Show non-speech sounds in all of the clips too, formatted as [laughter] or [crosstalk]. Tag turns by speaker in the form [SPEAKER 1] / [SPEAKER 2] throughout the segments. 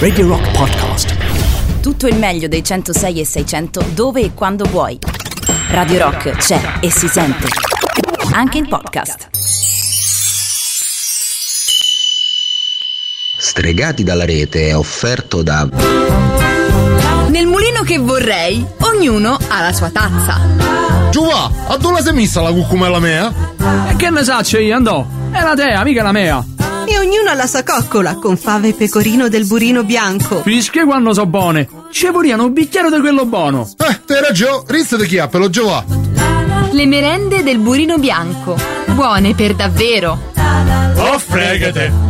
[SPEAKER 1] Radio Rock Podcast.
[SPEAKER 2] Tutto il meglio dei 106 e 600 dove e quando vuoi. Radio Rock c'è e si sente. Anche in podcast.
[SPEAKER 3] Stregati dalla rete è offerto da
[SPEAKER 4] Nel mulino che vorrei, ognuno ha la sua tazza.
[SPEAKER 5] Giova, a dove sei messa la cucumella mea?
[SPEAKER 6] E che ne sa io andò? È la tea, mica la mea.
[SPEAKER 7] Ognuno ha la sua coccola con fave e pecorino del burino bianco.
[SPEAKER 6] Fische quando so buone. Ci vorriano un bicchiere di quello buono.
[SPEAKER 5] Eh, te ragione, rizza di chiappelo, Giova.
[SPEAKER 4] Le merende del burino bianco. Buone per davvero.
[SPEAKER 5] Oh, fregate.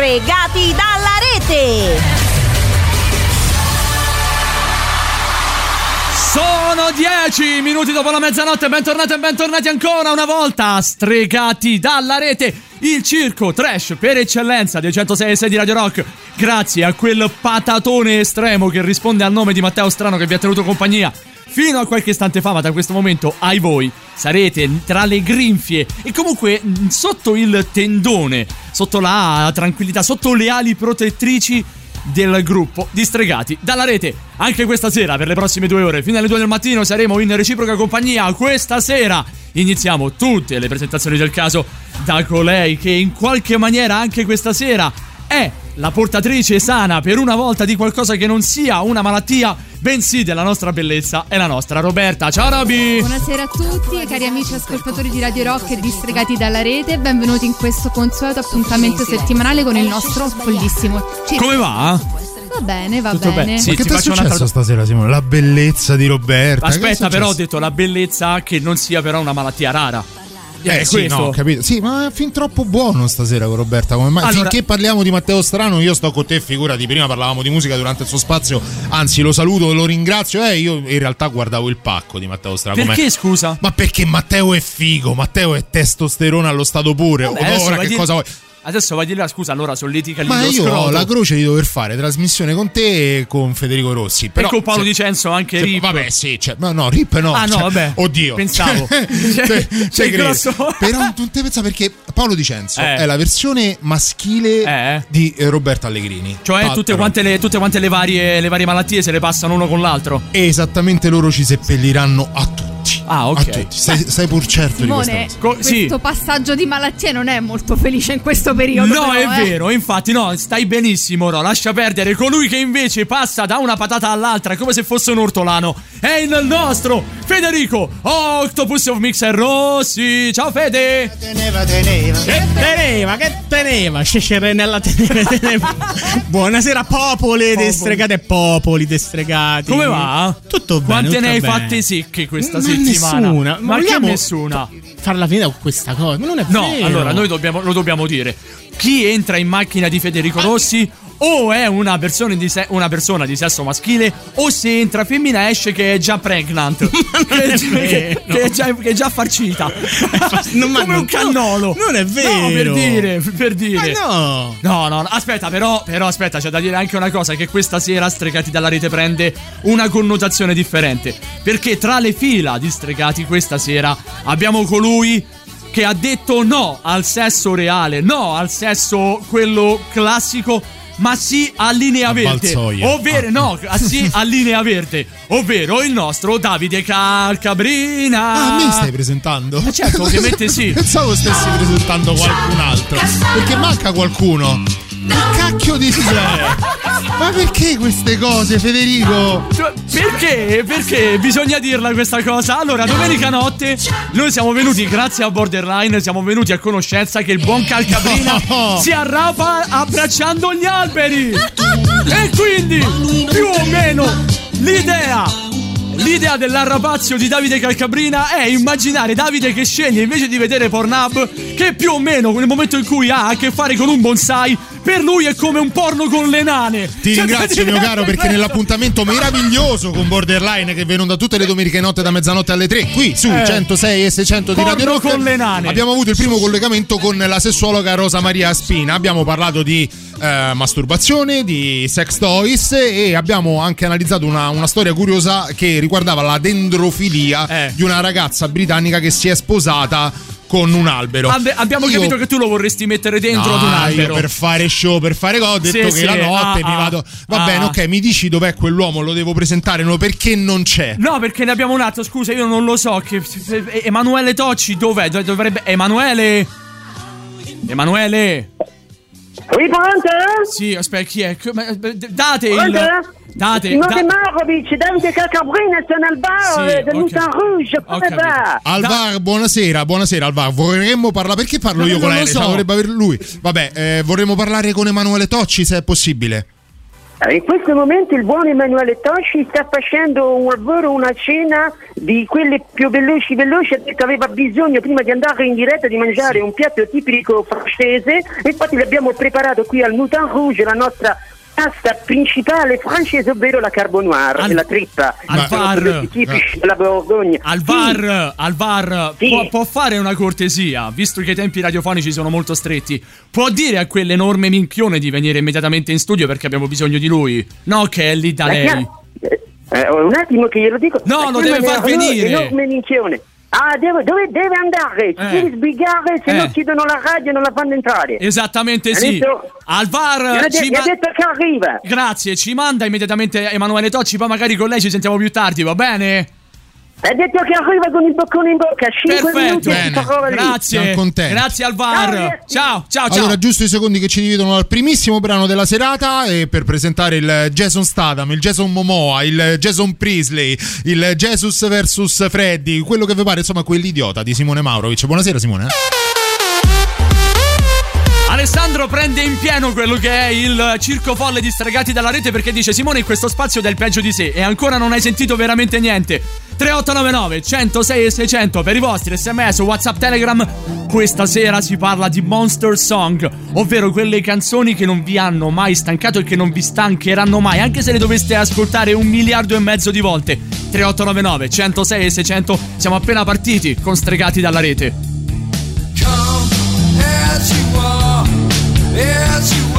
[SPEAKER 2] Stregati dalla rete!
[SPEAKER 6] Sono 10 minuti dopo la mezzanotte, bentornati e bentornati ancora una volta, stregati dalla rete, il circo trash per eccellenza dei 106 e 6 di Radio Rock, grazie a quel patatone estremo che risponde al nome di Matteo Strano che vi ha tenuto compagnia fino a qualche istante fa, ma da questo momento ai voi sarete tra le grinfie e comunque mh, sotto il tendone, sotto la tranquillità, sotto le ali protettrici del gruppo di stregati dalla rete. Anche questa sera, per le prossime due ore, fino alle due del mattino, saremo in reciproca compagnia. Questa sera iniziamo tutte le presentazioni del caso da colei che in qualche maniera anche questa sera è la portatrice sana per una volta di qualcosa che non sia una malattia, bensì della nostra bellezza, è la nostra Roberta. Ciao Roby!
[SPEAKER 8] Buonasera a tutti, cari amici ascoltatori di Radio Rock e distregati dalla rete, benvenuti in questo consueto appuntamento settimanale con il nostro follissimo circo.
[SPEAKER 6] Come va?
[SPEAKER 8] Va bene, va
[SPEAKER 6] Tutto
[SPEAKER 8] bene.
[SPEAKER 6] bene, sì.
[SPEAKER 5] Ma che
[SPEAKER 6] ti
[SPEAKER 5] è
[SPEAKER 6] faccio
[SPEAKER 5] successo
[SPEAKER 6] un'altra-
[SPEAKER 5] stasera, Simone? La bellezza di Roberta.
[SPEAKER 6] Aspetta, però ho detto la bellezza che non sia però una malattia rara.
[SPEAKER 5] Eh,
[SPEAKER 6] è
[SPEAKER 5] sì,
[SPEAKER 6] questo.
[SPEAKER 5] no, capito. Sì, ma è fin troppo buono stasera con Roberta. Come mai?
[SPEAKER 6] Allora-
[SPEAKER 5] Finché parliamo di Matteo Strano, io sto con te, figurati. Prima parlavamo di musica durante il suo spazio. Anzi, lo saluto, lo ringrazio. Eh, io in realtà guardavo il pacco di Matteo Strano. com'è.
[SPEAKER 6] Perché scusa?
[SPEAKER 5] Ma perché Matteo è figo, Matteo è testosterone allo stato pure.
[SPEAKER 6] Vabbè,
[SPEAKER 5] Ora che
[SPEAKER 6] di-
[SPEAKER 5] cosa vuoi?
[SPEAKER 6] Adesso vai di là, scusa, allora solletica lì
[SPEAKER 5] Ma io
[SPEAKER 6] scroto.
[SPEAKER 5] ho la croce di dover fare trasmissione con te e con Federico Rossi. Però,
[SPEAKER 6] e con Paolo
[SPEAKER 5] se-
[SPEAKER 6] Di Censo anche
[SPEAKER 5] se-
[SPEAKER 6] Rip.
[SPEAKER 5] Vabbè, sì, cioè, no, no, Rip no.
[SPEAKER 6] Ah, no,
[SPEAKER 5] cioè,
[SPEAKER 6] vabbè.
[SPEAKER 5] Oddio.
[SPEAKER 6] Pensavo. [laughs]
[SPEAKER 5] Cioè, cioè,
[SPEAKER 6] c'è
[SPEAKER 5] ci
[SPEAKER 6] il
[SPEAKER 5] credo.
[SPEAKER 6] grosso-
[SPEAKER 5] Però non te pensa perché Paolo Di Censo
[SPEAKER 6] Eh.
[SPEAKER 5] è la versione maschile
[SPEAKER 6] Eh.
[SPEAKER 5] di eh, Roberto Allegrini.
[SPEAKER 6] Cioè, tutte quante, le, tutte quante le varie, le varie malattie se le passano uno con l'altro.
[SPEAKER 5] Esattamente loro ci seppelliranno a tutti.
[SPEAKER 6] Ah, ok.
[SPEAKER 5] tutti. Stai, stai pur certo di questa
[SPEAKER 8] Simone,
[SPEAKER 5] cosa.
[SPEAKER 6] Co-
[SPEAKER 8] questo
[SPEAKER 6] sì.
[SPEAKER 8] passaggio di malattie non è molto felice in questo periodo.
[SPEAKER 6] No,
[SPEAKER 8] però,
[SPEAKER 6] è
[SPEAKER 8] eh.
[SPEAKER 6] vero, infatti, no, stai benissimo, no, lascia perdere. Colui che invece passa da una patata all'altra come se fosse un ortolano è il nostro Federico Octopus of Mixer Rossi. Ciao Fede!
[SPEAKER 9] Teneva, teneva. Che teneva, che teneva. Sceserenella teneva, teneva. [laughs] Buonasera, popoli destregate popoli destregati.
[SPEAKER 6] Come va?
[SPEAKER 9] Tutto bene.
[SPEAKER 6] Quante
[SPEAKER 9] tutto
[SPEAKER 6] ne hai
[SPEAKER 9] bene.
[SPEAKER 6] fatte secche questa
[SPEAKER 9] Ma
[SPEAKER 6] settimana?
[SPEAKER 9] Nessuna.
[SPEAKER 6] Ma che
[SPEAKER 9] vogliamo
[SPEAKER 6] nessuna?
[SPEAKER 9] Farla finita con questa cosa. Ma non è
[SPEAKER 6] No,
[SPEAKER 9] vero.
[SPEAKER 6] allora noi dobbiamo, lo dobbiamo dire. Chi entra in macchina di Federico Rossi o è una persona, di se- una persona di sesso maschile o se entra femmina esce che è già pregnant. [laughs] che, è già, che- che è già, che è già farcita. [laughs]
[SPEAKER 9] Non-
[SPEAKER 6] Come
[SPEAKER 9] non-
[SPEAKER 6] un cannolo.
[SPEAKER 9] non è vero.
[SPEAKER 6] No, per dire, per dire.
[SPEAKER 9] Ma no.
[SPEAKER 6] No, no, no, aspetta, però, però aspetta, c'è da dire anche una cosa: che questa sera Stregati dalla rete prende una connotazione differente. Perché tra le fila di Stregati questa sera abbiamo colui che ha detto no al sesso reale, no al sesso quello classico. Ma sì a linea
[SPEAKER 5] A
[SPEAKER 6] verde,
[SPEAKER 5] Balzoia.
[SPEAKER 6] ovvero no, ah, sì [laughs] a linea verde, ovvero il nostro Davide Calcabrina.
[SPEAKER 5] Ah, mi stai presentando?
[SPEAKER 6] Ma certo, ovviamente sì. [laughs]
[SPEAKER 5] Pensavo stessi presentando qualcun altro. Perché manca qualcuno. Che cacchio di [laughs] Ma perché queste cose, Federico?
[SPEAKER 6] Cioè, Perché? Perché bisogna dirla questa cosa? Allora, domenica notte noi siamo venuti, grazie a Borderline, siamo venuti a conoscenza che il buon Calcabrina [laughs]
[SPEAKER 5] No.
[SPEAKER 6] si arrapa abbracciando gli alberi. E quindi, più o meno, l'idea. L'idea dell'arrapazio di Davide Calcabrina è immaginare Davide che sceglie invece di vedere Pornhub che più o meno nel momento in cui ha a che fare con un bonsai per lui è come un porno con le nane.
[SPEAKER 5] Ti
[SPEAKER 6] Cioè,
[SPEAKER 5] ringrazio mio caro perché nell'appuntamento [laughs] meraviglioso con Borderline che viene da tutte le domeniche notte da mezzanotte alle 3 qui su
[SPEAKER 6] Eh.
[SPEAKER 5] 106 e 600 di Radio Rock
[SPEAKER 6] con le nane.
[SPEAKER 5] abbiamo avuto il primo collegamento con la sessuologa Rosa Maria Spina abbiamo parlato di eh, masturbazione di sex toys e abbiamo anche analizzato una, una storia curiosa che riguardava la dendrofilia
[SPEAKER 6] Eh.
[SPEAKER 5] di una ragazza britannica che si è sposata con un albero
[SPEAKER 6] Abbe- abbiamo
[SPEAKER 5] Io-
[SPEAKER 6] capito che tu lo vorresti mettere dentro
[SPEAKER 5] No,
[SPEAKER 6] ad un
[SPEAKER 5] io
[SPEAKER 6] albero.
[SPEAKER 5] per fare show, per fare cose, ho detto
[SPEAKER 6] Sì,
[SPEAKER 5] che
[SPEAKER 6] sì,
[SPEAKER 5] la notte
[SPEAKER 6] ah,
[SPEAKER 5] mi
[SPEAKER 6] ah,
[SPEAKER 5] vado. Va
[SPEAKER 6] ah.
[SPEAKER 5] bene, ok, mi dici dov'è quell'uomo, lo devo presentare, no, perché non c'è.
[SPEAKER 6] No, perché ne abbiamo un altro, scusa, io non lo so. Che, Emanuele Tocci, dov'è? Dov- Dovrebbe. Emanuele? Emanuele?
[SPEAKER 10] Oui, pronto?
[SPEAKER 6] Sì, aspetta, chi è? Date il.
[SPEAKER 10] Pronto?
[SPEAKER 6] Date.
[SPEAKER 10] Simone
[SPEAKER 6] da-
[SPEAKER 10] Marovic, Davide Calcabrina, sono al bar
[SPEAKER 6] Sì,
[SPEAKER 10] eh, del
[SPEAKER 6] ok.
[SPEAKER 10] Mouton Rouge, come
[SPEAKER 6] capito.
[SPEAKER 10] va?
[SPEAKER 5] Alvar, buonasera, buonasera Alvar. Vorremmo parlare. Perché parlo
[SPEAKER 6] Ma
[SPEAKER 5] io
[SPEAKER 6] non
[SPEAKER 5] con
[SPEAKER 6] so.
[SPEAKER 5] Dovrebbe aver lui. Vabbè, eh, vorremmo parlare con Emanuele Tocci, se è possibile.
[SPEAKER 10] Eh, In questo momento il buon Emanuele Tosci sta facendo un lavoro, una cena di quelle più veloci veloci, ha detto che aveva bisogno prima di andare in diretta di mangiare un piatto tipico francese e infatti l'abbiamo preparato qui al Mouton Rouge, la nostra pasta principale francese, ovvero la carbonara
[SPEAKER 6] Al-
[SPEAKER 10] la trippa.
[SPEAKER 6] al
[SPEAKER 10] tipici della Borgogna.
[SPEAKER 6] Al. VAR, al VAR
[SPEAKER 10] Sì.
[SPEAKER 6] può, può fare una cortesia, visto che i tempi radiofonici sono molto stretti. Può dire a quell'enorme minchione di venire immediatamente in studio perché abbiamo bisogno di lui. No, che è lì da
[SPEAKER 10] La
[SPEAKER 6] lei.
[SPEAKER 10] chiam- eh, eh, un attimo che glielo dico.
[SPEAKER 6] No,
[SPEAKER 10] La
[SPEAKER 6] lo deve far venire.
[SPEAKER 10] Enorme minchione. Ah, deve, dove deve andare? Ci
[SPEAKER 6] Eh.
[SPEAKER 10] devi sbrigare, se
[SPEAKER 6] Eh.
[SPEAKER 10] no chiudono la radio e non la fanno entrare.
[SPEAKER 6] Esattamente sì.
[SPEAKER 10] Adesso-
[SPEAKER 6] Al VAR
[SPEAKER 10] de-
[SPEAKER 6] ci
[SPEAKER 10] ha
[SPEAKER 6] ma-
[SPEAKER 10] detto che arriva.
[SPEAKER 6] Grazie, ci manda immediatamente Emanuele Tocci, poi magari con lei ci sentiamo più tardi, va bene?
[SPEAKER 10] Ha detto che arriva con il boccone in bocca. 5 minuti
[SPEAKER 6] Perfetto,
[SPEAKER 10] lì.
[SPEAKER 6] grazie. Grazie al
[SPEAKER 10] Ciao,
[SPEAKER 6] VAR. Ciao, ciao, ciao.
[SPEAKER 5] Allora, giusto i secondi che ci dividono dal primissimo brano della serata e per presentare il Jason Statham, il Jason Momoa, il Jason Priestley, il Jesus vs Freddy, quello che vi pare, insomma, quell'idiota di Simone Maurovic. Buonasera Simone.
[SPEAKER 6] Alessandro prende in pieno quello che è il circo folle di stregati dalla rete perché dice Simone in questo spazio del peggio di sé e ancora non hai sentito veramente niente. 3899 106 e 600 per i vostri sms whatsapp telegram. Questa sera si parla di monster song ovvero quelle canzoni che non vi hanno mai stancato e che non vi stancheranno mai anche se le doveste ascoltare un miliardo e mezzo di volte. 3899 106 e 600 siamo appena partiti con stregati dalla rete
[SPEAKER 11] as you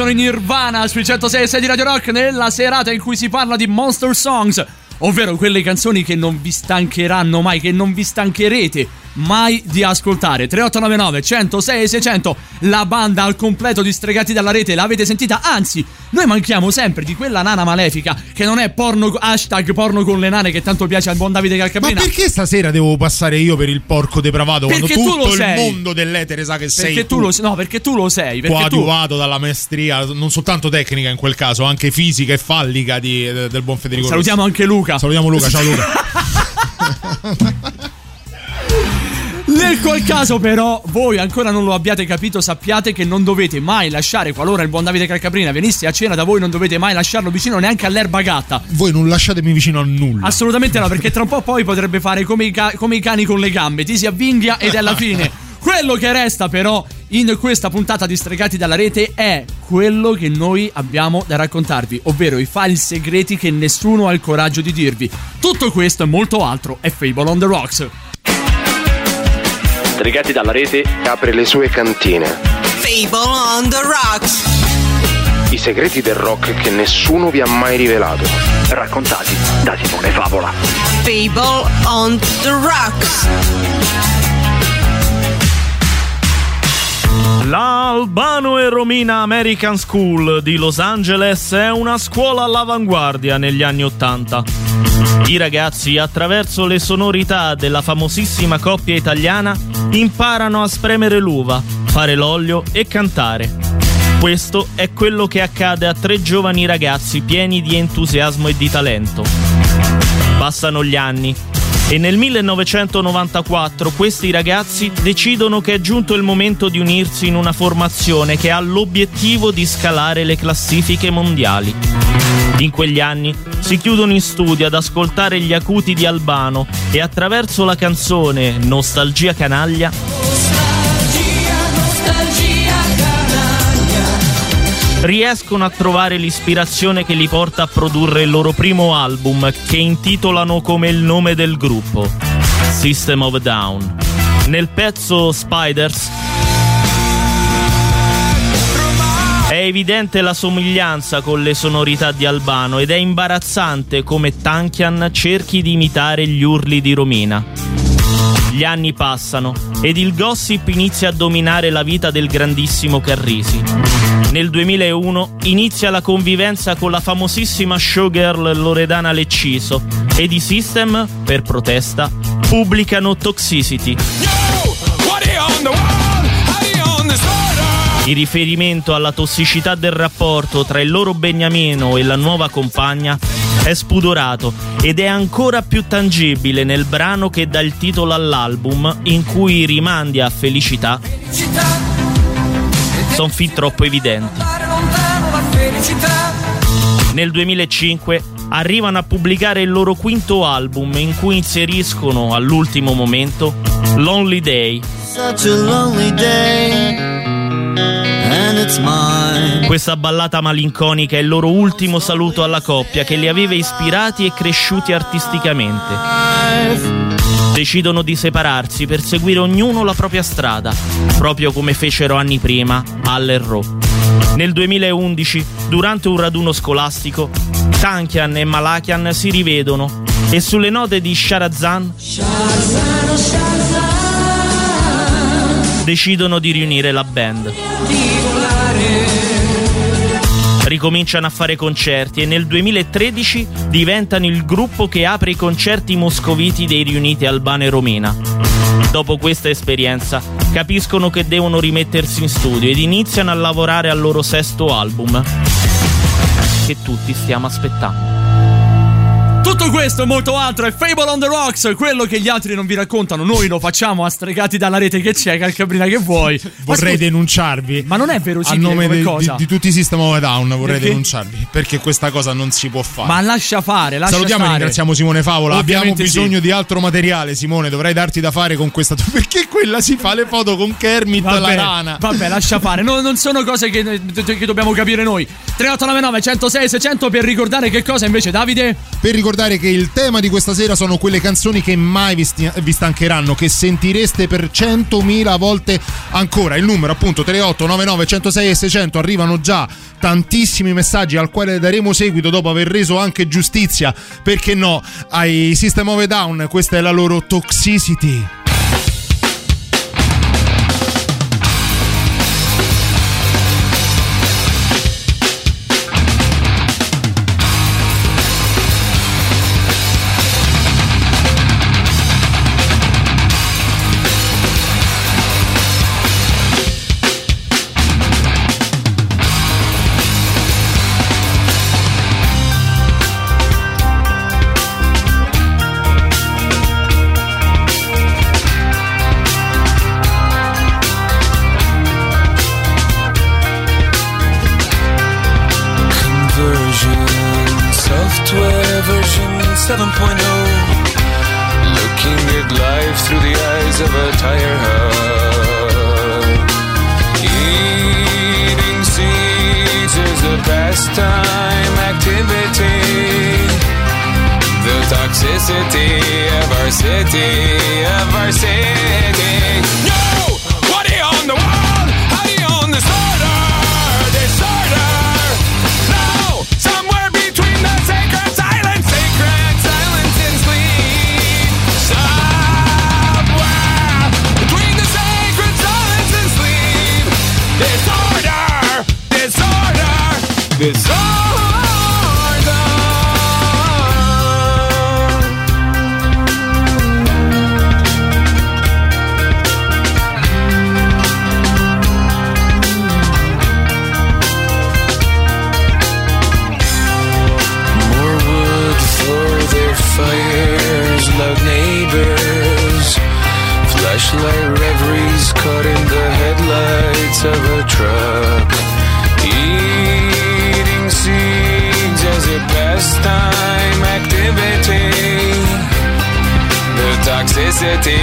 [SPEAKER 6] sono in Nirvana sui 106 e 6 di Radio Rock nella serata in cui si parla di Monster Songs, ovvero quelle canzoni che non vi stancheranno mai, che non vi stancherete mai di ascoltare. 3899 106 e 600, la banda al completo di Stregati dalla rete, l'avete sentita? Anzi, noi manchiamo sempre di quella nana malefica che non è porno hashtag porno con le nane che tanto piace al buon Davide
[SPEAKER 5] Ma
[SPEAKER 6] Calcabrina.
[SPEAKER 5] perché stasera devo passare io per il porco depravato
[SPEAKER 6] Perché
[SPEAKER 5] quando
[SPEAKER 6] tu lo
[SPEAKER 5] tutto il
[SPEAKER 6] sei.
[SPEAKER 5] mondo dell'etere sa che sei
[SPEAKER 6] Perché tu lo sei, no, perché tu lo sei, perché tu
[SPEAKER 5] coadiuvato dalla maestria non soltanto tecnica in quel caso, anche fisica e fallica di- de- del buon Federico
[SPEAKER 6] Salutiamo anche Luca.
[SPEAKER 5] Salutiamo Luca, ciao Luca. [laughs]
[SPEAKER 6] Nel qual caso, però, voi ancora non lo abbiate capito, sappiate che non dovete mai lasciare, qualora il buon Davide Calcabrina venisse a cena da voi, non dovete mai lasciarlo vicino neanche all'erba gatta.
[SPEAKER 5] Voi non lasciatemi vicino a nulla.
[SPEAKER 6] Assolutamente no, perché tra un po' poi potrebbe fare come i, ca- come i cani con le gambe, ti si avvinghia ed è la fine. [laughs] Quello che resta però in questa puntata di Stregati dalla rete è quello che noi abbiamo da raccontarvi, ovvero i file segreti che nessuno ha il coraggio di dirvi. Tutto questo e molto altro è Fable on the Rocks.
[SPEAKER 12] Stregati dalla rete apre le sue cantine.
[SPEAKER 13] Fable on the Rocks.
[SPEAKER 12] I segreti del rock che nessuno vi ha mai rivelato. Raccontati da Simone Favola.
[SPEAKER 13] Fable on the Rocks.
[SPEAKER 14] La Albano e Romina American School di Los Angeles è una scuola all'avanguardia negli anni Ottanta. I ragazzi, attraverso le sonorità della famosissima coppia italiana, imparano a spremere l'uva, fare l'olio e cantare. Questo è quello che accade a tre giovani ragazzi pieni di entusiasmo e di talento. Passano gli anni e nel 1994 questi ragazzi decidono che è giunto il momento di unirsi in una formazione che ha l'obiettivo di scalare le classifiche mondiali. In quegli anni si chiudono in studio ad ascoltare gli acuti di Albano e attraverso la canzone Nostalgia canaglia riescono a trovare l'ispirazione che li porta a produrre il loro primo album che intitolano come il nome del gruppo, System of Down. Nel pezzo Spiders è evidente la somiglianza con le sonorità di Albano ed è imbarazzante come Tankian cerchi di imitare gli urli di Romina. Gli anni passano ed il gossip inizia a dominare la vita del grandissimo Carrisi. Nel 2001 inizia la convivenza con la famosissima showgirl Loredana Lecciso ed i System, per protesta, pubblicano Toxicity. Il riferimento alla tossicità del rapporto tra il loro beniamino e la nuova compagna è spudorato ed è ancora più tangibile nel brano che dà il titolo all'album in cui i rimandi a felicità sono fin troppo evidenti. Nel 2005 arrivano a pubblicare il loro quinto album in cui inseriscono all'ultimo momento Lonely Day. Questa ballata malinconica è il loro ultimo saluto alla coppia che li aveva ispirati e cresciuti artisticamente. Decidono di separarsi per seguire ognuno la propria strada, proprio come fecero anni prima Al e Ro. Nel 2011, durante un raduno scolastico, Tankian e Malakian si rivedono e sulle note di Sharazan decidono di riunire la band. Ricominciano a fare concerti e nel 2013 diventano il gruppo che apre i concerti moscoviti dei riuniti Albano e Romina. Dopo questa esperienza capiscono che devono rimettersi in studio ed iniziano a lavorare al loro sesto album che tutti stiamo aspettando.
[SPEAKER 6] Tutto questo e molto altro è Fable on the Rocks, quello che gli altri non vi raccontano, noi lo facciamo a stregati dalla rete che c'è, Calcabrina che vuoi. [laughs]
[SPEAKER 5] Vorrei
[SPEAKER 6] scusa,
[SPEAKER 5] denunciarvi.
[SPEAKER 6] Ma non è
[SPEAKER 5] A
[SPEAKER 6] verosimile
[SPEAKER 5] nome
[SPEAKER 6] come
[SPEAKER 5] di, di- tutti i System of a Down vorrei
[SPEAKER 6] Perché?
[SPEAKER 5] denunciarvi perché questa cosa non si può fare.
[SPEAKER 6] Ma lascia fare, lascia
[SPEAKER 5] Salutiamo e
[SPEAKER 6] stare.
[SPEAKER 5] ringraziamo Simone Favola. Abbiamo
[SPEAKER 6] Ovviamente sì.
[SPEAKER 5] bisogno di altro materiale, Simone. Dovrai darti da fare con questa. [laughs] Perché quella si fa le foto con Kermit la
[SPEAKER 6] Vabbè,
[SPEAKER 5] rana?
[SPEAKER 6] vabbè, lascia fare. No- non sono cose che, che dobbiamo capire noi. 3899 106 600 per ricordare che cosa invece, Davide?
[SPEAKER 5] Per ricordare ricordare che il tema di questa sera sono quelle canzoni che mai vi, sti- vi stancheranno, che sentireste per 100.000 volte ancora. Il numero appunto 3899 106 e 600 arrivano già tantissimi messaggi al quale daremo seguito dopo aver reso anche giustizia, perché no, ai System of a Down, questa è la loro toxicity.
[SPEAKER 11] Tire hub. Eating seeds is a pastime activity. The toxicity of our city, of our city. Toxicity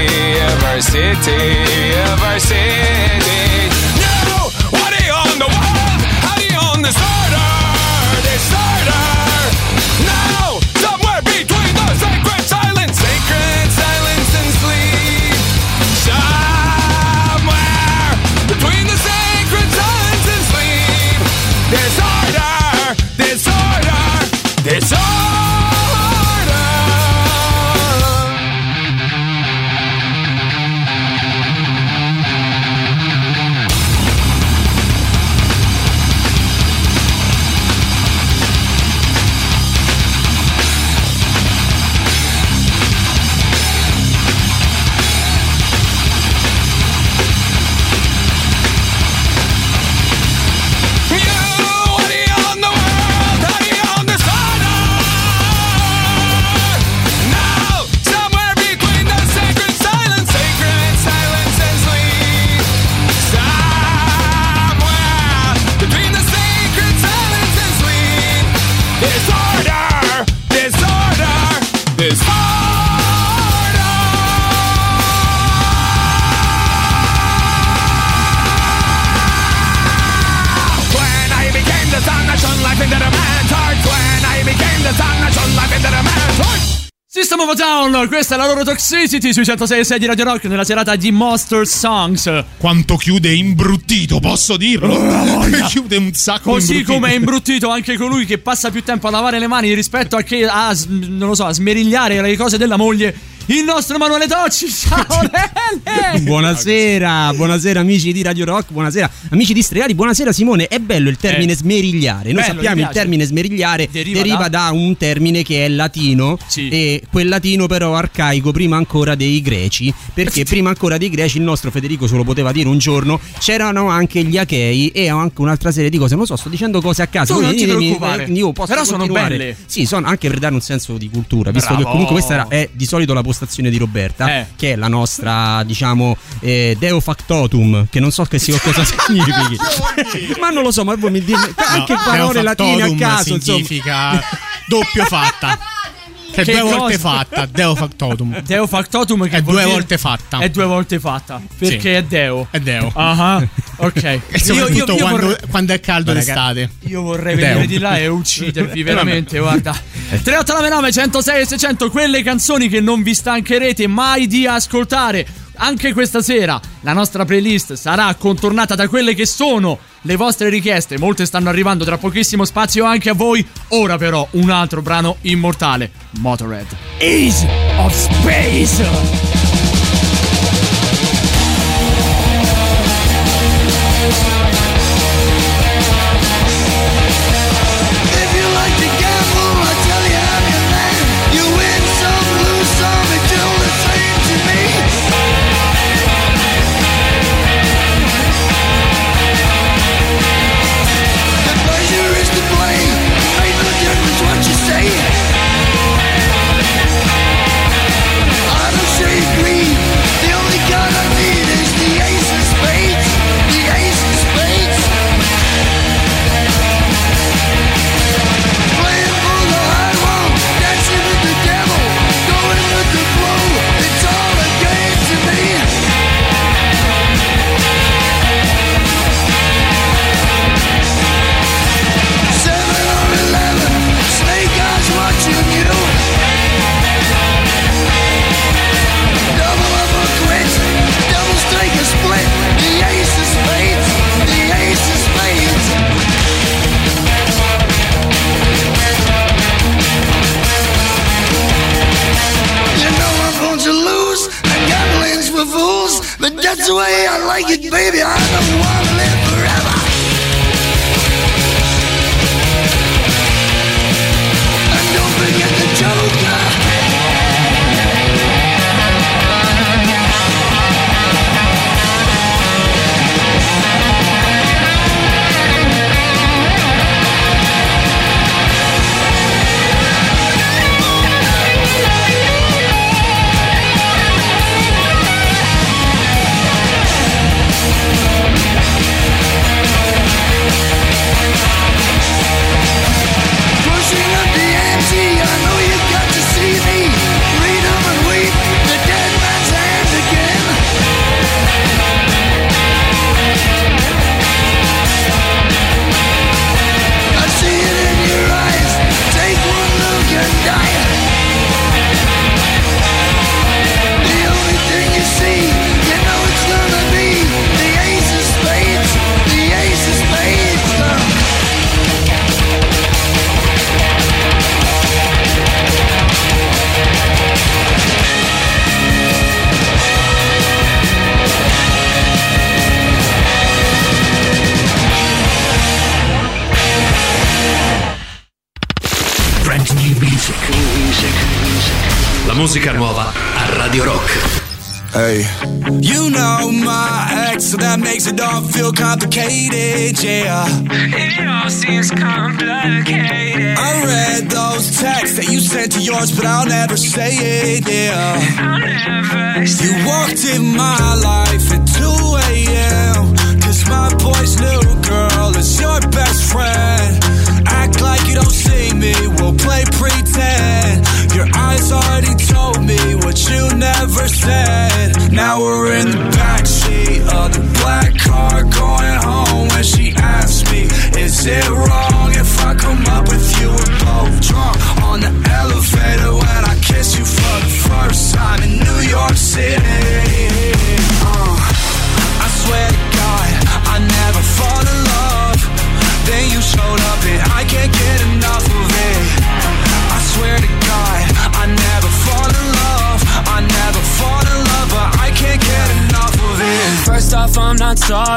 [SPEAKER 6] la loro Toxicity sui 106 e 6 di Radio Rock nella serata di Monster Songs.
[SPEAKER 5] Quanto chiude imbruttito, posso dirlo? [laughs] chiude un sacco
[SPEAKER 6] Così come è imbruttito anche colui che passa più tempo a lavare le mani rispetto a che a, non lo so, a smerigliare le cose della moglie. Il nostro Emanuele Tocci. Ciao [laughs] Lele!
[SPEAKER 9] Buonasera, buonasera amici di Radio Rock, buonasera amici di Stregati, buonasera Simone. È bello il termine
[SPEAKER 6] Eh.
[SPEAKER 9] smerigliare. Noi
[SPEAKER 6] Bello,
[SPEAKER 9] sappiamo il termine smerigliare
[SPEAKER 6] Deriva
[SPEAKER 9] deriva,
[SPEAKER 6] da-
[SPEAKER 9] da... un termine che è latino
[SPEAKER 6] Sì.
[SPEAKER 9] e quel latino però arcaico prima ancora dei greci, perché prima ancora dei greci il nostro Federico se lo poteva dire un giorno, c'erano anche gli achei e anche un'altra serie di cose. Non lo so, sto dicendo cose a caso.
[SPEAKER 6] Tu non ti preoccupare.
[SPEAKER 9] io posso
[SPEAKER 6] Però sono
[SPEAKER 9] continuare.
[SPEAKER 6] belle.
[SPEAKER 9] Sì, sono anche per dare un senso di cultura, visto
[SPEAKER 6] Bravo.
[SPEAKER 9] che comunque questa era- è di solito la postazione di Roberta,
[SPEAKER 6] Eh.
[SPEAKER 9] che è la nostra, diciamo, eh, Deo Factotum, che non so che sia cosa [laughs] significhi. [laughs] ma non lo so, ma voi mi dite anche parole latine a caso, insomma.
[SPEAKER 5] significa doppio fatta. [laughs]
[SPEAKER 9] È
[SPEAKER 6] Che
[SPEAKER 9] due volte
[SPEAKER 6] cosa- [laughs]
[SPEAKER 9] fatta, Deo Factotum.
[SPEAKER 6] Deo Factotum che
[SPEAKER 9] È due
[SPEAKER 6] dire-
[SPEAKER 9] volte fatta.
[SPEAKER 6] È due volte fatta. Perché
[SPEAKER 9] Sì.
[SPEAKER 6] è Deo.
[SPEAKER 9] È Deo.
[SPEAKER 6] Ah, [laughs] ok.
[SPEAKER 9] E soprattutto quando,
[SPEAKER 6] vorrei,
[SPEAKER 9] quando è caldo
[SPEAKER 6] Raga,
[SPEAKER 9] l'estate.
[SPEAKER 6] io vorrei
[SPEAKER 9] Deo.
[SPEAKER 6] venire di là e uccidervi [laughs]
[SPEAKER 9] Eh,
[SPEAKER 6] veramente, guarda. 3899 106 e 600 quelle canzoni che non vi stancherete mai di ascoltare. Anche questa sera la nostra playlist sarà contornata da quelle che sono le vostre richieste. Molte stanno arrivando tra pochissimo spazio anche a voi. Ora però un altro brano immortale, Motorhead. Ace of Space.
[SPEAKER 15] The way I like it, baby. I don't want
[SPEAKER 1] musica nuova a Radio Rock.
[SPEAKER 16] Hey, you know my ex, so that makes it all feel complicated, yeah. It all seems complicated. I read those texts that you sent to yours, but I'll never say it, yeah. I'll never You walked in my life at 2 a.m. Cause my boy's new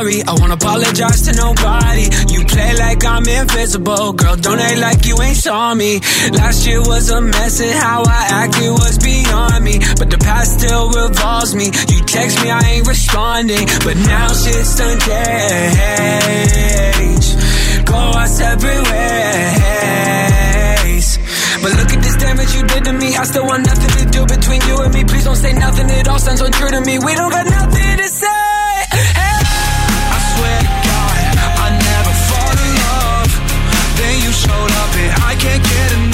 [SPEAKER 17] sorry. I won't apologize to nobody. You play like I'm invisible. Girl, don't act like you ain't saw me. Last year was a mess and how I acted was beyond me. But the past still revolves me. You text me, I ain't responding. But now shit's done changed. Go our separate ways. But look at this damage you did to me. I still want nothing to do between you and me. Please don't say nothing. It all sounds untrue to me. We don't got nothing to say.
[SPEAKER 16] I can't get enough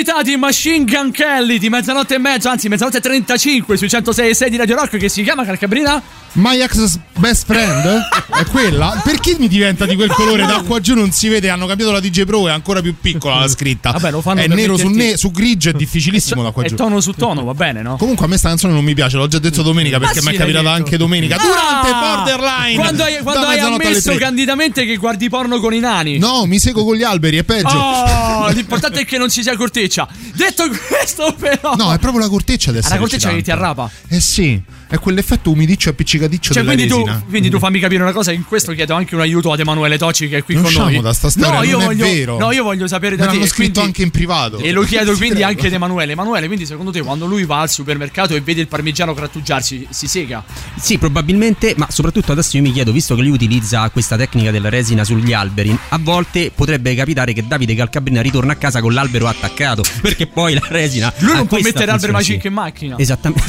[SPEAKER 16] it.
[SPEAKER 6] La novità di Machine Gun Kelly di mezzanotte e mezza, anzi mezzanotte e 35 sui 106 e 6 di Radio Rock che si chiama Calcabrina?
[SPEAKER 5] My ex best friend? È quella? Perché mi diventa di quel colore? Da qua giù non si vede, hanno cambiato la DJ Pro, è ancora più piccola la scritta.
[SPEAKER 6] Vabbè, lo fanno
[SPEAKER 5] È nero su, ne- su grigio, è [laughs] difficilissimo da qua giù.
[SPEAKER 6] tono su tono, va bene, no?
[SPEAKER 5] Comunque a me sta canzone non mi piace, l'ho già detto domenica perché
[SPEAKER 6] Ah,
[SPEAKER 5] mi è capitata
[SPEAKER 6] detto.
[SPEAKER 5] anche domenica. Durante
[SPEAKER 6] Ah!
[SPEAKER 5] Borderline!
[SPEAKER 6] Quando hai, quando hai ammesso candidamente che guardi porno con i nani.
[SPEAKER 5] No, mi seguo con gli alberi, è peggio.
[SPEAKER 6] Oh, l'importante è che non ci sia corteccia. Detto questo, però.
[SPEAKER 5] No, è proprio la corteccia adesso.
[SPEAKER 6] Ah, la corteccia che ti arrapa.
[SPEAKER 5] Eh sì, è quell'effetto umidiccio e appiccicadiccio
[SPEAKER 6] Cioè,
[SPEAKER 5] della
[SPEAKER 6] quindi tu,
[SPEAKER 5] resina.
[SPEAKER 6] quindi tu fammi capire una cosa. In questo chiedo anche un aiuto ad Emanuele Tocci, che è qui
[SPEAKER 5] Non
[SPEAKER 6] con noi.
[SPEAKER 5] da sta storia,
[SPEAKER 6] no, io
[SPEAKER 5] non è
[SPEAKER 6] voglio,
[SPEAKER 5] vero.
[SPEAKER 6] No, io voglio sapere da
[SPEAKER 5] Me
[SPEAKER 6] te.
[SPEAKER 5] l'hanno scritto
[SPEAKER 6] quindi-
[SPEAKER 5] anche in privato.
[SPEAKER 6] E lo chiedo [laughs] quindi anche ad Emanuele. Emanuele, quindi secondo te quando lui va al supermercato e vede il parmigiano grattugiarsi, si sega?
[SPEAKER 9] Sì, probabilmente, ma soprattutto adesso io mi chiedo, visto che lui utilizza questa tecnica della resina sugli alberi, a volte potrebbe capitare che Davide Calcabrina ritorna a casa con l'albero attaccato, perché poi la resina...
[SPEAKER 6] Lui non può mettere alberi
[SPEAKER 9] funzione,
[SPEAKER 6] magic in macchina.
[SPEAKER 9] Esattamente.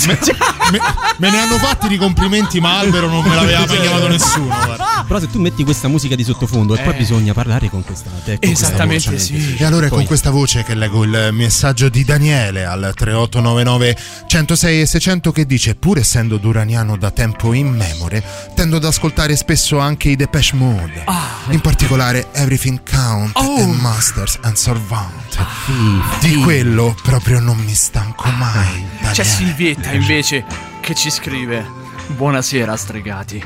[SPEAKER 5] me, me ne hanno fatti di complimenti, ma Albero non me l'aveva mai chiamato nessuno. guarda.
[SPEAKER 9] Però se tu metti questa musica di sottofondo e poi
[SPEAKER 5] Eh.
[SPEAKER 9] bisogna parlare con questa tecnica.
[SPEAKER 6] Esattamente, sì.
[SPEAKER 5] E allora è
[SPEAKER 9] Poi-
[SPEAKER 5] con questa voce che leggo il messaggio di Daniele al 3899 106 e 600 che dice pur essendo duraniano da tempo immemore tendo ad ascoltare spesso anche i Depeche Mode in particolare Everything Count e Masters and Servant di quello proprio non mi stanco mai
[SPEAKER 6] C'è
[SPEAKER 5] Daniele.
[SPEAKER 6] Silvietta invece che ci scrive: Buonasera, stregati.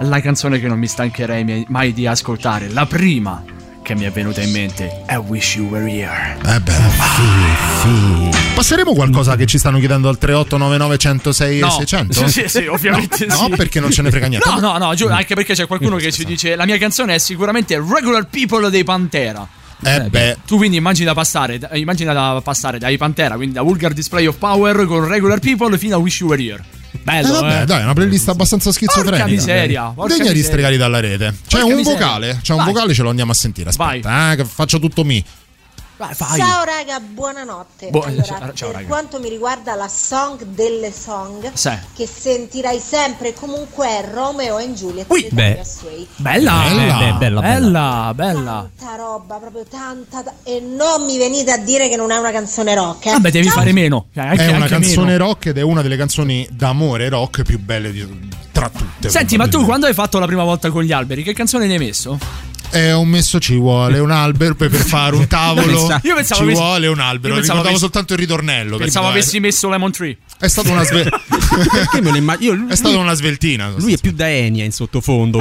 [SPEAKER 6] La canzone che non mi stancherei mai- di ascoltare, la prima che mi è venuta in mente è Wish You Were Here.
[SPEAKER 5] Eh beh, fi, fi. Passeremo qualcosa che ci stanno chiedendo al 3899 106 e
[SPEAKER 6] No.
[SPEAKER 5] 600?
[SPEAKER 6] Sì, sì, ovviamente
[SPEAKER 5] no,
[SPEAKER 6] sì.
[SPEAKER 5] No, perché non ce ne frega niente.
[SPEAKER 6] No, no, no, giù, anche perché c'è qualcuno che ci dice: La mia canzone è sicuramente Regular People dei Pantera.
[SPEAKER 5] Eh beh.
[SPEAKER 6] Tu quindi immagina passare, immagina da passare dai Pantera, quindi da Vulgar Display of Power con Regular People fino a Wish You Were Here. Bello,
[SPEAKER 5] Eh, vabbè,
[SPEAKER 6] eh.
[SPEAKER 5] dai, è una playlist abbastanza schizofrenica.
[SPEAKER 6] Porca miseria, porca
[SPEAKER 5] Degna di
[SPEAKER 6] miseria.
[SPEAKER 5] stregati dalla rete. C'è
[SPEAKER 6] Porca
[SPEAKER 5] un
[SPEAKER 6] miseria.
[SPEAKER 5] vocale, c'è un
[SPEAKER 6] Vai.
[SPEAKER 5] vocale, ce lo andiamo a sentire. Aspetta, eh, che faccio tutto mi.
[SPEAKER 6] Vai.
[SPEAKER 18] Ciao raga, buonanotte.
[SPEAKER 5] Buo-
[SPEAKER 18] allora,
[SPEAKER 5] ciao- ciao,
[SPEAKER 18] per
[SPEAKER 5] raga.
[SPEAKER 18] quanto mi riguarda la song delle song,
[SPEAKER 6] Sì.
[SPEAKER 18] che sentirai sempre comunque è Romeo and Juliet
[SPEAKER 6] Ui, beh. Bella,
[SPEAKER 9] Bella, bella, bella.
[SPEAKER 6] bella, bella.
[SPEAKER 18] Tanta roba, proprio tanta. ta- E non mi venite a dire che non è una canzone rock. Eh.
[SPEAKER 6] Vabbè, devi
[SPEAKER 18] Ciao.
[SPEAKER 6] fare meno. Cioè, anche-
[SPEAKER 5] è una
[SPEAKER 6] anche
[SPEAKER 5] canzone
[SPEAKER 6] meno.
[SPEAKER 5] rock ed è una delle canzoni d'amore rock più belle di- tra tutte.
[SPEAKER 6] Senti, ma tu quando hai fatto la prima volta con gli alberi, che canzone ne hai messo?
[SPEAKER 5] Eh, ho messo ci vuole un albero per, per fare un [laughs] tavolo.
[SPEAKER 6] Io pensavo
[SPEAKER 5] ci
[SPEAKER 6] avessi-
[SPEAKER 5] vuole un albero.
[SPEAKER 6] io pensavo
[SPEAKER 5] Ricordavo
[SPEAKER 6] avessi-
[SPEAKER 5] soltanto il ritornello.
[SPEAKER 6] Pensavo avessi messo Lemon Tree.
[SPEAKER 5] È stata una sve- [laughs]
[SPEAKER 9] Perché me lo immagino? Io-
[SPEAKER 5] È stata
[SPEAKER 9] lui-
[SPEAKER 5] una sveltina.
[SPEAKER 9] Lui è più da Enia in sottofondo.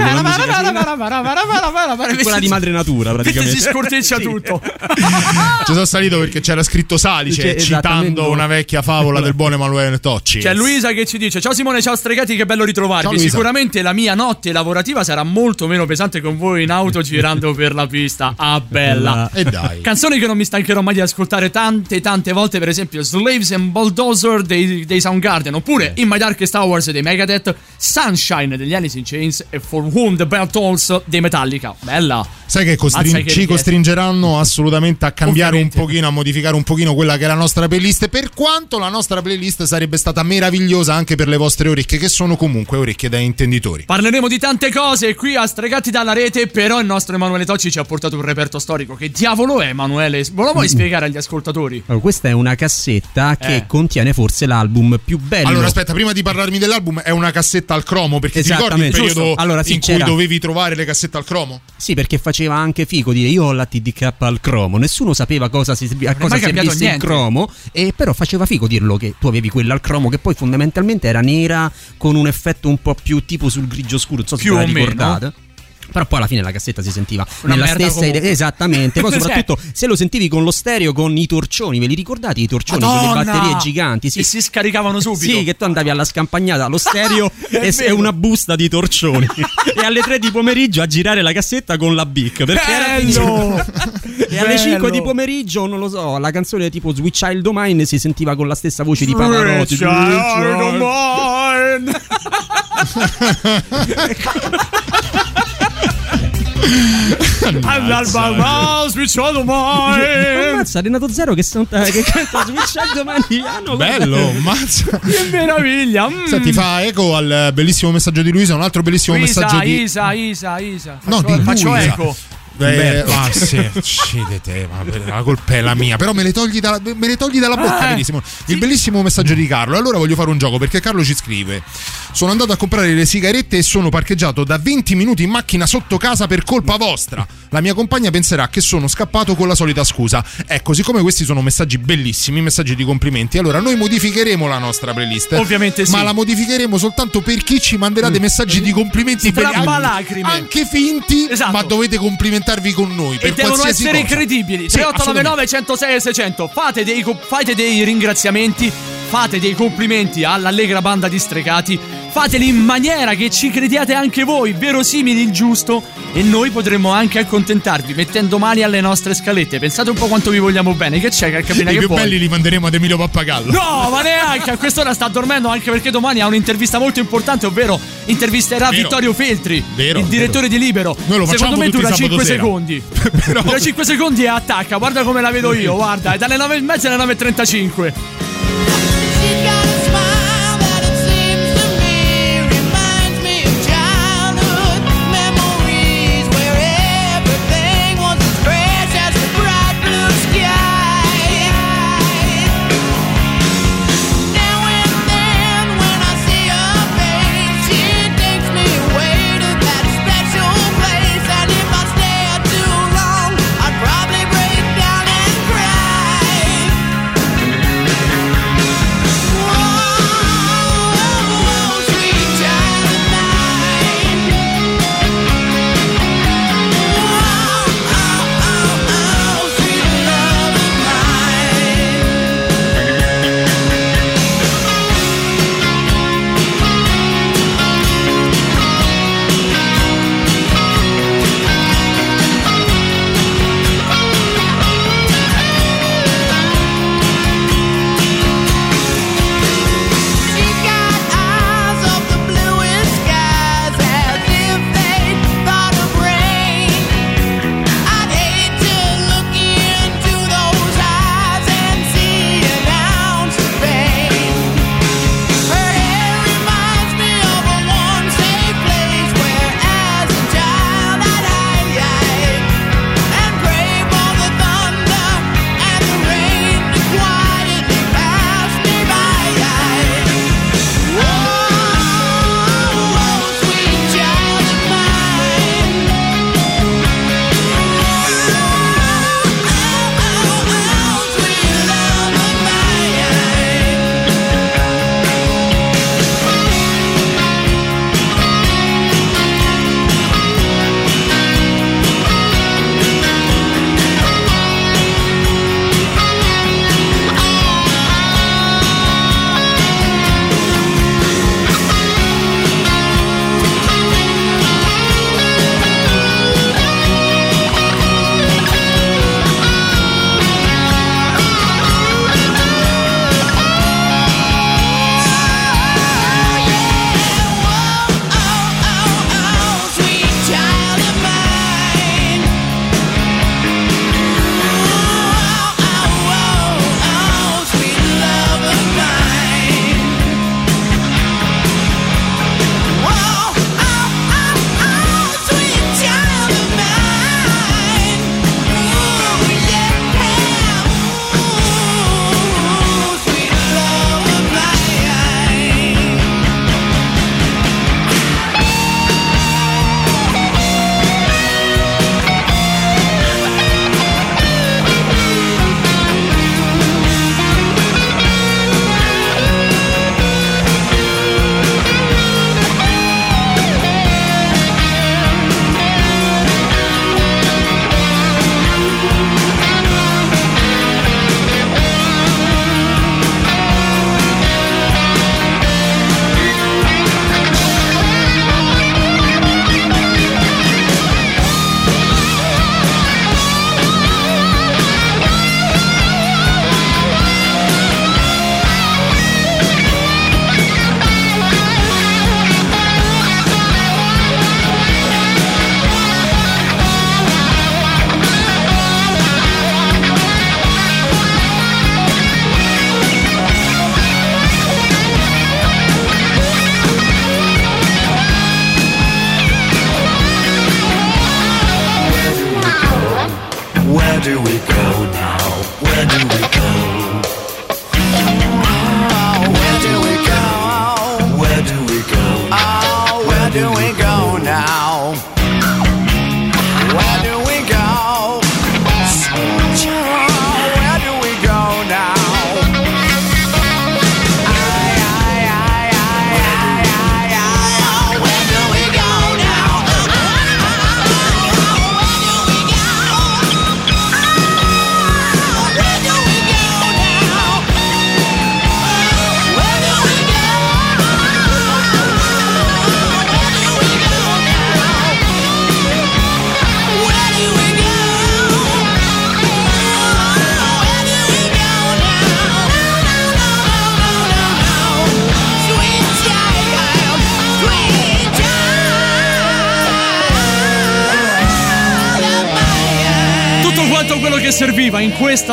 [SPEAKER 9] quella di madre natura, praticamente.
[SPEAKER 6] Si scorteccia [laughs] tutto. [laughs]
[SPEAKER 5] Ci sono salito perché c'era scritto Salice citando una vecchia favola del buon Emanuele Tocci.
[SPEAKER 6] C'è Luisa che ci dice: Ciao Simone, ciao stregati, che bello ritrovarvi. Sicuramente la mia notte lavorativa sarà molto meno pesante con voi in auto girando per la pista. Ah, bella.
[SPEAKER 5] E dai.
[SPEAKER 6] Canzoni che non mi stancherò mai di ascoltare tante, tante volte. Per esempio, Slaves and Bulldozer dei, dei Soundgarden. Oppure In My Darkest Hours dei Megadeth. Sunshine degli Alice in Chains. E For Whom the Bell Tolls dei Metallica. Bella.
[SPEAKER 5] Sai che costrin-
[SPEAKER 6] Mazza che
[SPEAKER 5] ci costringeranno assolutamente a cambiare
[SPEAKER 6] Ovviamente.
[SPEAKER 5] un pochino, a modificare un pochino quella che è la nostra playlist. Per quanto la nostra playlist sarebbe stata meravigliosa anche per le vostre orecchie, che sono comunque orecchie da intenditori.
[SPEAKER 6] Parleremo di tante cose qui a Stregati dalla rete, però il nostro Emanuele Tocci ci ha portato un reperto storico. Che diavolo è Emanuele? Lo vuoi
[SPEAKER 9] Mm.
[SPEAKER 6] spiegare agli ascoltatori?
[SPEAKER 9] Allora, questa è una cassetta che
[SPEAKER 6] Eh.
[SPEAKER 9] contiene forse l'album più bello.
[SPEAKER 5] Allora, aspetta, prima di parlarmi dell'album, è una cassetta al cromo. Perché ti ricordi il periodo.
[SPEAKER 9] Allora, sì,
[SPEAKER 5] in cui dovevi trovare le cassette al cromo?
[SPEAKER 9] Sì, perché faceva anche figo dire io ho la TDK al cromo. Nessuno sapeva cosa si, a cosa servisse il cromo. E però faceva figo dirlo che tu avevi quella al cromo, che poi fondamentalmente era nera con un effetto un po' più tipo sul grigio scuro. Non so se
[SPEAKER 6] Più
[SPEAKER 9] ve la
[SPEAKER 6] o meno.
[SPEAKER 9] Però poi alla fine la cassetta si sentiva
[SPEAKER 6] Una
[SPEAKER 9] nella stessa idea. Esattamente. Poi [laughs]
[SPEAKER 6] Cioè-
[SPEAKER 9] soprattutto se lo sentivi con lo stereo con i torcioni. Ve li ricordate i torcioni?
[SPEAKER 6] Madonna!
[SPEAKER 9] Quelle batterie giganti. Sì.
[SPEAKER 6] Che si scaricavano subito.
[SPEAKER 9] Sì, che tu andavi alla scampagnata, lo stereo [laughs]
[SPEAKER 6] È
[SPEAKER 9] e, e una busta di torcioni. [laughs] e alle 3 di pomeriggio a girare la cassetta con la BIC. Perché era
[SPEAKER 6] Bello!
[SPEAKER 9] E alle
[SPEAKER 6] Bello!
[SPEAKER 9] 5 di pomeriggio, non lo so, la canzone tipo Sweet Child O' Mine si sentiva con la stessa voce di Pavarotti.
[SPEAKER 6] Sweet Child O' Mine. All'alba switchato mai.
[SPEAKER 9] Ammazza Renato Zero che, son- che canta Switchando Maniano.
[SPEAKER 5] Bello, mazza.
[SPEAKER 6] Che meraviglia. mm.
[SPEAKER 5] Senti, fa eco al bellissimo messaggio di Luisa, un altro bellissimo
[SPEAKER 6] Isa,
[SPEAKER 5] messaggio di
[SPEAKER 6] Isa, Isa, Isa.
[SPEAKER 5] No,
[SPEAKER 6] Faccio,
[SPEAKER 5] di
[SPEAKER 6] faccio
[SPEAKER 5] Luisa.
[SPEAKER 6] eco.
[SPEAKER 5] Eh, ah, sì, uccide te, ma la colpa è la mia. Però me le togli dalla, me le togli dalla bocca,
[SPEAKER 6] Eh,
[SPEAKER 5] benissimo. Il bellissimo messaggio di Carlo. Allora voglio fare un gioco perché Carlo ci scrive: Sono andato a comprare le sigarette e sono parcheggiato da 20 minuti in macchina sotto casa per colpa vostra. La mia compagna penserà che sono scappato con la solita scusa. Ecco, siccome questi sono messaggi bellissimi, messaggi di complimenti, allora noi modificheremo la nostra playlist.
[SPEAKER 6] Ovviamente sì.
[SPEAKER 5] Ma la modificheremo soltanto per chi ci manderà dei messaggi di complimenti belli-
[SPEAKER 6] Strappalacrime.
[SPEAKER 5] anche finti,
[SPEAKER 6] Esatto.
[SPEAKER 5] ma dovete complimentarvi con noi.
[SPEAKER 6] E
[SPEAKER 5] per
[SPEAKER 6] devono essere
[SPEAKER 5] cosa.
[SPEAKER 6] incredibili.
[SPEAKER 5] Sì,
[SPEAKER 6] 3899 106 e 600. Fate dei, fate dei ringraziamenti. Fate dei complimenti all'allegra banda di stregati. Fateli in maniera che ci crediate anche voi, verosimili il giusto. E noi potremmo anche accontentarvi mettendo mani alle nostre scalette. Pensate un po' quanto vi vogliamo bene. Che c'è, Calcapina?
[SPEAKER 5] I
[SPEAKER 6] Che
[SPEAKER 5] più
[SPEAKER 6] vuoi?
[SPEAKER 5] belli li manderemo ad Emilio Pappagallo.
[SPEAKER 6] No, ma neanche a quest'ora sta dormendo anche perché domani ha un'intervista molto importante, ovvero intervisterà
[SPEAKER 5] Vero.
[SPEAKER 6] Vittorio Feltri,
[SPEAKER 5] Vero,
[SPEAKER 6] il direttore di Libero.
[SPEAKER 5] Noi lo facciamo
[SPEAKER 6] Secondo me dura
[SPEAKER 5] sabato
[SPEAKER 6] 5
[SPEAKER 5] sera.
[SPEAKER 6] secondi. [laughs]
[SPEAKER 5] Però-
[SPEAKER 6] Dura 5 secondi e attacca, guarda come la vedo io, guarda, è dalle 9 e mezza alle 9.35.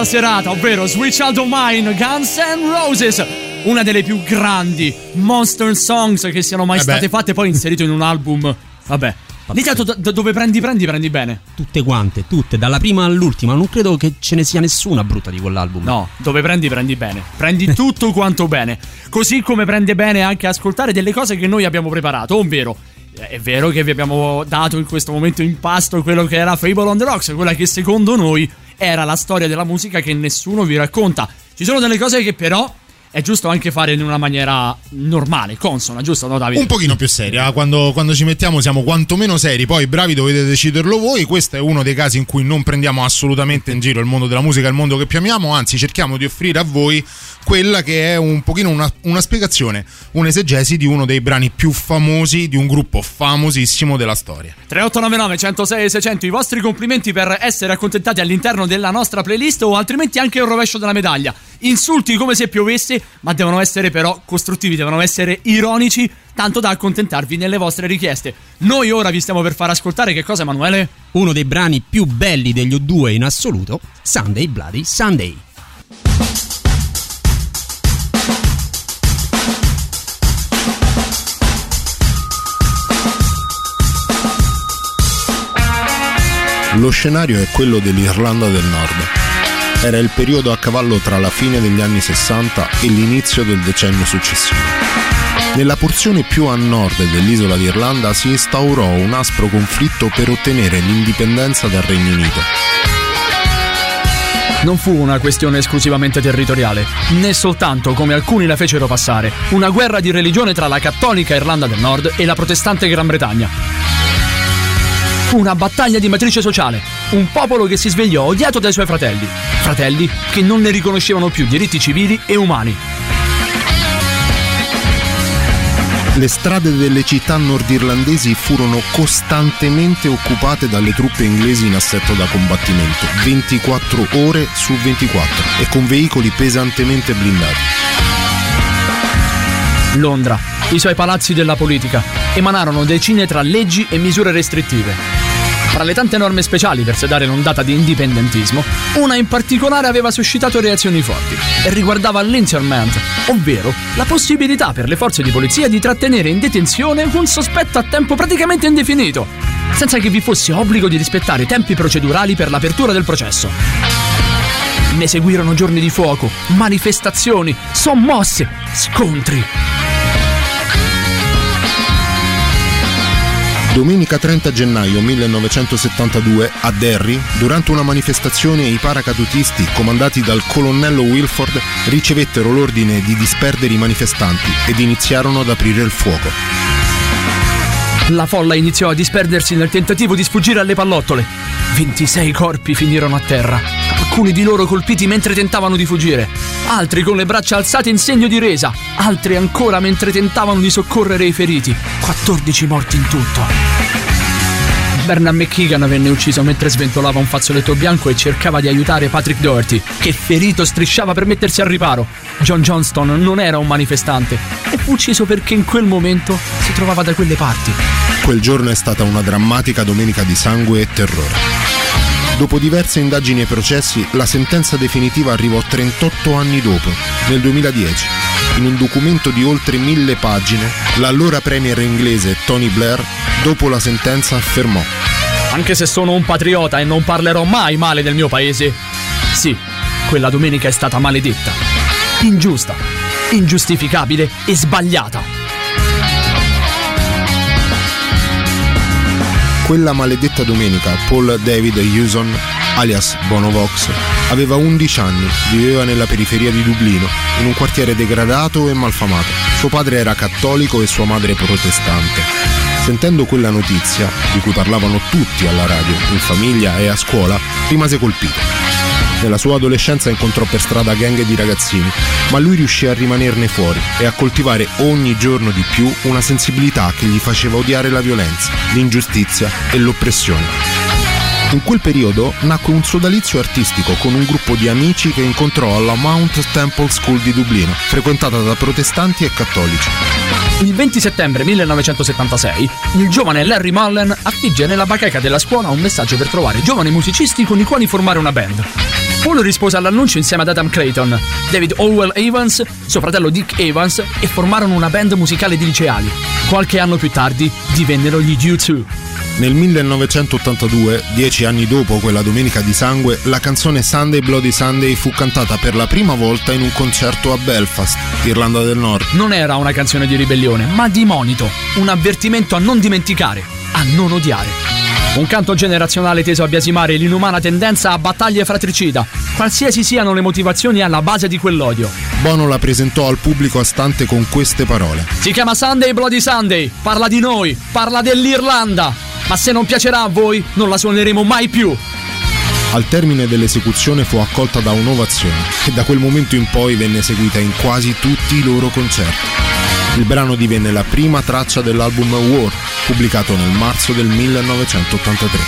[SPEAKER 6] serata, ovvero Sweet Child of Mine, Guns N' Roses. Una delle più grandi monster songs che siano mai
[SPEAKER 9] Eh beh.
[SPEAKER 6] state fatte, poi inserito in un album. Vabbè. Da, da dove prendi, prendi, prendi bene.
[SPEAKER 9] Tutte quante, tutte, dalla prima all'ultima. Non credo che ce ne sia nessuna brutta di quell'album.
[SPEAKER 6] No, dove prendi, prendi bene. Prendi tutto quanto bene. Così come prende bene anche ascoltare delle cose che noi abbiamo preparato, ovvero. eh, È vero che vi abbiamo dato in questo momento in pasto quello che era Fable on the Rocks, quella che secondo noi era la storia della musica che nessuno vi racconta. Ci sono delle cose che però è giusto anche fare in una maniera normale, consona, giusto, no Davide?
[SPEAKER 19] Un pochino più seria, quando, quando ci mettiamo siamo quantomeno seri, poi bravi dovete deciderlo voi, questo è uno dei casi in cui non prendiamo assolutamente in giro il mondo della musica, il mondo che più amiamo, anzi cerchiamo di offrire a voi quella che è un pochino una, una spiegazione, un'esegesi di uno dei brani più famosi di un gruppo famosissimo della storia.
[SPEAKER 6] 3899 106 600 i vostri complimenti per essere accontentati all'interno della nostra playlist o altrimenti anche il rovescio della medaglia. Insulti come se piovesse, ma devono essere però costruttivi, devono essere ironici, tanto da accontentarvi nelle vostre richieste. Noi ora vi stiamo per far ascoltare che cosa Emanuele?
[SPEAKER 9] Uno dei brani più belli degli O2 in assoluto, Sunday Bloody Sunday.
[SPEAKER 5] Lo scenario è quello dell'Irlanda del Nord. Era il periodo a cavallo tra la fine degli anni 60 e l'inizio del decennio successivo. Nella porzione più a nord dell'isola d'Irlanda si instaurò un aspro conflitto per ottenere l'indipendenza dal Regno Unito.
[SPEAKER 6] Non fu una questione esclusivamente territoriale, né soltanto, come alcuni la fecero passare, una guerra di religione tra la cattolica Irlanda del Nord e la protestante Gran Bretagna. Fu una battaglia di matrice sociale, un popolo che si svegliò odiato dai suoi fratelli, fratelli che non ne riconoscevano più diritti civili e umani.
[SPEAKER 5] Le strade delle città nordirlandesi furono costantemente occupate dalle truppe inglesi in assetto da combattimento, 24 ore su 24 e con veicoli pesantemente blindati.
[SPEAKER 6] Londra, i suoi palazzi della politica, emanarono decine tra leggi e misure restrittive. Tra le tante norme speciali per sedare l'ondata di indipendentismo, una in particolare aveva suscitato reazioni forti e riguardava l'interment, ovvero la possibilità per le forze di polizia di trattenere in detenzione un sospetto a tempo praticamente indefinito, senza che vi fosse obbligo di rispettare i tempi procedurali per l'apertura del processo. Ne seguirono giorni di fuoco, manifestazioni, sommosse, scontri.
[SPEAKER 5] Domenica 30 gennaio 1972 a Derry, durante una manifestazione i paracadutisti comandati dal colonnello Wilford ricevettero l'ordine di disperdere i manifestanti ed iniziarono ad aprire il fuoco.
[SPEAKER 6] La folla iniziò a disperdersi nel tentativo di sfuggire alle pallottole. 26 corpi finirono a terra, alcuni di loro colpiti mentre tentavano di fuggire, altri con le braccia alzate in segno di resa, altri ancora mentre tentavano di soccorrere i feriti. 14 morti in tutto. Bernard McKeegan venne ucciso mentre sventolava un fazzoletto bianco e cercava di aiutare Patrick Doherty, che ferito strisciava per mettersi al riparo. John Johnston non era un manifestante e fu ucciso perché in quel momento si trovava da quelle parti.
[SPEAKER 5] Quel giorno è stata una drammatica domenica di sangue e terrore. Dopo diverse indagini e processi, la sentenza definitiva arrivò 38 anni dopo, nel 2010. In un documento di oltre mille pagine, l'allora premier inglese Tony Blair, dopo la sentenza, affermò
[SPEAKER 6] Anche se sono un patriota e non parlerò mai male del mio paese. Sì, quella domenica è stata maledetta, ingiusta, ingiustificabile e sbagliata.
[SPEAKER 5] Quella maledetta domenica Paul David Hewson, alias Bonovox, aveva 11 anni, viveva nella periferia di Dublino, in un quartiere degradato e malfamato. Suo padre era cattolico e sua madre protestante. Sentendo quella notizia, di cui parlavano tutti alla radio, in famiglia e a scuola, rimase colpito. Nella sua adolescenza incontrò per strada gang di ragazzini, ma lui riuscì a rimanerne fuori e a coltivare ogni giorno di più una sensibilità che gli faceva odiare la violenza, l'ingiustizia e l'oppressione. In quel periodo nacque un sodalizio artistico con un gruppo di amici che incontrò alla Mount Temple School di Dublino, frequentata da protestanti e cattolici.
[SPEAKER 6] Il 20 settembre 1976, il giovane Larry Mullen affigge nella bacheca della scuola un messaggio per trovare giovani musicisti con i quali formare una band. Paul rispose all'annuncio insieme ad Adam Clayton, David Howell Evans, suo fratello Dick Evans e formarono una band musicale di liceali. Qualche anno più tardi divennero gli U2.
[SPEAKER 5] Nel 1982, dieci anni dopo quella domenica di sangue, la canzone Sunday Bloody Sunday fu cantata per la prima volta in un concerto a Belfast, Irlanda del Nord.
[SPEAKER 6] Non era una canzone di ribellione, ma di monito, un avvertimento a non dimenticare, a non odiare. Un canto generazionale teso a biasimare l'inumana tendenza a battaglie fratricida, qualsiasi siano le motivazioni alla base di quell'odio.
[SPEAKER 5] Bono la presentò al pubblico a stante con queste parole.
[SPEAKER 6] Si chiama Sunday Bloody Sunday, parla di noi, parla dell'Irlanda. Ma se non piacerà a voi, non la suoneremo mai più.
[SPEAKER 5] Al termine dell'esecuzione fu accolta da un'ovazione e da quel momento in poi venne eseguita in quasi tutti i loro concerti. Il brano divenne la prima traccia dell'album War, pubblicato nel marzo del 1983.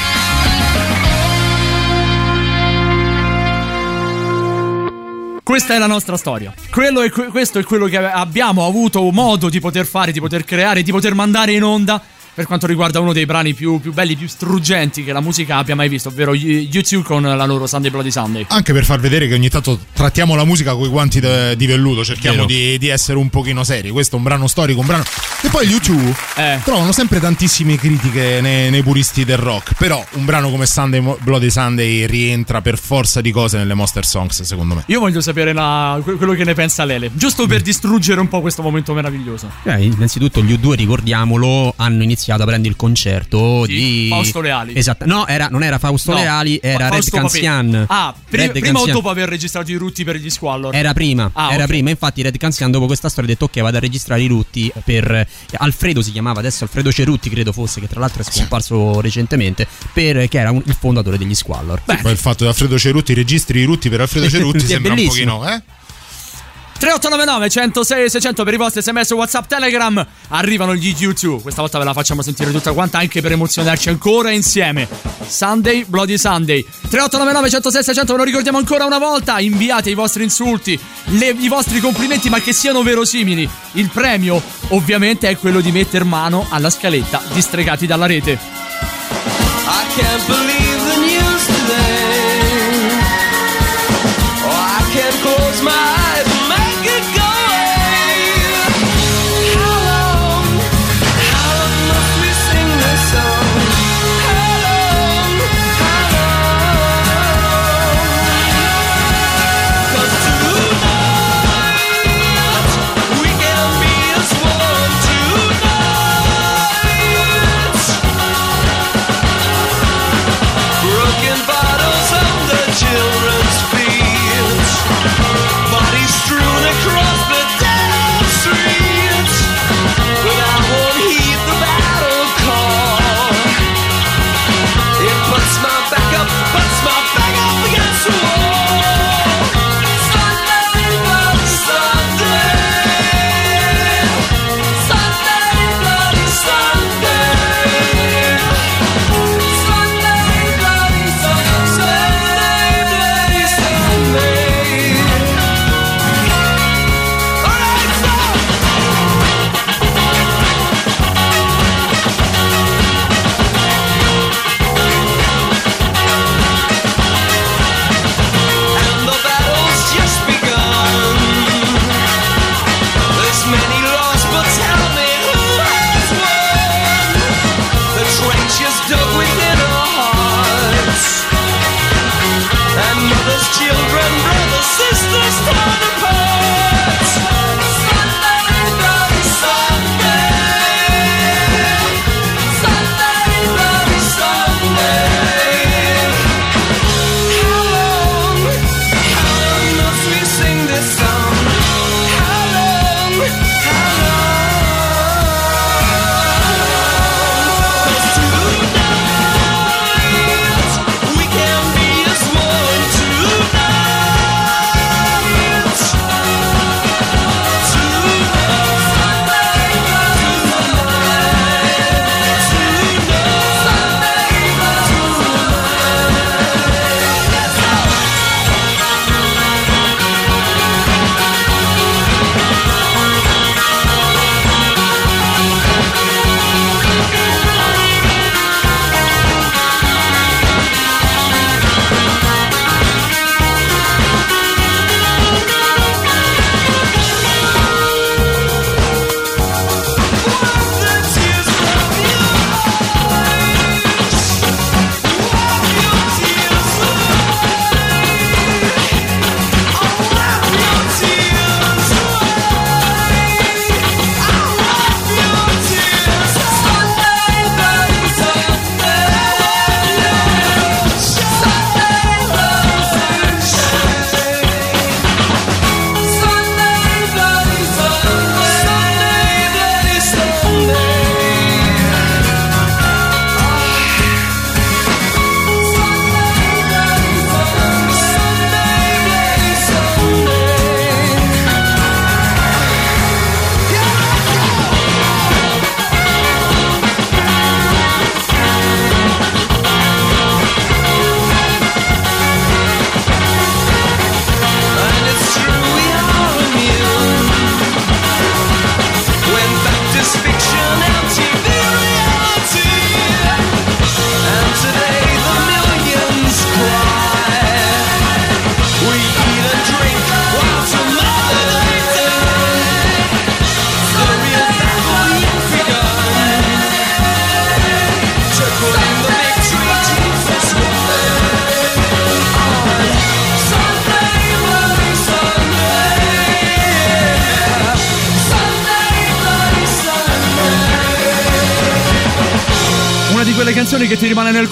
[SPEAKER 6] Questa è la nostra storia. È que- questo è quello che abbiamo avuto modo di poter fare, di poter creare, di poter mandare in onda per quanto riguarda uno dei brani più, più belli, più struggenti che la musica abbia mai visto, ovvero YouTube con la loro Sunday Bloody Sunday.
[SPEAKER 20] Anche per far vedere che ogni tanto trattiamo la musica con i guanti de- di velluto, cerchiamo di, di essere un pochino seri. Questo è un brano storico, un brano. E poi gli U2
[SPEAKER 6] Eh.
[SPEAKER 20] trovano sempre tantissime critiche nei, nei puristi del rock. Però un brano come Sunday Bloody Sunday rientra per forza di cose nelle Monster Songs, secondo me.
[SPEAKER 6] Io voglio sapere la- que- quello che ne pensa Lele, giusto per distruggere un po' questo momento meraviglioso.
[SPEAKER 9] Eh, innanzitutto gli U2, ricordiamolo, hanno iniziato a prendere il concerto
[SPEAKER 6] Sì,
[SPEAKER 9] di
[SPEAKER 6] Fausto Leali.
[SPEAKER 9] Esatto. No, era- non era Fausto
[SPEAKER 6] No,
[SPEAKER 9] Leali, era
[SPEAKER 6] Fa-
[SPEAKER 9] Red
[SPEAKER 6] Fausto Papetti.
[SPEAKER 9] Canzian.
[SPEAKER 6] Ah, pri-
[SPEAKER 9] Red
[SPEAKER 6] prima o
[SPEAKER 9] Canzian.
[SPEAKER 6] dopo aver registrato i rutti per gli Squallor?
[SPEAKER 9] Era prima,
[SPEAKER 6] Ah,
[SPEAKER 9] era
[SPEAKER 6] ok.
[SPEAKER 9] prima. Infatti, Red Canzian dopo questa storia ha detto: Ok, vado a registrare i rutti per. Alfredo si chiamava adesso Alfredo Cerutti, credo fosse, che tra l'altro è scomparso recentemente. Per, che era un- il fondatore degli Squallor.
[SPEAKER 20] Poi il fatto di Alfredo Cerutti registri i rutti per Alfredo [laughs] Cerutti sembra un
[SPEAKER 9] bellissimo.
[SPEAKER 20] pochino, eh?
[SPEAKER 6] 3899 106 600 per i vostri sms whatsapp telegram. Arrivano gli U2 questa volta ve la facciamo sentire tutta quanta anche per emozionarci ancora insieme. Sunday Bloody Sunday. 3899 106 600 ve lo ricordiamo ancora una volta. Inviate i vostri insulti le- i vostri complimenti ma che siano verosimili. Il premio ovviamente è quello di metter mano alla scaletta di stregati dalla rete.
[SPEAKER 21] I can't believe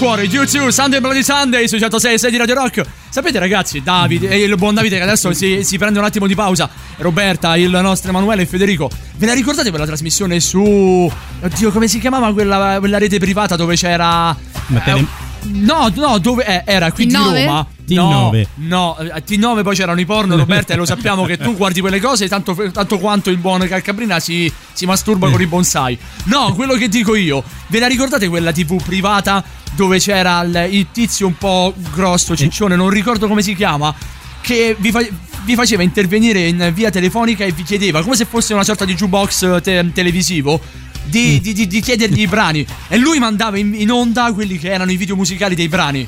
[SPEAKER 6] cuore. YouTube, Sunday Bloody Sunday su 106 6 di Radio Rock. Sapete ragazzi, Davide e il buon Davide che adesso si, si prende un attimo di pausa. Roberta, il nostro Emanuele e Federico. Ve la ricordate quella trasmissione su Oddio, come si chiamava quella, quella rete privata dove c'era
[SPEAKER 9] Ma te ne-
[SPEAKER 6] eh, No, no, dove eh, era qui di
[SPEAKER 8] T9?
[SPEAKER 6] Roma?
[SPEAKER 9] T9.
[SPEAKER 6] No, no, a T9 poi c'erano i porno, [laughs] Roberta, e lo sappiamo che tu guardi quelle cose tanto, tanto quanto il buon Calcabrina si, si masturba con i bonsai. No, quello che dico io, ve la ricordate quella TV privata dove c'era il, il tizio un po' grosso, ciccione, non ricordo come si chiama, che vi, fa- vi faceva intervenire in via telefonica e vi chiedeva, come se fosse una sorta di jukebox te- televisivo, di, di- di- di chiedergli i brani. E lui mandava in, in onda quelli che erano i video musicali dei brani.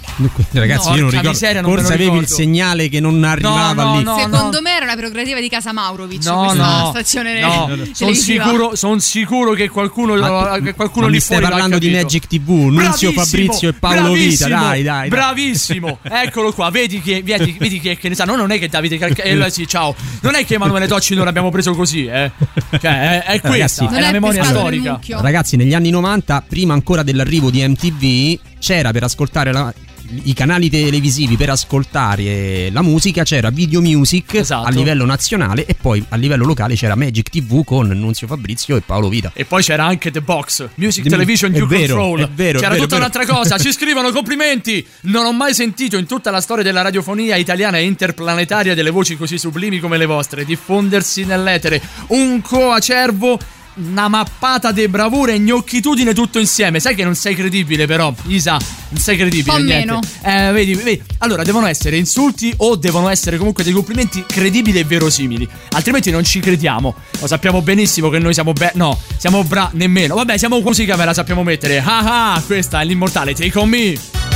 [SPEAKER 9] Ragazzi,
[SPEAKER 6] No,
[SPEAKER 9] io non ricordo.
[SPEAKER 6] miseria, non
[SPEAKER 9] Forse avevi il segnale che non arrivava
[SPEAKER 6] no,
[SPEAKER 9] lì.
[SPEAKER 6] no,
[SPEAKER 8] Secondo me era una prerogativa di Casa Maurovic
[SPEAKER 6] No,
[SPEAKER 8] questa
[SPEAKER 6] no,
[SPEAKER 8] stazione
[SPEAKER 6] no, sono sicuro, son sicuro che qualcuno, che qualcuno
[SPEAKER 9] Ma
[SPEAKER 6] lì
[SPEAKER 9] mi stai
[SPEAKER 6] fuori l'ha
[SPEAKER 9] parlando di. Magic TV, Nunzio Fabrizio e Paolo Vita.
[SPEAKER 6] bravissimo,
[SPEAKER 9] Dai, dai, dai.
[SPEAKER 6] Bravissimo, [laughs] eccolo qua. Vedi che, vedi, vedi che, che ne sa. No, non è che Davide Calca- eh, sì, ciao. Non è che Emanuele Tocci non l'abbiamo preso così, eh. Cioè, è, è questa,
[SPEAKER 9] Ragazzi,
[SPEAKER 6] è la memoria storica.
[SPEAKER 9] Ragazzi, negli anni 90, prima ancora dell'arrivo di MTV, c'era per ascoltare la- i canali televisivi per ascoltare la musica c'era Video Music
[SPEAKER 6] Esatto.
[SPEAKER 9] a livello nazionale e poi a livello locale c'era Magic TV con Nunzio Fabrizio e Paolo Vita.
[SPEAKER 6] E poi c'era anche The Box, Music
[SPEAKER 9] Di-
[SPEAKER 6] Television New
[SPEAKER 9] vero,
[SPEAKER 6] Control.
[SPEAKER 9] è vero, è
[SPEAKER 6] C'era
[SPEAKER 9] vero,
[SPEAKER 6] tutta
[SPEAKER 9] è vero.
[SPEAKER 6] un'altra cosa. Ci scrivono complimenti. Non ho mai sentito in tutta la storia della radiofonia italiana e interplanetaria delle voci così sublimi come le vostre diffondersi nell'etere. Un coacervo. Una mappata di bravura e gnocchitudine tutto insieme. Sai che non sei credibile, però, Isa. Non sei credibile.
[SPEAKER 8] Un po'
[SPEAKER 6] niente.
[SPEAKER 8] meno.
[SPEAKER 6] Eh, vedi, vedi. Allora, devono essere insulti o devono essere comunque dei complimenti credibili e verosimili. Altrimenti non ci crediamo. Lo sappiamo benissimo che noi siamo be- No, siamo bra... nemmeno. Vabbè, siamo musica, ve la sappiamo mettere. Ah ah, questa è l'immortale Take On Me.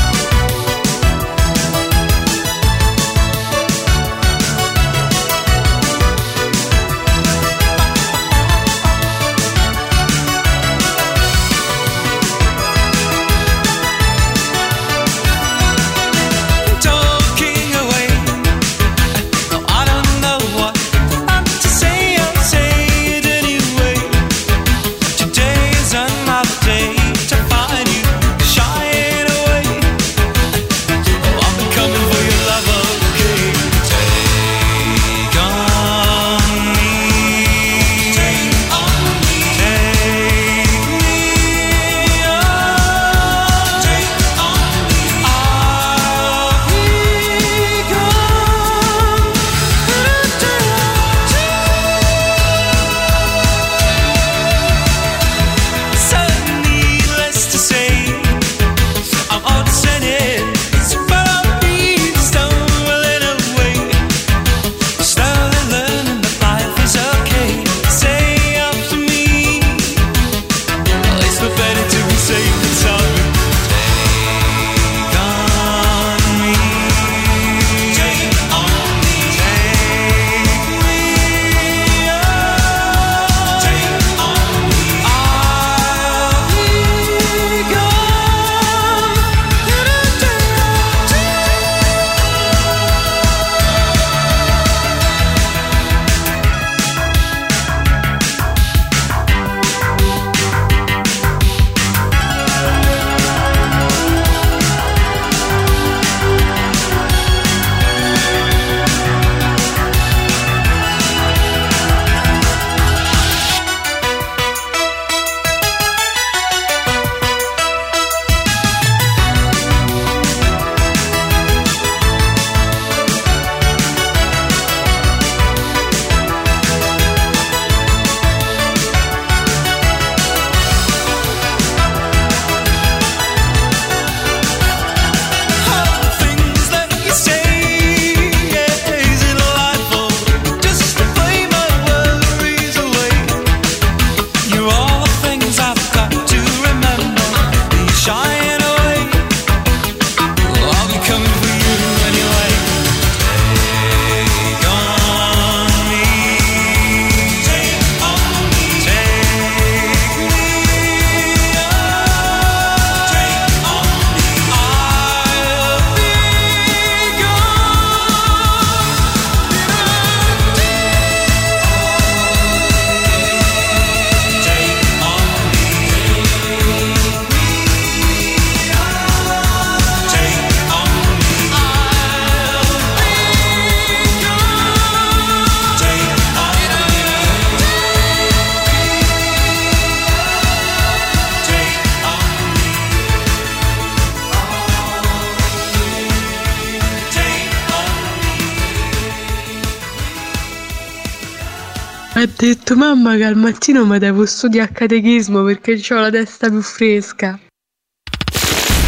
[SPEAKER 22] Mamma che al mattino mi devo studiare a catechismo perché ho la testa più fresca.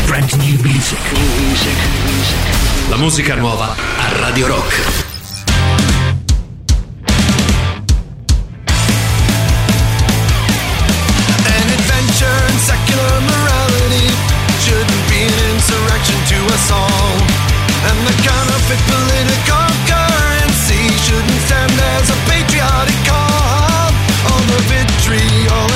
[SPEAKER 1] Brand new music. La musica nuova a Radio Rock.
[SPEAKER 16] An adventure in secular morality shouldn't be an insurrection to us all. And the counterfeit political tree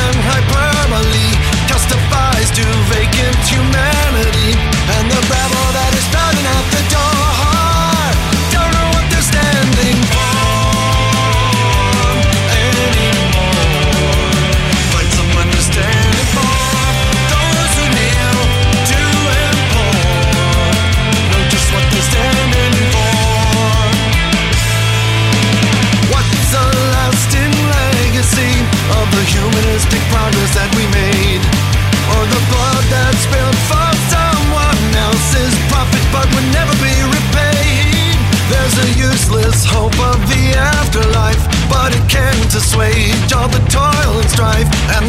[SPEAKER 16] strife. And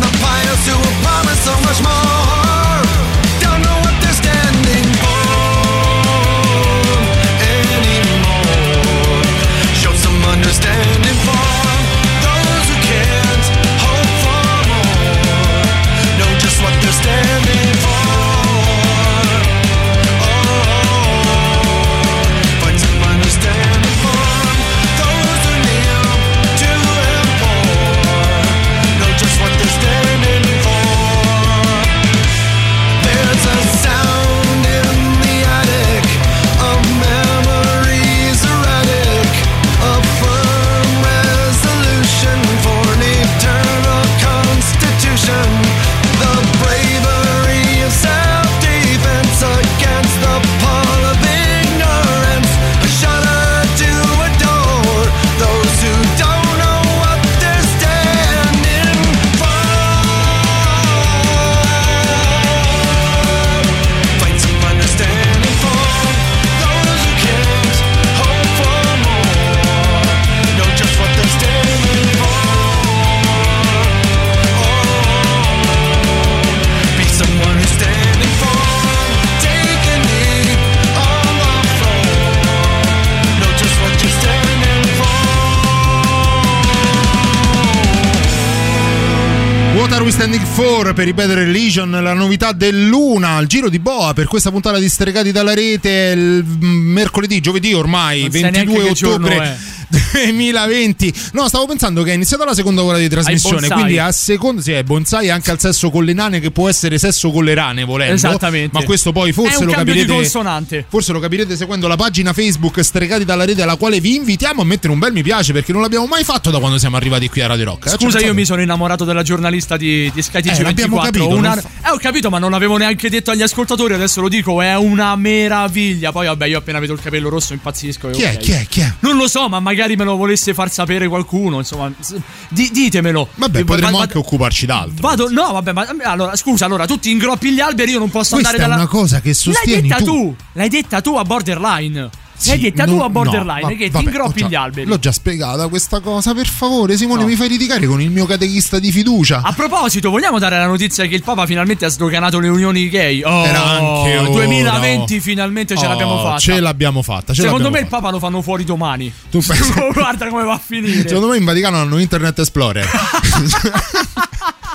[SPEAKER 16] for?
[SPEAKER 5] Per ripetere Legion, la novità dell'una al giro di Boa per questa puntata di Stregati dalla rete il mm, mercoledì, giovedì ormai,
[SPEAKER 6] Non sai
[SPEAKER 5] 22
[SPEAKER 6] neanche che giorno
[SPEAKER 5] ottobre. 2020 no stavo pensando che è iniziata la seconda ora di trasmissione quindi a seconda sì è bonsai anche al sesso con le nane che può essere sesso con le rane volendo
[SPEAKER 6] Esattamente.
[SPEAKER 5] ma questo poi forse lo capirete forse lo capirete seguendo la pagina Facebook Stregati dalla rete alla quale vi invitiamo a mettere un bel mi piace perché non l'abbiamo mai fatto da quando siamo arrivati qui a Radio Rock eh?
[SPEAKER 6] Scusa,
[SPEAKER 5] Cioè,
[SPEAKER 6] io mi sono innamorato della giornalista di, di Sky
[SPEAKER 5] Eh, l'abbiamo
[SPEAKER 6] TG24.
[SPEAKER 5] capito,
[SPEAKER 6] una-
[SPEAKER 5] non
[SPEAKER 6] Eh, ho capito, ma non l'avevo neanche detto agli ascoltatori. Adesso lo dico, è una meraviglia. Poi, vabbè, io appena vedo il capello rosso impazzisco.
[SPEAKER 5] Chi è?
[SPEAKER 6] ok.
[SPEAKER 5] Chi è? Chi è?
[SPEAKER 6] Non lo so, ma magari me lo volesse far sapere qualcuno. Insomma, di- ditemelo.
[SPEAKER 5] Vabbè, potremmo
[SPEAKER 6] va-
[SPEAKER 5] anche occuparci d'altro.
[SPEAKER 6] Vado, no, vabbè, ma allora, scusa, allora tu ti ingroppi gli alberi, io non posso
[SPEAKER 5] Questa
[SPEAKER 6] andare
[SPEAKER 5] è
[SPEAKER 6] dalla.
[SPEAKER 5] una cosa che sostieni
[SPEAKER 6] L'hai detta
[SPEAKER 5] tu.
[SPEAKER 6] tu. L'hai detta tu a borderline.
[SPEAKER 5] Sì,
[SPEAKER 6] tu
[SPEAKER 5] no-
[SPEAKER 6] a borderline,
[SPEAKER 5] no,
[SPEAKER 6] che
[SPEAKER 5] vabbè,
[SPEAKER 6] ti ingroppi
[SPEAKER 5] già-
[SPEAKER 6] gli alberi.
[SPEAKER 5] L'ho già spiegata questa cosa. Per favore, Simone,
[SPEAKER 6] No.
[SPEAKER 5] mi fai litigare con il mio catechista di fiducia.
[SPEAKER 6] A proposito, vogliamo dare la notizia che il Papa finalmente ha sdoganato le unioni gay? Oh,
[SPEAKER 5] Era anche ora.
[SPEAKER 6] 2020 finalmente ce
[SPEAKER 5] Oh,
[SPEAKER 6] l'abbiamo fatta.
[SPEAKER 5] Ce l'abbiamo fatta. ce
[SPEAKER 6] Secondo
[SPEAKER 5] l'abbiamo
[SPEAKER 6] me il Papa lo fanno fuori domani.
[SPEAKER 5] Tu [laughs] pensi-
[SPEAKER 6] Guarda come va a finire.
[SPEAKER 5] Secondo me in Vaticano hanno Internet Explorer. [laughs] [laughs]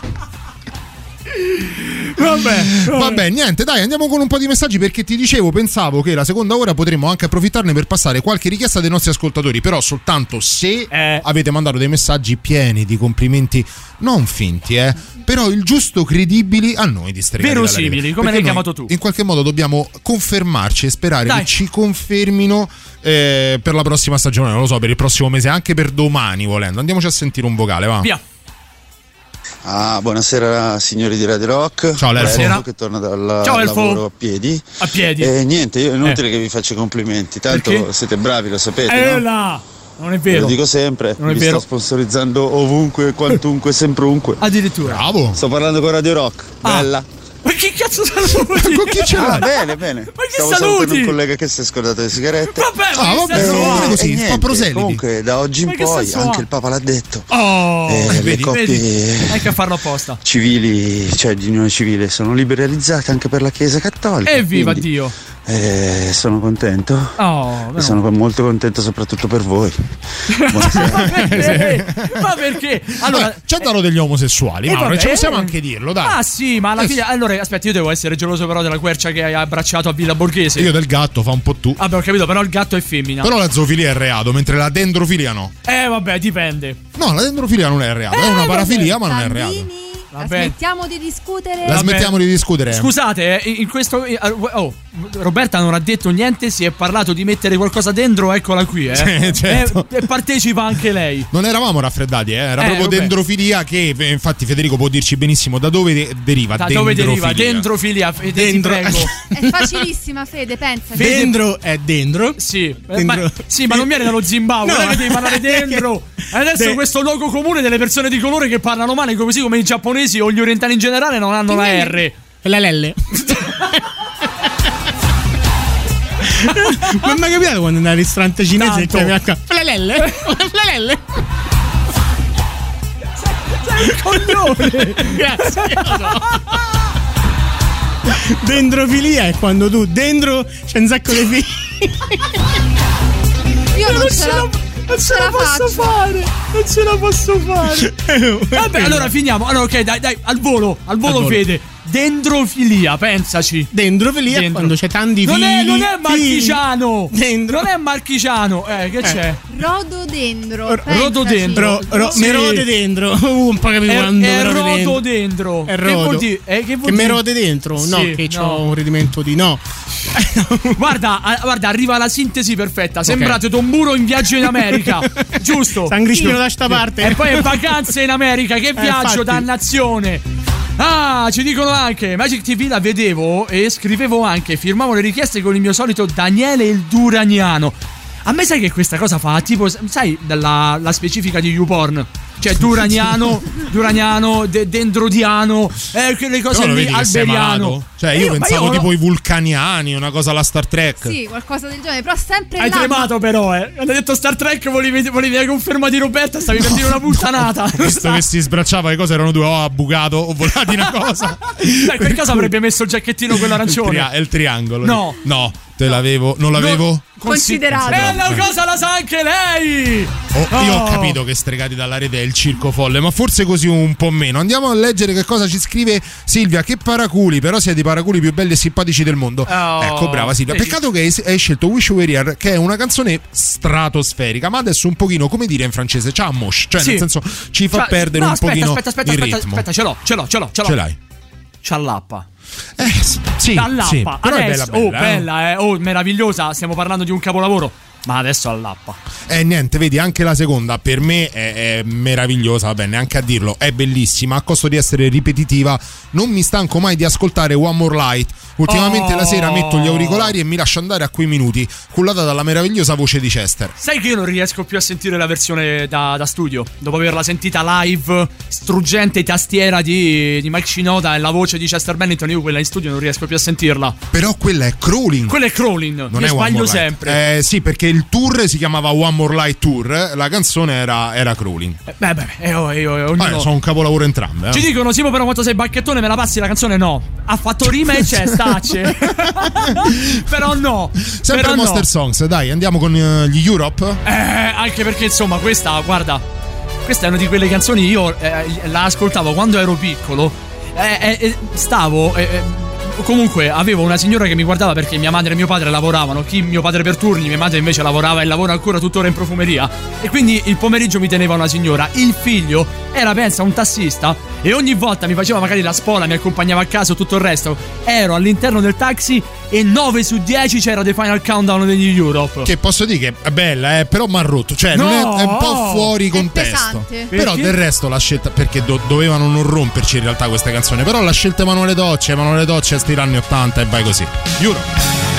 [SPEAKER 6] Vabbè,
[SPEAKER 5] Vabbè, niente, dai, andiamo con un po' di messaggi perché ti dicevo, pensavo che la seconda ora potremmo anche approfittarne per passare qualche richiesta dei nostri ascoltatori, però soltanto se
[SPEAKER 6] Eh.
[SPEAKER 5] avete mandato dei messaggi pieni di complimenti non finti, eh, però il giusto credibili a noi di stregare
[SPEAKER 6] Verosimili, come l'hai chiamato tu.
[SPEAKER 5] In qualche modo dobbiamo confermarci e sperare
[SPEAKER 6] Dai.
[SPEAKER 5] che ci confermino eh, per la prossima stagione, non lo so, per il prossimo mese, anche per domani volendo. Andiamoci a sentire un vocale, va.
[SPEAKER 6] Via.
[SPEAKER 23] Ah, buonasera signori di Radio Rock.
[SPEAKER 5] Ciao, Lerfo.
[SPEAKER 23] Elfo che torna dal
[SPEAKER 6] Ciao,
[SPEAKER 23] lavoro a piedi.
[SPEAKER 6] A piedi.
[SPEAKER 23] E niente, io è inutile che vi faccia i complimenti, tanto
[SPEAKER 6] Perché?
[SPEAKER 23] siete bravi, lo sapete.
[SPEAKER 6] Eh
[SPEAKER 23] no?
[SPEAKER 6] là, non è
[SPEAKER 23] Ve
[SPEAKER 6] vero.
[SPEAKER 23] Lo dico sempre,
[SPEAKER 6] Non è vero.
[SPEAKER 23] sto sponsorizzando ovunque, quantunque, [laughs] semprunque.
[SPEAKER 6] Addirittura.
[SPEAKER 5] Bravo.
[SPEAKER 23] Sto parlando con Radio Rock.
[SPEAKER 6] Ah.
[SPEAKER 23] Bella.
[SPEAKER 6] Ma che cazzo saluti? [laughs]
[SPEAKER 5] Con chi ce
[SPEAKER 23] Ah,
[SPEAKER 5] l'hai?
[SPEAKER 23] bene, bene.
[SPEAKER 6] Ma che
[SPEAKER 23] Stavo
[SPEAKER 6] saluti?
[SPEAKER 23] un collega che si è scordato le sigarette.
[SPEAKER 6] Vabbè, ma
[SPEAKER 5] Ah, vabbè, è così, fa proseliti.
[SPEAKER 23] Comunque, da oggi in poi, anche il Papa l'ha detto.
[SPEAKER 6] Oh,
[SPEAKER 23] eh, le
[SPEAKER 5] vedi,
[SPEAKER 23] coppie
[SPEAKER 6] vedi? Hai che farlo apposta.
[SPEAKER 23] civili, cioè di unione civile, sono liberalizzate anche per la Chiesa Cattolica.
[SPEAKER 6] Evviva
[SPEAKER 23] quindi,
[SPEAKER 6] Dio.
[SPEAKER 23] Eh, sono contento.
[SPEAKER 6] Oh,
[SPEAKER 23] sono molto contento soprattutto per voi. [laughs] Buonasera.
[SPEAKER 6] perché? Ma perché? Allora,
[SPEAKER 5] Vabbè, ci hanno degli omosessuali,
[SPEAKER 6] Eh,
[SPEAKER 5] Mauro, ci possiamo anche dirlo, dai.
[SPEAKER 6] Ah sì, ma alla
[SPEAKER 5] Eh,
[SPEAKER 6] fine Allora, aspetta, io devo essere geloso però della quercia che hai abbracciato a Villa Borghese
[SPEAKER 5] Io del gatto fa un po' tu.
[SPEAKER 6] Vabbè, ho capito, però il gatto è femmina
[SPEAKER 5] Però la zoofilia è reato, mentre la dendrofilia no.
[SPEAKER 6] Eh, vabbè, dipende
[SPEAKER 5] No, la dendrofilia non è reato, è
[SPEAKER 6] Eh,
[SPEAKER 5] una
[SPEAKER 6] vabbè.
[SPEAKER 5] parafilia, ma non è reato.
[SPEAKER 8] La
[SPEAKER 6] Vabbè.
[SPEAKER 8] smettiamo di discutere.
[SPEAKER 5] La smettiamo di discutere.
[SPEAKER 6] Scusate, eh, in questo. eh, Oh, Roberta non ha detto niente, si è parlato di mettere qualcosa dentro, eccola qui, eh. [laughs]
[SPEAKER 5] Sì, certo.
[SPEAKER 6] Eh, E partecipa anche lei.
[SPEAKER 5] Non eravamo raffreddati, eh, era
[SPEAKER 6] Eh,
[SPEAKER 5] proprio
[SPEAKER 6] vabbè.
[SPEAKER 5] dendrofilia che infatti Federico può dirci benissimo da dove de- deriva.
[SPEAKER 6] Da dove deriva?
[SPEAKER 5] dendrofilia.
[SPEAKER 6] Fede, prego. [laughs]
[SPEAKER 8] È facilissima, Fede, pensa.
[SPEAKER 9] Dentro è dentro.
[SPEAKER 6] Sì,
[SPEAKER 9] Dentro.
[SPEAKER 6] Ma, sì, ma non viene dallo Zimbabwe,
[SPEAKER 9] No.
[SPEAKER 6] non è che devi parlare [laughs] dentro. E adesso
[SPEAKER 9] De-
[SPEAKER 6] questo luogo comune delle persone di colore che parlano male, così come i giapponesi o gli orientali in generale, non hanno la R.
[SPEAKER 9] La Lelle. [laughs] Ma mi è capitato quando andai al ristorante cinese e
[SPEAKER 6] Tanto.
[SPEAKER 9] chiami a Flalelle? Flalelle?
[SPEAKER 6] Sei un coglione.
[SPEAKER 9] Grazie. lo so. Dendrofilia è quando tu dentro c'è un sacco di figli.
[SPEAKER 8] Io non, ce la,
[SPEAKER 6] non ce la posso
[SPEAKER 8] faccio.
[SPEAKER 6] fare. Non ce la posso fare. [laughs] Vabbè, allora finiamo. Allora, ok, dai, dai, al volo, al volo,
[SPEAKER 9] Al volo.
[SPEAKER 6] Fede. Dendrofilia, pensaci.
[SPEAKER 9] Dendrofilia è
[SPEAKER 6] Dentro.
[SPEAKER 9] quando c'è tanti
[SPEAKER 6] Non
[SPEAKER 9] figli.
[SPEAKER 6] è, non è marchigiano.
[SPEAKER 9] Dentro.
[SPEAKER 6] Non è marchigiano. Eh, che c'è?
[SPEAKER 8] Rododendro.
[SPEAKER 6] R- rododendro.
[SPEAKER 9] Ro,
[SPEAKER 6] Sì.
[SPEAKER 9] me rode dentro. [laughs] Uh, un po' capito
[SPEAKER 6] È,
[SPEAKER 9] quando
[SPEAKER 6] è
[SPEAKER 9] me rode dentro.
[SPEAKER 6] rodo dentro.
[SPEAKER 9] È
[SPEAKER 6] Che vuol dire? Eh, che vuol
[SPEAKER 9] Che me
[SPEAKER 6] dire?
[SPEAKER 9] rode dentro? No,
[SPEAKER 6] Sì,
[SPEAKER 9] che
[SPEAKER 6] no.
[SPEAKER 9] ho un rendimento di no. [laughs]
[SPEAKER 6] Guarda, ah, guarda, arriva la sintesi perfetta. Sembrate Tomburo in viaggio in America. [laughs] Giusto?
[SPEAKER 9] San Crispino da sta parte.
[SPEAKER 6] E poi è vacanze in America. Che viaggio,
[SPEAKER 9] infatti.
[SPEAKER 6] dannazione. Ah, ci dicono anche Magic TV la vedevo e scrivevo anche, firmavo le richieste con il mio solito Daniele il Duraniano. A me sai che questa cosa fa? Tipo, sai, la, la specifica di YouPorn. Cioè, Duraniano, Duraniano, de- Dendrodiano, eh, quelle cose lì, Alberiano.
[SPEAKER 5] Cioè, io,
[SPEAKER 6] ma
[SPEAKER 5] pensavo
[SPEAKER 6] io-
[SPEAKER 5] tipo i vulcaniani, una cosa alla Star Trek.
[SPEAKER 8] Sì, qualcosa del genere, però sempre
[SPEAKER 6] Hai
[SPEAKER 8] là.
[SPEAKER 6] tremato però, eh. Quando hai detto Star Trek volevi, volevi la conferma di Roberta, stavi per dire una puttanata.
[SPEAKER 5] Visto che si sbracciava, le cose erano due, oh, ha bucato, ho volato una cosa. [laughs]
[SPEAKER 6] Dai, per caso avrebbe messo il giacchettino quello
[SPEAKER 5] Il
[SPEAKER 6] arancione.
[SPEAKER 5] tria- è il triangolo.
[SPEAKER 6] No.
[SPEAKER 5] No, te l'avevo. Non l'avevo?
[SPEAKER 8] Considerato.
[SPEAKER 6] E la cosa la sa anche lei!
[SPEAKER 5] Oh, Io ho
[SPEAKER 6] Oh.
[SPEAKER 5] capito che stregati dalla rete è il circo folle, ma forse così un po' meno. Andiamo a leggere che cosa ci scrive Silvia. Che paraculi, però siete i paraculi più belli e simpatici del mondo.
[SPEAKER 6] Oh.
[SPEAKER 5] Ecco, brava Silvia. Peccato che hai, scelto Wish You Were Here, che è una canzone stratosferica, ma adesso un pochino, come dire in francese, c'ha mosh, cioè
[SPEAKER 6] Sì.
[SPEAKER 5] nel senso ci fa
[SPEAKER 6] Cioè,
[SPEAKER 5] perdere
[SPEAKER 6] no,
[SPEAKER 5] un
[SPEAKER 6] aspetta,
[SPEAKER 5] pochino
[SPEAKER 6] aspetta, aspetta,
[SPEAKER 5] il
[SPEAKER 6] aspetta,
[SPEAKER 5] ritmo.
[SPEAKER 6] aspetta, ce l'ho, ce l'ho, ce l'ho, ce l'ho.
[SPEAKER 5] Ce l'hai?
[SPEAKER 6] Ciallappa.
[SPEAKER 5] Eh, sì,
[SPEAKER 6] Allappa.
[SPEAKER 5] sì,
[SPEAKER 6] Adesso,
[SPEAKER 5] bella bella.
[SPEAKER 6] oh,
[SPEAKER 5] eh.
[SPEAKER 6] bella, eh. Oh, meravigliosa. Stiamo parlando di un capolavoro. Ma adesso allappa.
[SPEAKER 5] E niente, vedi, anche la seconda per me è, è meravigliosa, va bene, neanche a dirlo, è bellissima, a costo di essere ripetitiva, non mi stanco mai di ascoltare One More Light. Ultimamente
[SPEAKER 6] Oh.
[SPEAKER 5] la sera metto gli auricolari e mi lascio andare a quei minuti, cullata dalla meravigliosa voce di Chester.
[SPEAKER 6] Sai che io non riesco più a sentire la versione da, da studio. Dopo averla sentita live, struggente tastiera di, di Mike Shinoda e la voce di Chester Bennington, io quella in studio non riesco più a sentirla.
[SPEAKER 5] Però quella è Crawling.
[SPEAKER 6] Quella è Crawling.
[SPEAKER 5] Non
[SPEAKER 6] io
[SPEAKER 5] è
[SPEAKER 6] sbaglio sempre.
[SPEAKER 5] Eh, sì, perché il tour si chiamava One More Light Tour, la canzone era, era Crawling.
[SPEAKER 6] Eh, Beh, beh, eh, oh, eh, ognuno-
[SPEAKER 5] sono un capolavoro entrambe. eh.
[SPEAKER 6] Ci dicono, Simo, però quanto sei bacchettone, me la passi la canzone? No. Ha fatto rima e c'è, [laughs] stacce. [laughs] però no.
[SPEAKER 5] Sempre
[SPEAKER 6] però
[SPEAKER 5] Monster
[SPEAKER 6] no.
[SPEAKER 5] Songs, dai, andiamo con eh, gli Europe.
[SPEAKER 6] Eh, anche perché, insomma, questa, guarda, questa è una di quelle canzoni, io eh, la ascoltavo quando ero piccolo. eh, eh, eh, stavo. Comunque avevo una signora che mi guardava perché mia madre e mio padre lavoravano, chi mio padre per turni, mia madre invece lavorava e lavora ancora tuttora in profumeria e quindi il pomeriggio mi teneva una signora, il figlio era pensa un tassista e ogni volta mi faceva magari la spola, mi accompagnava a casa tutto il resto, ero all'interno del taxi e 9 su 10 c'era The Final Countdown degli Europe.
[SPEAKER 5] Che posso dire che è bella, eh, però mi ha rotto. Cioè, non è,
[SPEAKER 6] No!
[SPEAKER 5] è un po' fuori contesto. Però del resto la scelta. Perché do- dovevano non romperci in realtà queste canzoni. Però la scelta Emanuele Docce, Emanuele Docce, stile anni 80 e vai così. Europe.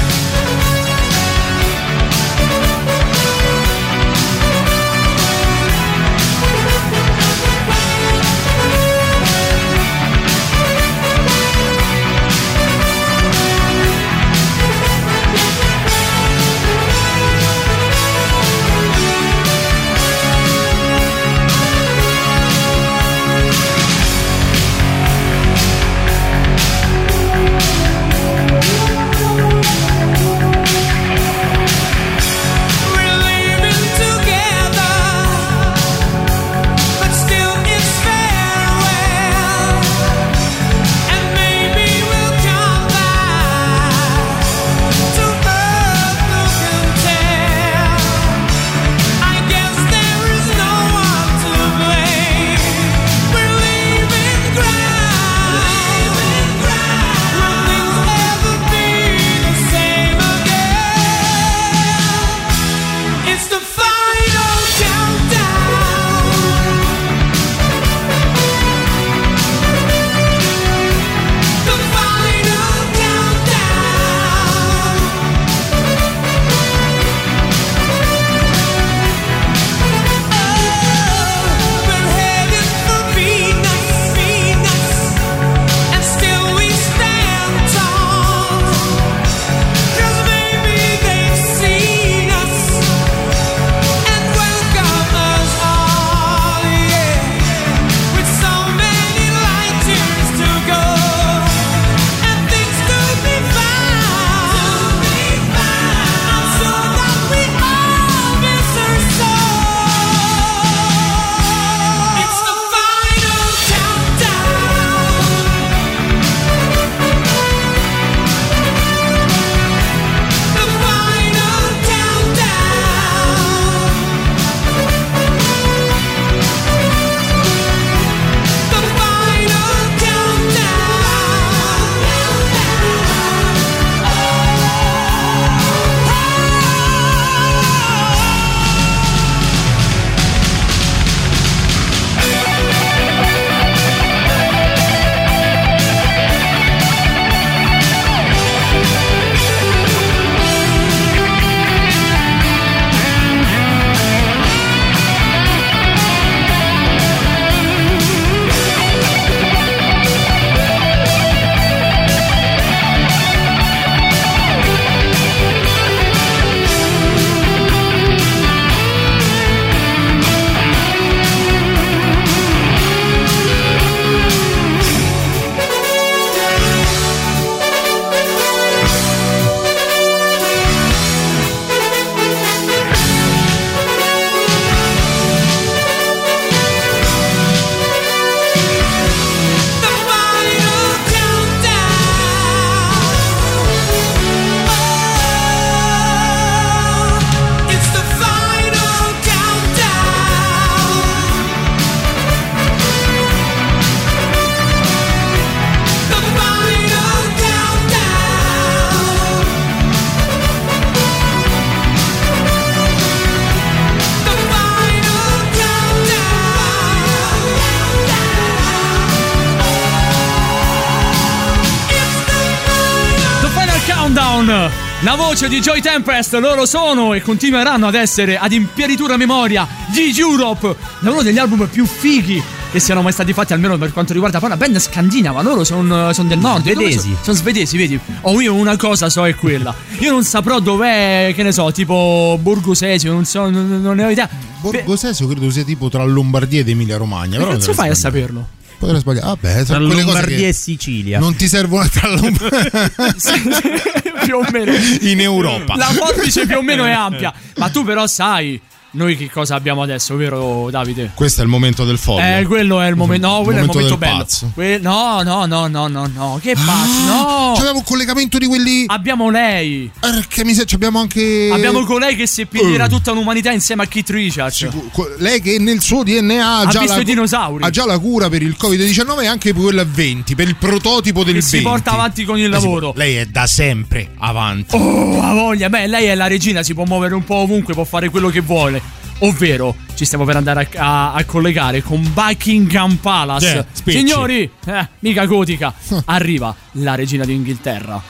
[SPEAKER 6] Down. La voce di Joy Tempest, loro sono e continueranno ad essere ad impieritura memoria di Europe, da uno degli album più fighi che siano mai stati fatti, almeno per quanto riguarda poi una band scandinava, loro sono del nord.
[SPEAKER 9] Svedesi.
[SPEAKER 6] Sono, sono svedesi, vedi? Oh, io una cosa so è quella. Io non saprò dov'è, che ne so, tipo Borgosesio, non so, non, non ne ho idea.
[SPEAKER 5] Borgosesio credo sia tipo tra Lombardia ed Emilia Romagna.
[SPEAKER 6] Come cazzo fai a saperlo?
[SPEAKER 5] Potrei sbagliare. Vabbè,
[SPEAKER 9] Tra
[SPEAKER 5] quelle cose
[SPEAKER 9] Lombardia
[SPEAKER 5] che
[SPEAKER 9] e Sicilia.
[SPEAKER 5] non ti servono tra Lombardia [laughs] [laughs]
[SPEAKER 6] più o meno.
[SPEAKER 5] in Europa.
[SPEAKER 6] La forbice più o meno è ampia. Ma tu però sai noi che cosa abbiamo adesso, vero Davide?
[SPEAKER 5] Questo è il momento del folle.
[SPEAKER 6] Eh, quello è il momento. No, quello
[SPEAKER 5] momento
[SPEAKER 6] è il momento bello.
[SPEAKER 5] pazzo.
[SPEAKER 6] Que- no, no, no, no, no, no. Che pazzo, no.
[SPEAKER 5] C'abbiamo un collegamento di quelli.
[SPEAKER 6] Abbiamo lei.
[SPEAKER 5] Perché mi sa, abbiamo anche.
[SPEAKER 6] Abbiamo colei che seppellirà
[SPEAKER 5] Eh.
[SPEAKER 6] tutta l'umanità insieme a Keith Richards.
[SPEAKER 5] Que- Lei che nel suo DNA ha
[SPEAKER 6] Ha
[SPEAKER 5] già,
[SPEAKER 6] visto
[SPEAKER 5] la,
[SPEAKER 6] i dinosauri.
[SPEAKER 5] ha già la cura per il Covid-19 e anche per quella 20, per il prototipo del
[SPEAKER 6] Che
[SPEAKER 5] 20.
[SPEAKER 6] si porta avanti con il
[SPEAKER 5] Eh
[SPEAKER 6] lavoro.
[SPEAKER 5] Lei è da sempre avanti.
[SPEAKER 6] Oh, ha voglia. Beh, lei è la regina, si può muovere un po' ovunque, può fare quello che vuole. Ovvero, ci stiamo per andare a, a- a collegare con Buckingham Palace.
[SPEAKER 5] Spicci.
[SPEAKER 6] Signori, eh, mica gotica. [laughs] Arriva la regina d'Inghilterra.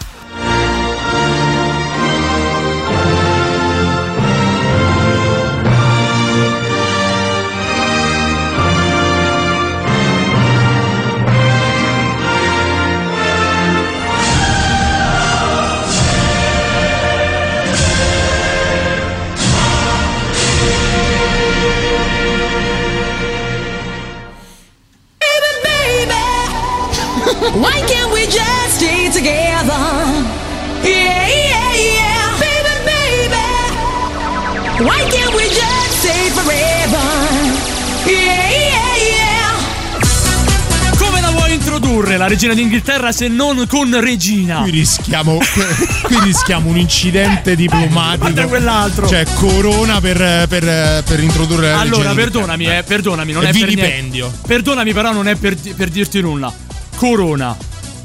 [SPEAKER 24] Why can't we just stay together? Yeah, yeah, yeah. Baby, baby. Why can't we just stay forever? Yeah, yeah, yeah.
[SPEAKER 6] Come la vuoi introdurre la regina d'Inghilterra se non con regina?
[SPEAKER 5] Qui rischiamo, qui rischiamo un incidente diplomatico.
[SPEAKER 6] Guarda quell'altro.
[SPEAKER 5] Cioè, corona per, per- per introdurre la
[SPEAKER 6] Allora,
[SPEAKER 5] regina
[SPEAKER 6] perdonami, eh, perdonami, non
[SPEAKER 5] È
[SPEAKER 6] è, per niente. Perdonami, però non è per, per dirti nulla. Corona.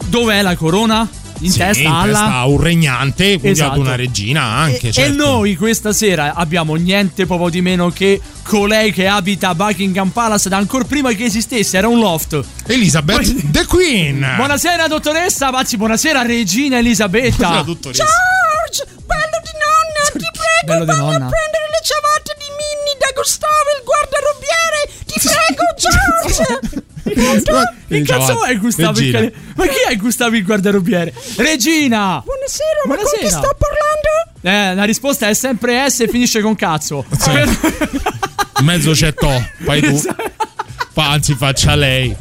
[SPEAKER 6] Dov'è la corona? In
[SPEAKER 5] Sì,
[SPEAKER 6] testa
[SPEAKER 5] in
[SPEAKER 6] alla
[SPEAKER 5] testa a un regnante, quindi
[SPEAKER 6] Esatto.
[SPEAKER 5] ad una regina anche.
[SPEAKER 6] E,
[SPEAKER 5] certo.
[SPEAKER 6] e noi questa sera abbiamo niente poco di meno che colei che abita a Buckingham Palace da ancora prima che esistesse, era un loft.
[SPEAKER 5] Elizabeth the Queen. [laughs]
[SPEAKER 6] Buonasera dottoressa, Pazzi, buonasera regina Elisabetta.
[SPEAKER 5] Buonasera, dottoressa.
[SPEAKER 24] George, bello di nonna, ti prego,
[SPEAKER 6] Bello nonna.
[SPEAKER 24] a prendere le ciabatte di Minnie da Gustavo, il guardarobiere. Ti prego, George. [laughs]
[SPEAKER 6] Che cazzo è Gustavo il
[SPEAKER 5] Regina.
[SPEAKER 6] cane- Ma chi è Gustavo il guardarobiere? Regina!
[SPEAKER 24] Buonasera, ma con chi sto parlando?
[SPEAKER 6] Eh, la risposta è sempre S e finisce con cazzo.
[SPEAKER 5] In [laughs] mezzo c'è To, fai tu. Fa- Anzi, faccia lei.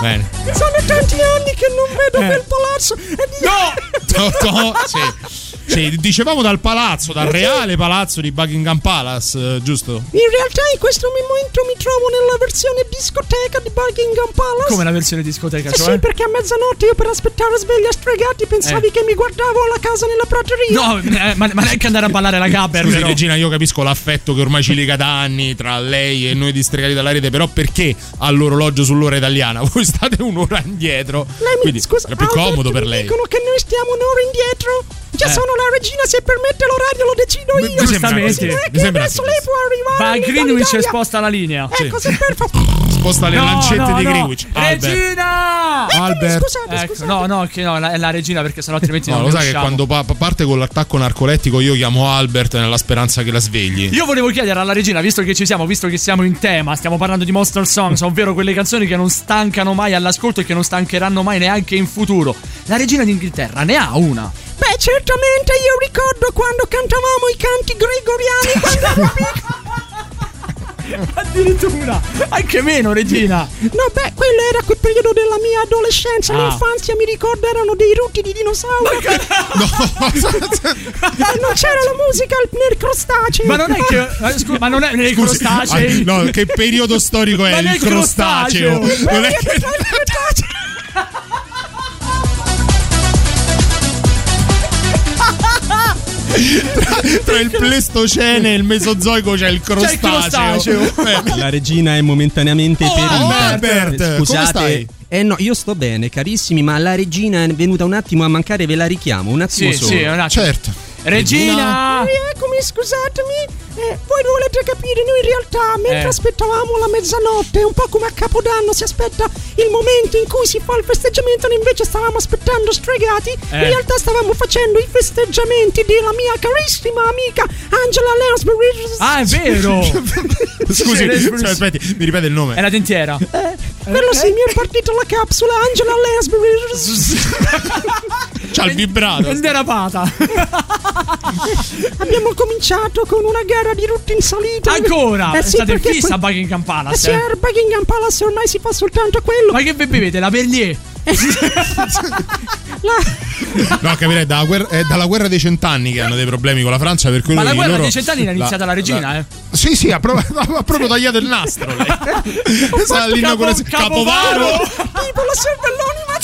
[SPEAKER 5] Bene.
[SPEAKER 24] Sono tanti anni che non vedo
[SPEAKER 5] Eh.
[SPEAKER 24] quel palazzo. Di-
[SPEAKER 5] To, to, sì. Sì, dicevamo dal palazzo, dal reale palazzo di Buckingham Palace, eh, giusto?
[SPEAKER 24] In realtà in questo momento mi trovo nella versione discoteca di Buckingham Palace.
[SPEAKER 6] Come la versione discoteca,
[SPEAKER 24] Eh
[SPEAKER 6] cioè?
[SPEAKER 24] sì, perché a mezzanotte io per aspettare sveglia stregati pensavi
[SPEAKER 6] Eh.
[SPEAKER 24] che mi guardavo la casa nella prateria.
[SPEAKER 6] No, eh, ma, ma neanche andare a ballare la gabber,
[SPEAKER 5] Scusi,
[SPEAKER 6] però.
[SPEAKER 5] Regina, io capisco l'affetto che ormai ci lega da anni tra lei e noi distregati dalla rete, però perché all'orologio sull'ora italiana? [laughs] Voi state un'ora indietro.
[SPEAKER 24] Lei mi
[SPEAKER 5] Quindi
[SPEAKER 24] scusa,
[SPEAKER 5] era più
[SPEAKER 24] Albert,
[SPEAKER 5] comodo per
[SPEAKER 24] mi
[SPEAKER 5] lei.
[SPEAKER 24] Dicono che noi stiamo un'ora indietro. Già
[SPEAKER 5] Eh.
[SPEAKER 24] sono la regina, se permette l'orario lo decido io.
[SPEAKER 5] mi
[SPEAKER 24] Giustamente. Non è
[SPEAKER 5] mi
[SPEAKER 24] che
[SPEAKER 5] sembra
[SPEAKER 24] adesso lei può arrivare.
[SPEAKER 6] Va a Greenwich e sposta la linea.
[SPEAKER 24] Ecco, se per favore.
[SPEAKER 5] Sposta le
[SPEAKER 6] No,
[SPEAKER 5] lancette
[SPEAKER 6] no,
[SPEAKER 5] di
[SPEAKER 6] no.
[SPEAKER 5] Greenwich. Albert.
[SPEAKER 6] Regina!
[SPEAKER 5] Albert.
[SPEAKER 24] Scusate,
[SPEAKER 6] Ecco, no, no, che no, la- è la regina perché sennò altrimenti
[SPEAKER 5] No,
[SPEAKER 6] non
[SPEAKER 5] lo sai che quando pa- pa- parte con l'attacco narcolettico io chiamo Albert nella speranza che la svegli.
[SPEAKER 6] Io volevo chiedere alla regina, visto che ci siamo, visto che siamo in tema, stiamo parlando di Monster Songs, [laughs] ovvero quelle canzoni che non stancano mai all'ascolto e che non stancheranno mai neanche in futuro. La regina d'Inghilterra ne ha una.
[SPEAKER 24] Beh, certamente io ricordo quando cantavamo i canti gregoriani quando ero [laughs] piccolo.
[SPEAKER 6] Addirittura, anche meno, regina.
[SPEAKER 24] No, beh, quello era quel periodo della mia adolescenza,
[SPEAKER 6] Ah.
[SPEAKER 24] l'infanzia, mi ricordo, erano dei rutti di dinosauro. Eh, [laughs] [laughs] non c'era la musica nel crostaceo.
[SPEAKER 6] Ma non è che. eh, scusa, ma non è crostacei.
[SPEAKER 5] ah, no, che periodo storico è
[SPEAKER 6] Ma
[SPEAKER 5] il
[SPEAKER 6] nel
[SPEAKER 5] crostaceo?
[SPEAKER 6] crostaceo.
[SPEAKER 5] Non è che-
[SPEAKER 24] tra il crostaceo.
[SPEAKER 5] tra il Pleistocene e il Mesozoico c'è il crostaceo. Eh,
[SPEAKER 9] La regina è momentaneamente
[SPEAKER 5] Oh,
[SPEAKER 9] ferita.
[SPEAKER 5] Albert, come
[SPEAKER 9] Scusate.
[SPEAKER 5] stai?
[SPEAKER 9] Eh no, io sto bene, carissimi, ma la regina è venuta un attimo a mancare, ve la richiamo, un attimo
[SPEAKER 6] Sì,
[SPEAKER 9] solo.
[SPEAKER 6] sì, un attimo.
[SPEAKER 5] Certo.
[SPEAKER 6] Regina!
[SPEAKER 24] Eccomi, scusatemi. Eh, voi volete capire, noi in realtà, mentre
[SPEAKER 25] Eh.
[SPEAKER 24] aspettavamo la mezzanotte, un po' come a Capodanno si aspetta il momento in cui si fa il festeggiamento, noi invece stavamo aspettando stregati, in
[SPEAKER 25] Eh.
[SPEAKER 24] realtà stavamo facendo i festeggiamenti della mia carissima amica Angela Lansbury.
[SPEAKER 25] Ah, è vero! [laughs]
[SPEAKER 5] Scusi, cioè, aspetti, mi ripete il nome.
[SPEAKER 25] È la dentiera.
[SPEAKER 24] Quello sì, mi è partita la capsula Angela Lansbury. [laughs]
[SPEAKER 5] C'ha il vibrato.
[SPEAKER 25] È derapata. [laughs]
[SPEAKER 24] Abbiamo cominciato con una gara di routine salita.
[SPEAKER 25] Ancora?
[SPEAKER 24] Eh sì,
[SPEAKER 25] State in
[SPEAKER 24] perché
[SPEAKER 25] fissa a
[SPEAKER 24] que-
[SPEAKER 25] Buckingham
[SPEAKER 24] Eh
[SPEAKER 25] Palace.
[SPEAKER 24] sì, a Buckingham Palace ormai si fa soltanto quello.
[SPEAKER 25] Ma che vi bevete? La Perlier? [laughs]
[SPEAKER 5] No, capirei, dalla guerra, è dalla guerra dei cent'anni che hanno dei problemi con la Francia. Per cui
[SPEAKER 25] Ma la
[SPEAKER 5] loro-
[SPEAKER 25] guerra dei cent'anni l'ha iniziata la regina, eh.
[SPEAKER 5] Sì, sì, ha proprio, [laughs] ha proprio tagliato il nastro. Lei. Con le- Capovaro.
[SPEAKER 24] Tipo la cervelloni, ma...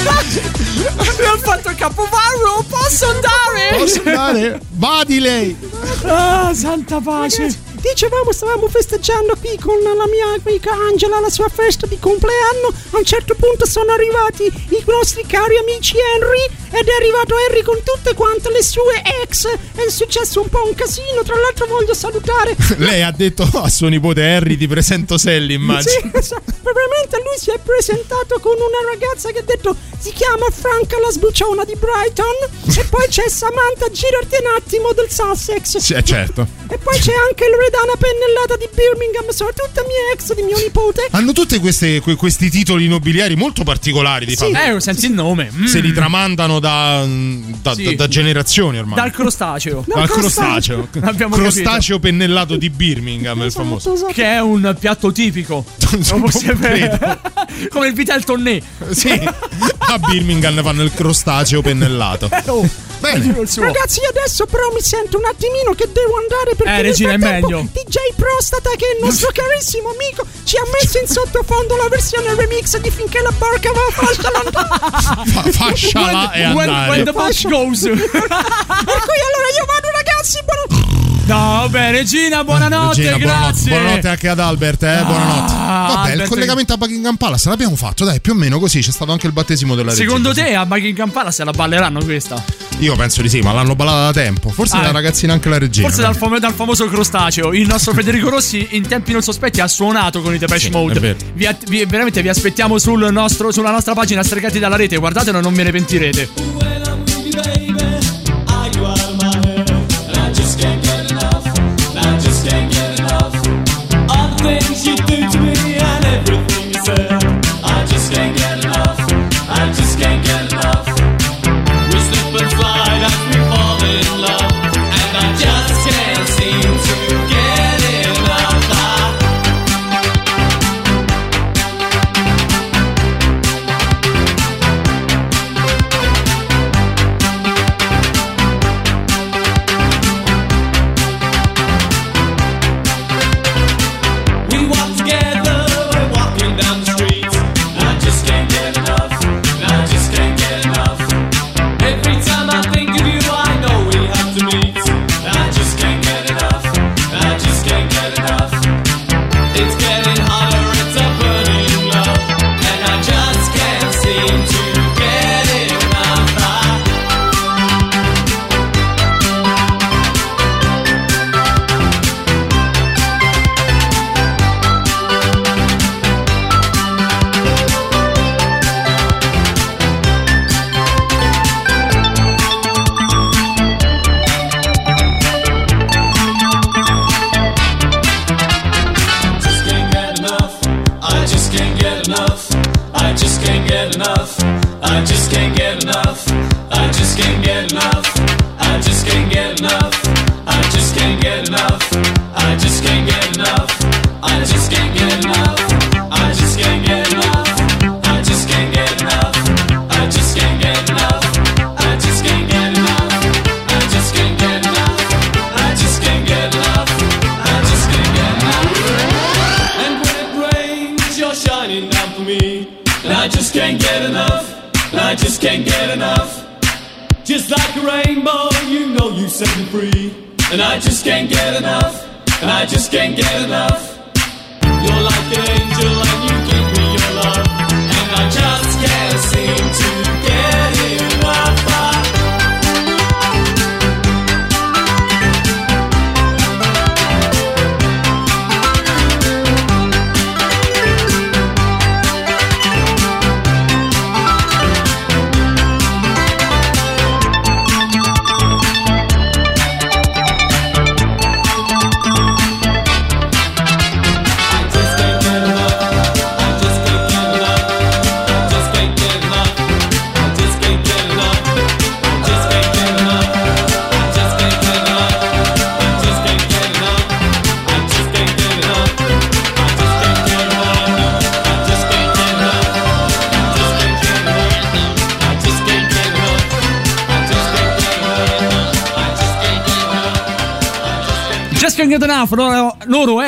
[SPEAKER 24] [laughs]
[SPEAKER 25] Ha fatto il capovarro, posso andare?
[SPEAKER 5] Posso andare? Vadi lei.
[SPEAKER 25] Ah, santa pace.
[SPEAKER 24] Ragazzi, dicevamo, stavamo festeggiando qui con la mia amica Angela la sua festa di compleanno. A un certo punto sono arrivati i nostri cari amici Henry ed è arrivato Henry con tutte quante le sue ex. È successo un po' un casino. Tra l'altro voglio salutare. [laughs]
[SPEAKER 5] Lei ha detto a suo nipote Harry ti presento Sally, immagino.
[SPEAKER 24] Sì, esatto. Veramente lui si è presentato con una ragazza che ha detto si chiama Franca la sbucciona di Brighton e poi c'è Samantha girati un attimo del Sussex
[SPEAKER 5] Sì, eh, certo.
[SPEAKER 24] e poi c'è anche Loredana Pennellata di Birmingham sono tutte mie ex di mio nipote
[SPEAKER 5] Hanno tutti questi titoli nobiliari molto particolari di fatto.
[SPEAKER 25] Eh, senti il nome. Mm.
[SPEAKER 5] Se li tramandano da, da-
[SPEAKER 25] Sì.
[SPEAKER 5] da- da generazioni ormai.
[SPEAKER 25] Dal crostaceo.
[SPEAKER 5] Dal crostaceo. [laughs]
[SPEAKER 25] Abbiamo
[SPEAKER 5] crostaceo pennellato di Birmingham, il famoso.
[SPEAKER 25] Che è un piatto tipico. [laughs] Lo possiamo- [laughs] Come il vitel tonné.
[SPEAKER 5] Sì. A Birmingham fanno il crostaceo pennellato.
[SPEAKER 25] Oh,
[SPEAKER 5] Bene.
[SPEAKER 24] ragazzi adesso però mi sento un attimino che devo andare perché
[SPEAKER 25] Eh, Regina, è
[SPEAKER 24] frattempo DJ Prostata che è il nostro [laughs] carissimo amico ci ha messo in sottofondo la versione remix di Finché la barca va fasciala [laughs]
[SPEAKER 5] Fa- fasciala e
[SPEAKER 25] When,
[SPEAKER 5] andare.
[SPEAKER 25] when the boat goes. [laughs]
[SPEAKER 24] per cui allora io vado ragazzi buona-
[SPEAKER 25] No, vabbè, Regina, buonanotte,
[SPEAKER 5] Regina, buonanotte,
[SPEAKER 25] grazie.
[SPEAKER 5] buonanotte anche ad Albert, eh, buonanotte. Vabbè, il
[SPEAKER 25] Albert-
[SPEAKER 5] collegamento a Buckingham Palace l'abbiamo fatto, dai, più o meno così, c'è stato anche il battesimo della regina.
[SPEAKER 25] Secondo te a Buckingham Palace la balleranno questa?
[SPEAKER 5] Io penso di sì, ma l'hanno ballata da tempo. Forse
[SPEAKER 25] Ah,
[SPEAKER 5] la
[SPEAKER 25] eh.
[SPEAKER 5] ragazzina anche la regina.
[SPEAKER 25] Forse dal, fam- dal famoso crostaceo. Il nostro Federico Rossi in tempi non sospetti ha suonato con i Depeche
[SPEAKER 5] Sì,
[SPEAKER 25] Mode. Vi vi- veramente vi aspettiamo sul nostro- sulla nostra pagina Stregati dalla rete. Guardatelo non ve ne pentirete.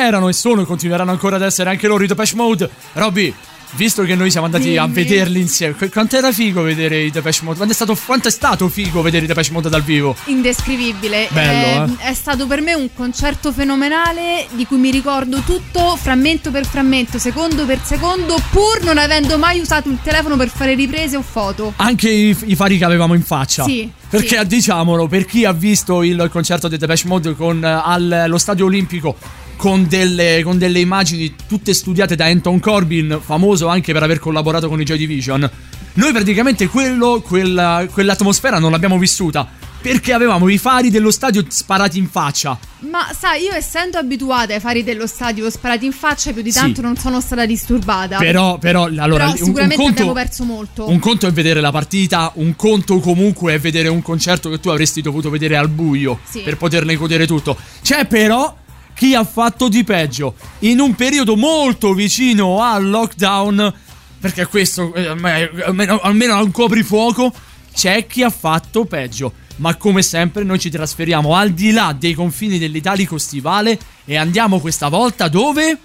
[SPEAKER 6] Erano e sono e continueranno ancora ad essere anche loro i Depeche Mode. Robby, visto che noi siamo andati a
[SPEAKER 8] Dimmi.
[SPEAKER 6] vederli insieme, qu- quanto era figo vedere i Depeche Mode? Quanto è stato, quanto è stato figo vedere i Depeche Mode dal vivo?
[SPEAKER 8] Indescrivibile.
[SPEAKER 6] Bello,
[SPEAKER 8] Eh, È stato per me un concerto fenomenale di cui mi ricordo tutto frammento per frammento, secondo per secondo, pur non avendo mai usato il telefono per fare riprese o foto.
[SPEAKER 6] Anche i, i fari che avevamo in faccia.
[SPEAKER 8] Sì,
[SPEAKER 6] Perché
[SPEAKER 8] sì.
[SPEAKER 6] diciamolo, per chi ha visto il concerto dei Depeche Mode con, eh, allo Stadio Olimpico con delle, con delle immagini tutte studiate da Anton Corbin, famoso anche per aver collaborato con i Joy Division, noi praticamente quello, quella- quell'atmosfera non l'abbiamo vissuta. Perché avevamo i fari dello stadio sparati in faccia.
[SPEAKER 8] Ma sai, io essendo abituata ai fari dello stadio sparati in faccia, più di
[SPEAKER 6] Sì.
[SPEAKER 8] tanto non sono stata disturbata.
[SPEAKER 6] Però, però, allora,
[SPEAKER 8] Però
[SPEAKER 6] un- un,
[SPEAKER 8] sicuramente
[SPEAKER 6] conto,
[SPEAKER 8] abbiamo perso molto.
[SPEAKER 6] Un conto è vedere la partita, un conto comunque è vedere un concerto che tu avresti dovuto vedere al buio
[SPEAKER 8] Sì.
[SPEAKER 6] per poterne godere tutto. C'è però chi ha fatto di peggio in un periodo molto vicino al lockdown, perché questo eh, almeno, almeno un coprifuoco, c'è chi ha fatto peggio. Ma come sempre noi ci trasferiamo al di là dei confini dell'italico stivale e andiamo questa volta dove?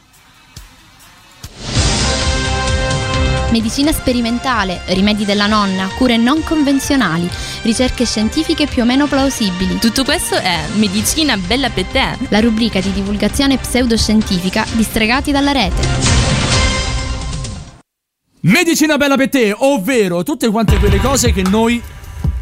[SPEAKER 26] Medicina sperimentale, rimedi della nonna, cure non convenzionali, ricerche scientifiche più o meno plausibili.
[SPEAKER 27] Tutto questo è Medicina Bella per te.
[SPEAKER 26] La rubrica di divulgazione pseudoscientifica distregati dalla rete.
[SPEAKER 6] Medicina bella per te, ovvero tutte quante quelle cose che noi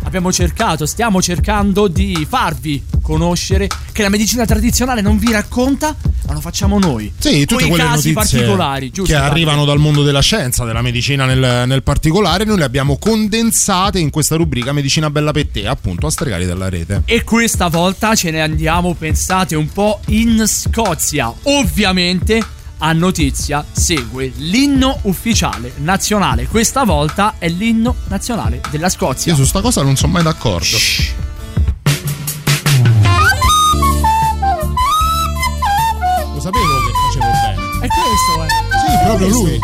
[SPEAKER 6] abbiamo cercato, stiamo cercando di farvi conoscere, che la medicina tradizionale non vi racconta, ma lo facciamo noi.
[SPEAKER 5] Sì, tutte
[SPEAKER 6] Quei
[SPEAKER 5] quelle
[SPEAKER 6] casi particolari, giusto?
[SPEAKER 5] che arrivano dal mondo della scienza, della medicina nel, nel particolare, noi le abbiamo condensate in questa rubrica Medicina Bella per te, appunto a stregare dalla rete.
[SPEAKER 6] E questa volta ce ne andiamo, pensate un po', in Scozia. Ovviamente a notizia segue l'inno ufficiale nazionale. Questa volta è l'inno nazionale della Scozia.
[SPEAKER 5] Io su sta cosa non sono mai d'accordo. Lo sapevo che facevo bene.
[SPEAKER 6] È questo, eh.
[SPEAKER 5] Sì, proprio lui.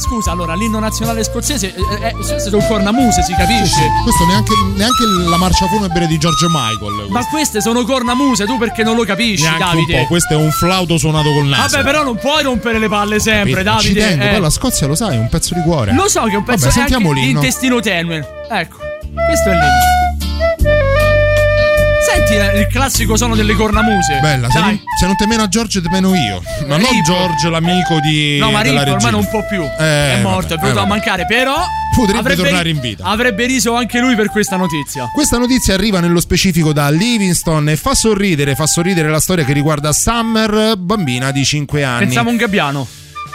[SPEAKER 6] Eh, scusa, allora, l'inno nazionale scozzese eh, eh, è stato un cornamuse, si capisce?
[SPEAKER 5] Questo neanche, neanche la marcia funebre di George Michael.
[SPEAKER 6] Ma queste sono cornamuse, tu perché non lo capisci,
[SPEAKER 5] Neanche
[SPEAKER 6] Davide?
[SPEAKER 5] un po', questo è un flauto suonato col naso.
[SPEAKER 6] Vabbè, però non puoi rompere le palle sempre,
[SPEAKER 5] Capito? Ci
[SPEAKER 6] Davide.
[SPEAKER 5] tengo,
[SPEAKER 6] eh.
[SPEAKER 5] poi la Scozia lo sai, è un pezzo di cuore.
[SPEAKER 6] Lo so che è un pezzo
[SPEAKER 5] Vabbè,
[SPEAKER 6] è
[SPEAKER 5] sentiamo l'inno.
[SPEAKER 6] intestino tenue. Ecco, questo è l'inno. Senti eh, il classico suono delle cornamuse.
[SPEAKER 5] Bella, se non, se non te meno a George, te meno io. Ma non
[SPEAKER 6] Rippo.
[SPEAKER 5] George, l'amico di.
[SPEAKER 6] No, ma Rippo ormai non può più.
[SPEAKER 5] Eh,
[SPEAKER 6] è morto,
[SPEAKER 5] vabbè,
[SPEAKER 6] è venuto
[SPEAKER 5] eh,
[SPEAKER 6] a mancare. Però.
[SPEAKER 5] Potrebbe
[SPEAKER 6] avrebbe-
[SPEAKER 5] tornare in vita.
[SPEAKER 6] Avrebbe riso anche lui per questa notizia.
[SPEAKER 5] Questa notizia arriva nello specifico da Livingston e fa sorridere, fa sorridere la storia che riguarda Summer, bambina di 5 anni.
[SPEAKER 6] Pensavo un gabbiano.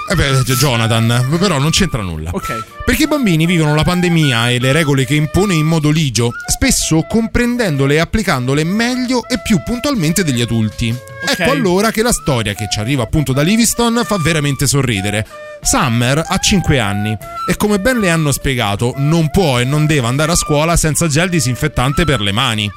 [SPEAKER 5] Eh beh, Jonathan, però non c'entra nulla.
[SPEAKER 6] Ok.
[SPEAKER 5] Perché i bambini vivono la pandemia e le regole che impone in modo ligio, spesso comprendendole e applicandole meglio e più puntualmente degli adulti. Ecco allora che la storia che ci arriva appunto da Livingston fa veramente sorridere. Summer ha 5 anni e come ben le hanno spiegato non può e non deve andare a scuola senza gel disinfettante per le mani.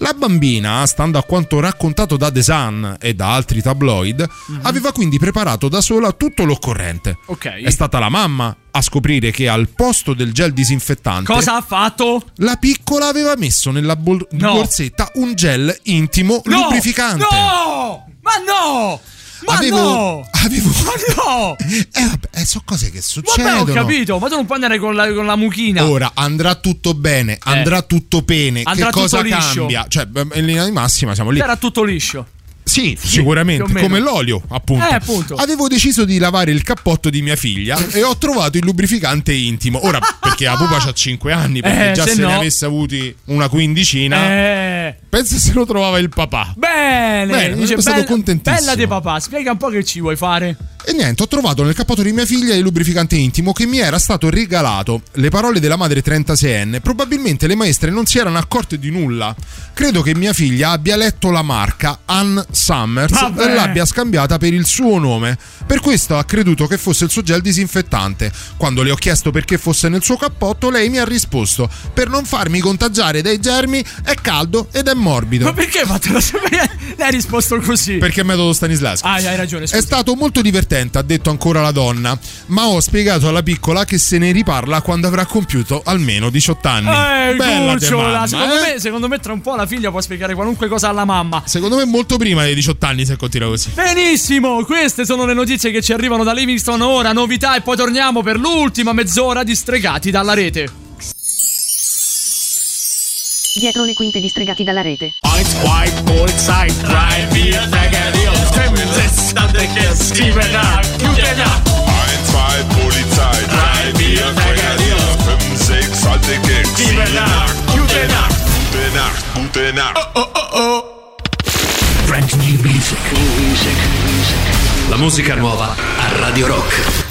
[SPEAKER 5] La bambina, stando a quanto raccontato da The Sun e da altri tabloid, aveva quindi preparato da sola tutto l'occorrente.
[SPEAKER 6] Ok.
[SPEAKER 5] È stata la mamma a scoprire che al posto del gel disinfettante
[SPEAKER 6] Cosa ha fatto?
[SPEAKER 5] la piccola aveva messo nella bol-
[SPEAKER 6] No.
[SPEAKER 5] borsetta un gel intimo
[SPEAKER 6] No!
[SPEAKER 5] lubrificante.
[SPEAKER 6] No! Ma no! Ma
[SPEAKER 5] Avevo-
[SPEAKER 6] no!
[SPEAKER 5] avevo-
[SPEAKER 6] Ma no! [laughs]
[SPEAKER 5] Eh, vabbè, eh, so cose che succedono.
[SPEAKER 6] Vabbè, ho capito, ma tu non puoi andare con la, con la mucchina.
[SPEAKER 5] Ora andrà tutto bene, andrà tutto bene.
[SPEAKER 6] Eh. Andrà
[SPEAKER 5] che cosa
[SPEAKER 6] liscio.
[SPEAKER 5] cambia? Cioè, in linea di massima siamo lì.
[SPEAKER 6] Era tutto liscio.
[SPEAKER 5] Sì, sicuramente,
[SPEAKER 6] o meno.
[SPEAKER 5] come l'olio, appunto.
[SPEAKER 6] Eh, appunto.
[SPEAKER 5] Avevo deciso di lavare il cappotto di mia figlia e ho trovato il lubrificante intimo. Ora, perché la pupa ha 5 anni, perché
[SPEAKER 6] Eh,
[SPEAKER 5] già
[SPEAKER 6] se
[SPEAKER 5] se, ne
[SPEAKER 6] no.
[SPEAKER 5] avesse avuti una quindicina,
[SPEAKER 6] Eh.
[SPEAKER 5] Pensa se lo trovava il papà.
[SPEAKER 6] Bene,
[SPEAKER 5] Bene,
[SPEAKER 6] dice
[SPEAKER 5] sono stato
[SPEAKER 6] bella,
[SPEAKER 5] contentissimo.
[SPEAKER 6] bella di papà, spiega un po' che ci vuoi fare.
[SPEAKER 5] E niente, ho trovato nel cappotto di mia figlia il lubrificante intimo che mi era stato regalato. Le parole della madre 36enne, probabilmente le maestre non si erano accorte di nulla. Credo che mia figlia abbia letto la marca Ann Summers
[SPEAKER 6] Vabbè.
[SPEAKER 5] e l'abbia scambiata per il suo nome. Per questo ha creduto che fosse il suo gel disinfettante. Quando le ho chiesto perché fosse nel suo cappotto, lei mi ha risposto: Per non farmi contagiare dai germi, è caldo ed è morbido.
[SPEAKER 6] Ma perché fatelo sapere? [laughs] Lei ha risposto così.
[SPEAKER 5] Perché è metodo Stanislaschi.
[SPEAKER 6] Ah, hai ragione, scusa.
[SPEAKER 5] È stato molto divertente contenta, ha detto ancora la donna, ma ho spiegato alla piccola che se ne riparla quando avrà compiuto almeno 18 anni.
[SPEAKER 6] Eh,
[SPEAKER 5] Bella
[SPEAKER 6] cucciola, secondo,
[SPEAKER 5] eh?
[SPEAKER 6] me, secondo me tra un po' la figlia può spiegare qualunque cosa alla mamma.
[SPEAKER 5] Secondo me molto prima dei 18 anni se continua così.
[SPEAKER 6] Benissimo, queste sono le notizie che ci arrivano da Livingston. Ora novità e poi torniamo per l'ultima mezz'ora di stregati dalla rete.
[SPEAKER 28] Dietro le quinte di stregati dalla rete.
[SPEAKER 15] Eins, zwei, Polizei, drei, vier, Frikadillo, fünf, sechs, Tantechens, sieben, acht, gute Nacht.
[SPEAKER 29] Eins, zwei, Polizei, drei, vier, Frikadillo, fünf, sechs, alte Keks,
[SPEAKER 15] Sieben, acht, gute Nacht.
[SPEAKER 29] Gute Nacht, gute Nacht.
[SPEAKER 15] Oh, oh, oh.
[SPEAKER 1] Brand new music. music. La musica nuova a Radio Rock.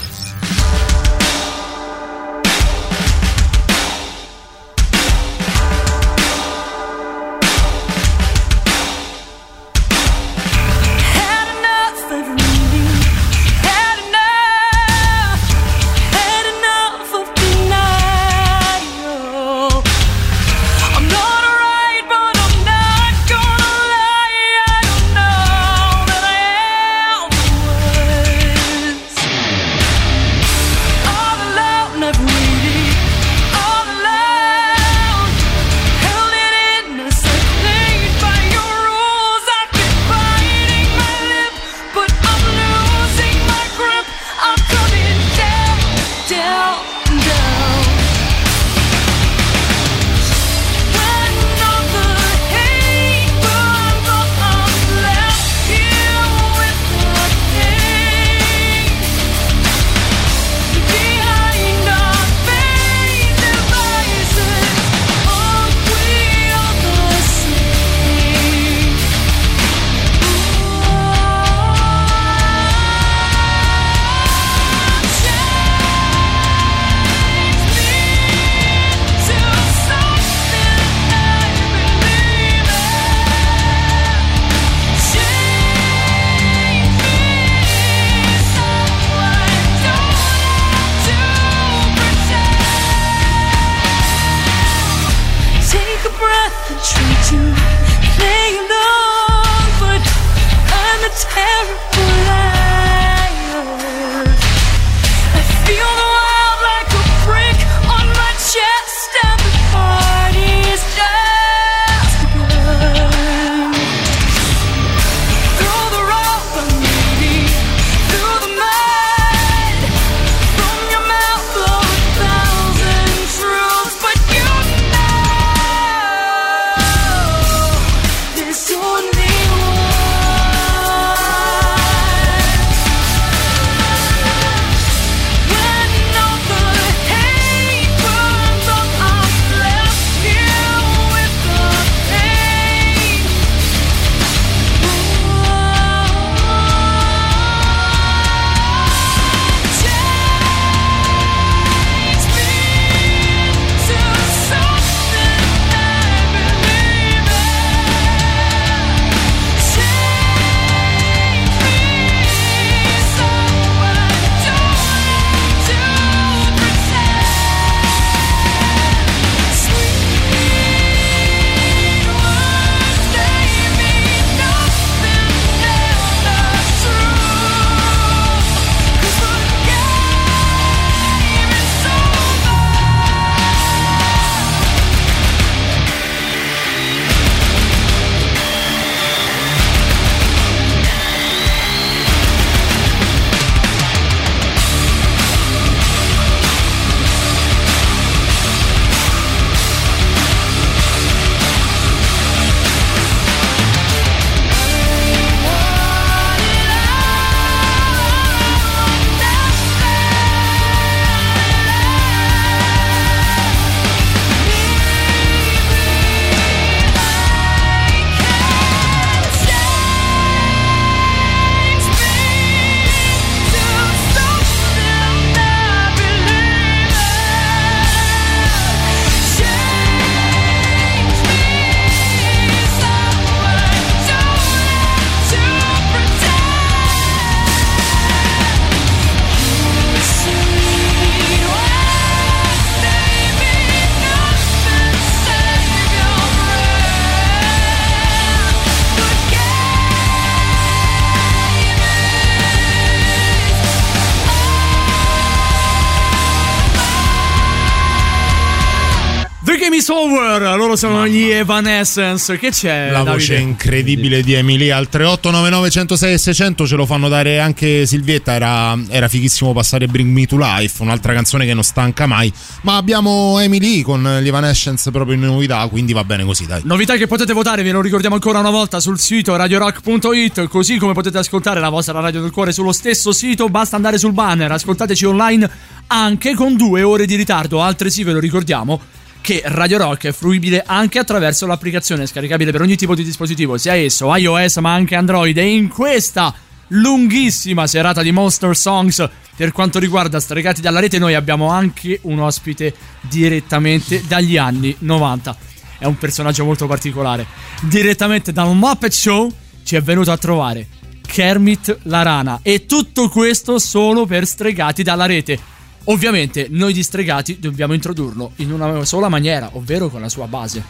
[SPEAKER 6] Gli Evanescence. Che c'è?
[SPEAKER 5] La
[SPEAKER 6] Davide?
[SPEAKER 5] voce incredibile di Emily al 3899 106 e 600 ce lo fanno dare anche Silvietta. Era, era fighissimo passare Bring Me to Life, un'altra canzone che non stanca mai. Ma abbiamo Emily con gli Evanescence proprio in novità, quindi va bene così, dai.
[SPEAKER 6] Novità che potete votare, ve lo ricordiamo ancora una volta sul sito radiorock.it, così come potete ascoltare la vostra radio del cuore sullo stesso sito, basta andare sul banner, ascoltateci online anche con due ore di ritardo, altresì ve lo ricordiamo che Radio Rock è fruibile anche attraverso l'applicazione scaricabile per ogni tipo di dispositivo, sia esso iOS ma anche Android e in questa lunghissima serata di Monster Songs per quanto riguarda Stregati dalla rete noi abbiamo anche un ospite direttamente dagli anni 90 è un personaggio molto particolare. Direttamente dal Muppet Show ci è venuto a trovare Kermit la rana. E tutto questo solo per stregati dalla rete. Ovviamente noi di stregati dobbiamo introdurlo in una sola maniera, ovvero con la sua base.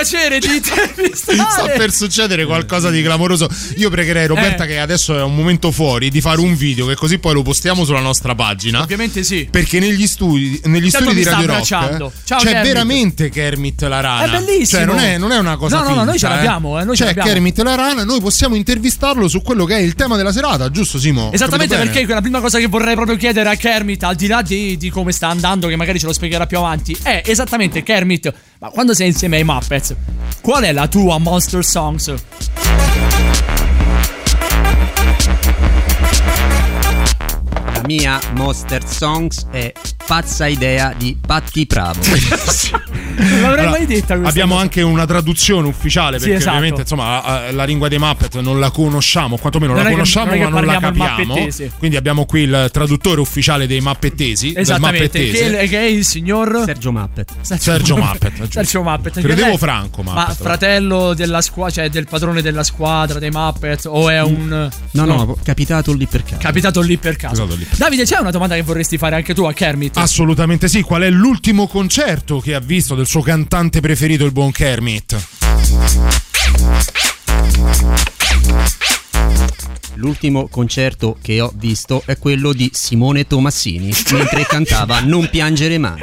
[SPEAKER 6] Piacere di [laughs] intervistare
[SPEAKER 5] Sta per succedere qualcosa di clamoroso. Io pregherei Roberta,
[SPEAKER 6] Eh.
[SPEAKER 5] che adesso è un momento fuori, di fare un video che così poi lo postiamo sulla nostra pagina.
[SPEAKER 6] Ovviamente sì.
[SPEAKER 5] Perché negli studi, negli
[SPEAKER 6] Certo
[SPEAKER 5] studi di Radio Rock eh,
[SPEAKER 6] Ciao,
[SPEAKER 5] c'è
[SPEAKER 6] Kermit.
[SPEAKER 5] veramente Kermit la rana.
[SPEAKER 6] È bellissimo.
[SPEAKER 5] Cioè, non è, non è una cosa
[SPEAKER 6] No, no, no,
[SPEAKER 5] finta,
[SPEAKER 6] noi ce l'abbiamo, eh, noi ce
[SPEAKER 5] c'è
[SPEAKER 6] l'abbiamo.
[SPEAKER 5] Kermit la rana, noi possiamo intervistarlo su quello che è il tema della serata, giusto Simo?
[SPEAKER 6] Esattamente perché la prima cosa che vorrei proprio chiedere a Kermit, al di là di, di come sta andando, che magari ce lo spiegherà più avanti, è esattamente Kermit, ma quando sei insieme ai Muppets, qual è la tua Monster Songs?
[SPEAKER 9] La mia Monster Songs è Pazza idea di Patti Bravo.
[SPEAKER 6] Non [laughs] l'avrei
[SPEAKER 5] Allora,
[SPEAKER 6] mai detta questa
[SPEAKER 5] Abbiamo
[SPEAKER 6] cosa.
[SPEAKER 5] anche una traduzione ufficiale
[SPEAKER 6] Sì,
[SPEAKER 5] perché
[SPEAKER 6] esatto.
[SPEAKER 5] ovviamente insomma la lingua dei Muppet non la conosciamo, quantomeno
[SPEAKER 6] Non
[SPEAKER 5] la
[SPEAKER 6] è che-
[SPEAKER 5] conosciamo
[SPEAKER 6] non è
[SPEAKER 5] ma non la capiamo. Quindi abbiamo qui il traduttore ufficiale dei Mappettesi,
[SPEAKER 6] Esattamente, che, che è il signor
[SPEAKER 9] Sergio Muppet.
[SPEAKER 5] Sergio Muppet, giusto.
[SPEAKER 6] Sergio Muppet. che
[SPEAKER 5] Credevo
[SPEAKER 6] lei-
[SPEAKER 5] Franco
[SPEAKER 6] Ma
[SPEAKER 5] Muppet.
[SPEAKER 6] fratello della squadra, cioè del padrone della squadra dei Muppet o è un
[SPEAKER 9] No, no, capitato lì per caso.
[SPEAKER 6] capitato lì per caso?
[SPEAKER 5] Lì.
[SPEAKER 6] Davide, c'è una domanda che vorresti fare anche tu a Kermit?
[SPEAKER 5] Assolutamente sì. Qual è l'ultimo concerto che ha visto del suo cantante preferito, il buon Kermit?
[SPEAKER 9] L'ultimo concerto che ho visto è quello di Simone Tomassini mentre cantava Non piangere mai.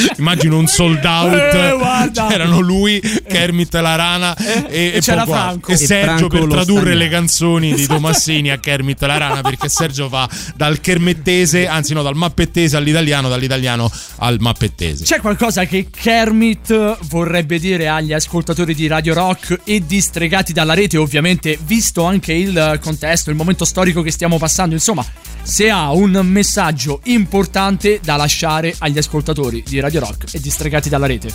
[SPEAKER 9] [laughs]
[SPEAKER 5] Immagino un sold out.
[SPEAKER 6] Eh.
[SPEAKER 5] C'erano lui, Kermit la rana e,
[SPEAKER 6] e c'era. Franco.
[SPEAKER 5] E
[SPEAKER 6] E
[SPEAKER 5] Sergio
[SPEAKER 9] Franco
[SPEAKER 5] per tradurre
[SPEAKER 9] Stagnaro.
[SPEAKER 5] le canzoni di Tomassini a Kermit la rana perché Sergio va dal kermettese, anzi no, dal mappettese all'italiano, dall'italiano al mappettese.
[SPEAKER 6] C'è qualcosa che Kermit vorrebbe dire agli ascoltatori di Radio Rock e di Stregati dalla rete, ovviamente, visto anche il contesto, il momento storico che stiamo passando, insomma, se ha un messaggio importante da lasciare agli ascoltatori di Radio Rock e di Stregati dalla rete.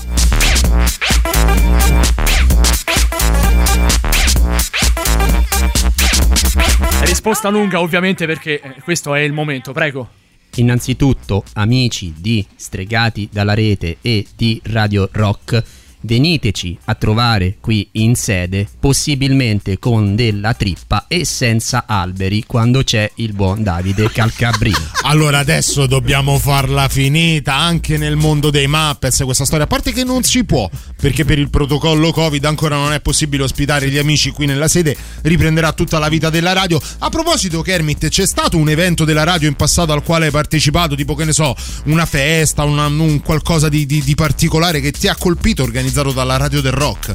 [SPEAKER 6] Risposta lunga, ovviamente, perché eh, questo è il momento, prego.
[SPEAKER 9] Innanzitutto, amici di Stregati dalla rete e di Radio Rock, veniteci a trovare qui in sede, possibilmente con della trippa e senza alberi, quando c'è il buon Davide Calcabrino. [laughs]
[SPEAKER 5] Allora adesso dobbiamo farla finita anche nel mondo dei Muppets questa storia, a parte che non si può, perché per il protocollo Covid ancora non è possibile ospitare gli amici qui nella sede, riprenderà tutta la vita della radio. A proposito Kermit, c'è stato un evento della radio in passato al quale hai partecipato, tipo che ne so, una festa, una- un qualcosa di, di- di particolare che ti ha colpito organizzato dalla radio del rock?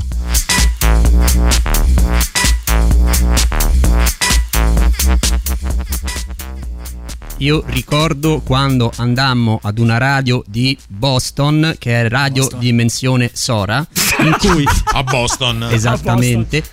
[SPEAKER 9] Io ricordo quando andammo ad una radio di Boston, che è Radio Dimensione Sora, in cui [laughs]
[SPEAKER 5] a Boston.
[SPEAKER 9] Esattamente.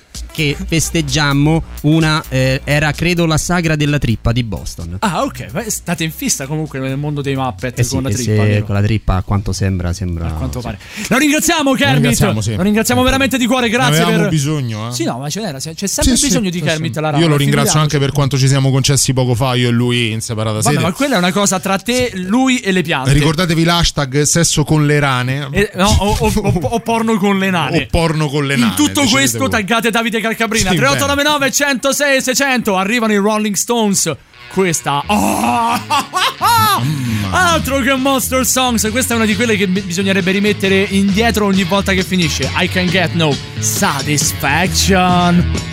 [SPEAKER 9] Che festeggiammo una. eh, era credo la sagra della trippa di Boston.
[SPEAKER 6] Ah, ok, ma state in fissa comunque nel mondo dei Muppet
[SPEAKER 9] Eh sì,
[SPEAKER 6] con la
[SPEAKER 9] e
[SPEAKER 6] trippa.
[SPEAKER 9] se con la trippa, a quanto sembra, sembra.
[SPEAKER 6] A quanto pare. Lo ringraziamo, Kermit.
[SPEAKER 5] ringraziamo, sì.
[SPEAKER 6] Lo ringraziamo veramente di cuore. Grazie.
[SPEAKER 5] avevamo
[SPEAKER 6] per...
[SPEAKER 5] bisogno, eh.
[SPEAKER 6] Sì, no, ma ce n'era. C'è sempre
[SPEAKER 5] Sì, sì,
[SPEAKER 6] bisogno di
[SPEAKER 5] sì,
[SPEAKER 6] Kermit
[SPEAKER 5] sì.
[SPEAKER 6] la rana.
[SPEAKER 5] Io lo ringrazio anche per quanto ci siamo concessi poco fa, io e lui in separata
[SPEAKER 6] Vabbè,
[SPEAKER 5] sede.
[SPEAKER 6] ma quella è una cosa tra te, lui e le piante.
[SPEAKER 5] Ricordatevi l'hashtag sesso con le rane.
[SPEAKER 6] Eh, no, o, o- o- o porno con le nane. [laughs]
[SPEAKER 5] O porno con le nane.
[SPEAKER 6] In tutto questo
[SPEAKER 5] voi.
[SPEAKER 6] taggate Davide
[SPEAKER 30] Cabrina.
[SPEAKER 6] Sì,
[SPEAKER 30] 3899 106 600. Arrivano i Rolling Stones. Questa. Oh! Altro che Monster Songs. Questa è una di quelle che bi- bisognerebbe rimettere indietro ogni volta che finisce. I can get no satisfaction.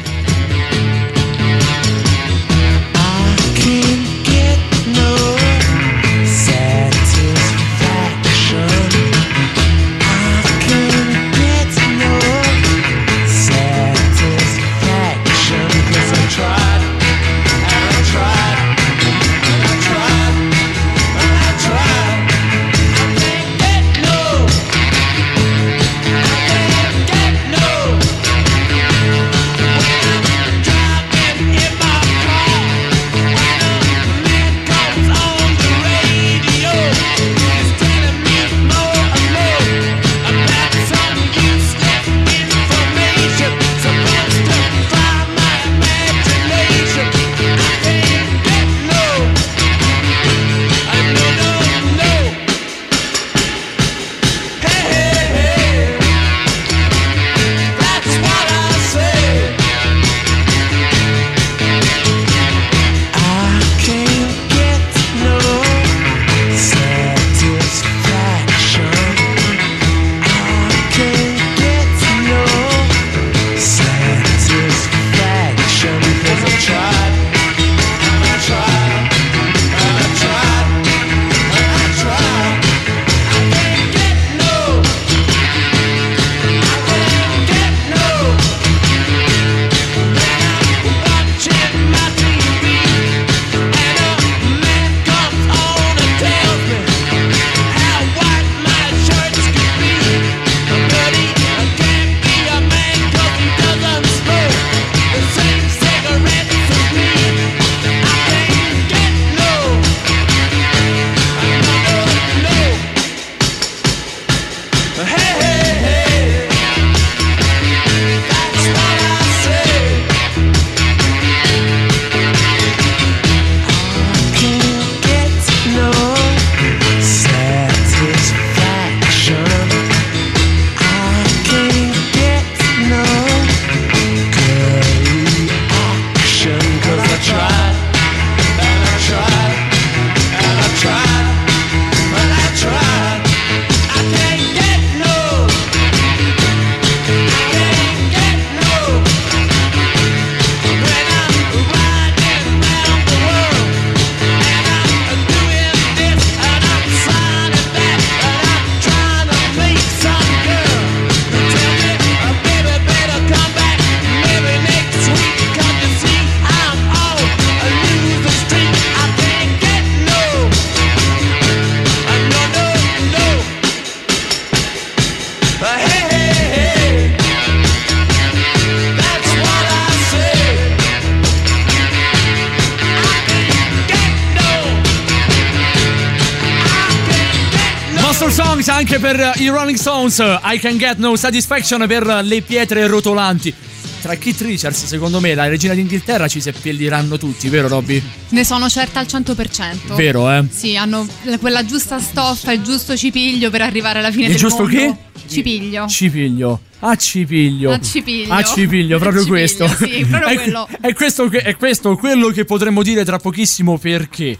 [SPEAKER 30] I can get no satisfaction per le pietre rotolanti. Tra Keith Richards, secondo me, la regina d'Inghilterra ci seppelliranno tutti, vero Robby?
[SPEAKER 8] Ne sono certa al 100%.
[SPEAKER 30] Vero, eh?
[SPEAKER 8] Sì, hanno quella giusta stoffa, il giusto cipiglio per arrivare alla fine
[SPEAKER 30] Il
[SPEAKER 8] del
[SPEAKER 30] giusto
[SPEAKER 8] mondo.
[SPEAKER 30] che?
[SPEAKER 8] Cipiglio.
[SPEAKER 30] Cipiglio. A cipiglio.
[SPEAKER 8] A cipiglio.
[SPEAKER 30] A cipiglio, proprio
[SPEAKER 8] A cipiglio,
[SPEAKER 30] questo.
[SPEAKER 8] sì, proprio [laughs]
[SPEAKER 30] è,
[SPEAKER 8] quello.
[SPEAKER 30] È questo, è questo quello che potremmo dire tra pochissimo perché.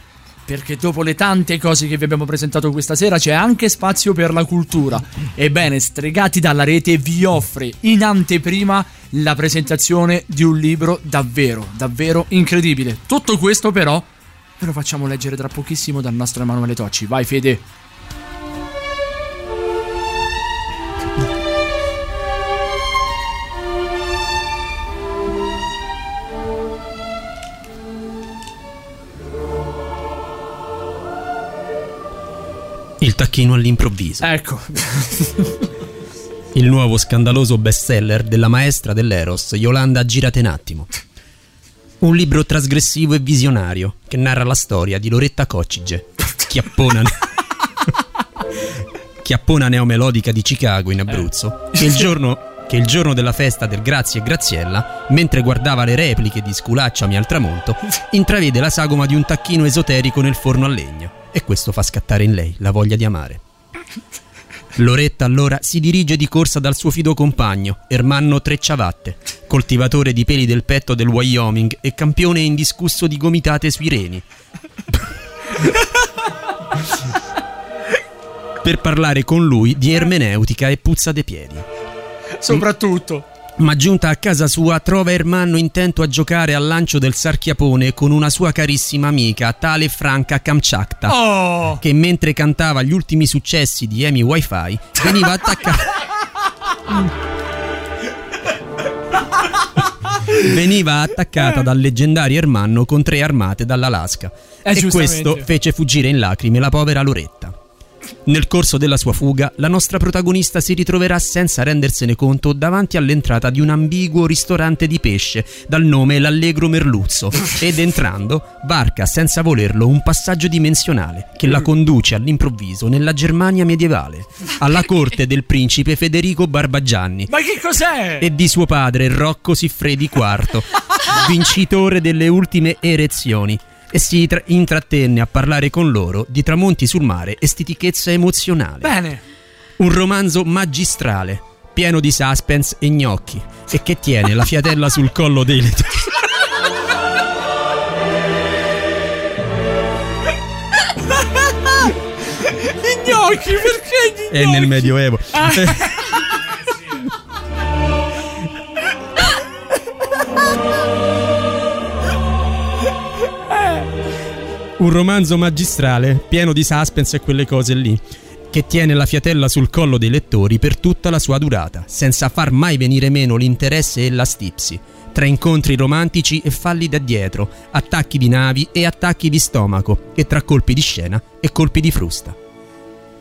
[SPEAKER 30] Perché dopo le tante cose che vi abbiamo presentato questa sera c'è anche spazio per la cultura. Ebbene, Stregati dalla rete vi offre in anteprima la presentazione di un libro davvero, davvero incredibile. Tutto questo però ve lo facciamo leggere tra pochissimo dal nostro Emanuele Tocci. Vai Fede.
[SPEAKER 9] Il tacchino all'improvviso.
[SPEAKER 30] Ecco.
[SPEAKER 9] Il nuovo scandaloso bestseller della maestra dell'Eros, Yolanda Girate un attimo. Un libro trasgressivo e visionario che narra la storia di Loretta Coccige, chiappona, chiappona neomelodica di Chicago in Abruzzo, che il giorno che il giorno della festa del Grazie e Graziella, mentre guardava le repliche di Sculacciami al tramonto, intravede la sagoma di un tacchino esoterico nel forno a legno e questo fa scattare in lei la voglia di amare. Loretta allora si dirige di corsa dal suo fido compagno, Ermanno Trecciavatte, coltivatore di peli del petto del Wyoming e campione indiscusso di gomitate sui reni. per parlare con lui di ermeneutica e puzza dei piedi.
[SPEAKER 6] Soprattutto.
[SPEAKER 9] Ma giunta a casa sua trova Ermanno intento a giocare al lancio del sarchiapone con una sua carissima amica, tale Franca Kamchatka,
[SPEAKER 6] Oh!
[SPEAKER 9] che mentre cantava gli ultimi successi di Amy Wi-Fi veniva attaccata. [laughs] veniva attaccata dal leggendario Ermanno con tre armate dall'Alaska.
[SPEAKER 6] Eh,
[SPEAKER 9] e questo fece fuggire in lacrime la povera Loretta. Nel corso della sua fuga, la nostra protagonista si ritroverà senza rendersene conto davanti all'entrata di un ambiguo ristorante di pesce dal nome L'Allegro Merluzzo [laughs] ed entrando varca senza volerlo un passaggio dimensionale che la conduce all'improvviso nella Germania medievale, alla corte del principe Federico Barbagianni.
[SPEAKER 6] Ma che cos'è?
[SPEAKER 9] e di suo padre Rocco Siffredi IV, [laughs] vincitore delle ultime erezioni, e si tra- intrattenne a parlare con loro di tramonti sul mare e stitichezza emozionale.
[SPEAKER 6] Bene.
[SPEAKER 9] Un romanzo magistrale, pieno di suspense e gnocchi, e che tiene la fiatella [laughs] sul collo dei lettori.
[SPEAKER 6] Gli gnocchi, perché gli
[SPEAKER 9] È nel Medioevo.
[SPEAKER 6] Ah. [laughs] [laughs]
[SPEAKER 9] Un romanzo magistrale, pieno di suspense e quelle cose lì, che tiene la fiatella sul collo dei lettori per tutta la sua durata, senza far mai venire meno l'interesse e la stipsi, tra incontri romantici e falli da dietro, attacchi di navi e attacchi di stomaco, e tra colpi di scena e colpi di frusta.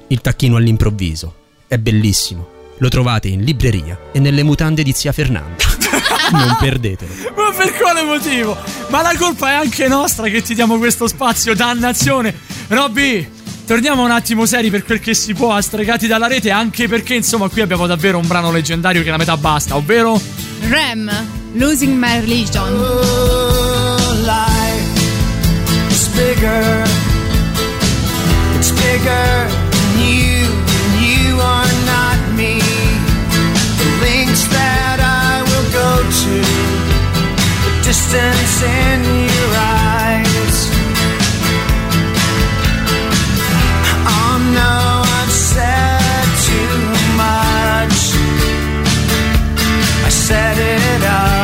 [SPEAKER 9] Il tacchino all'improvviso. È bellissimo. Lo trovate in libreria e nelle mutande di zia Fernanda. Non perdetelo.
[SPEAKER 6] Ma per quale motivo? Ma la colpa è anche nostra che ti diamo questo spazio, dannazione. Robby, torniamo un attimo seri per quel che si può a stregati dalla rete, anche perché insomma qui abbiamo davvero un brano leggendario che la metà basta, ovvero
[SPEAKER 8] Rem, Losing My Religion.
[SPEAKER 15] It's bigger. It's bigger than you. To. The distance in your eyes. Oh no, I've said too much. I set it up.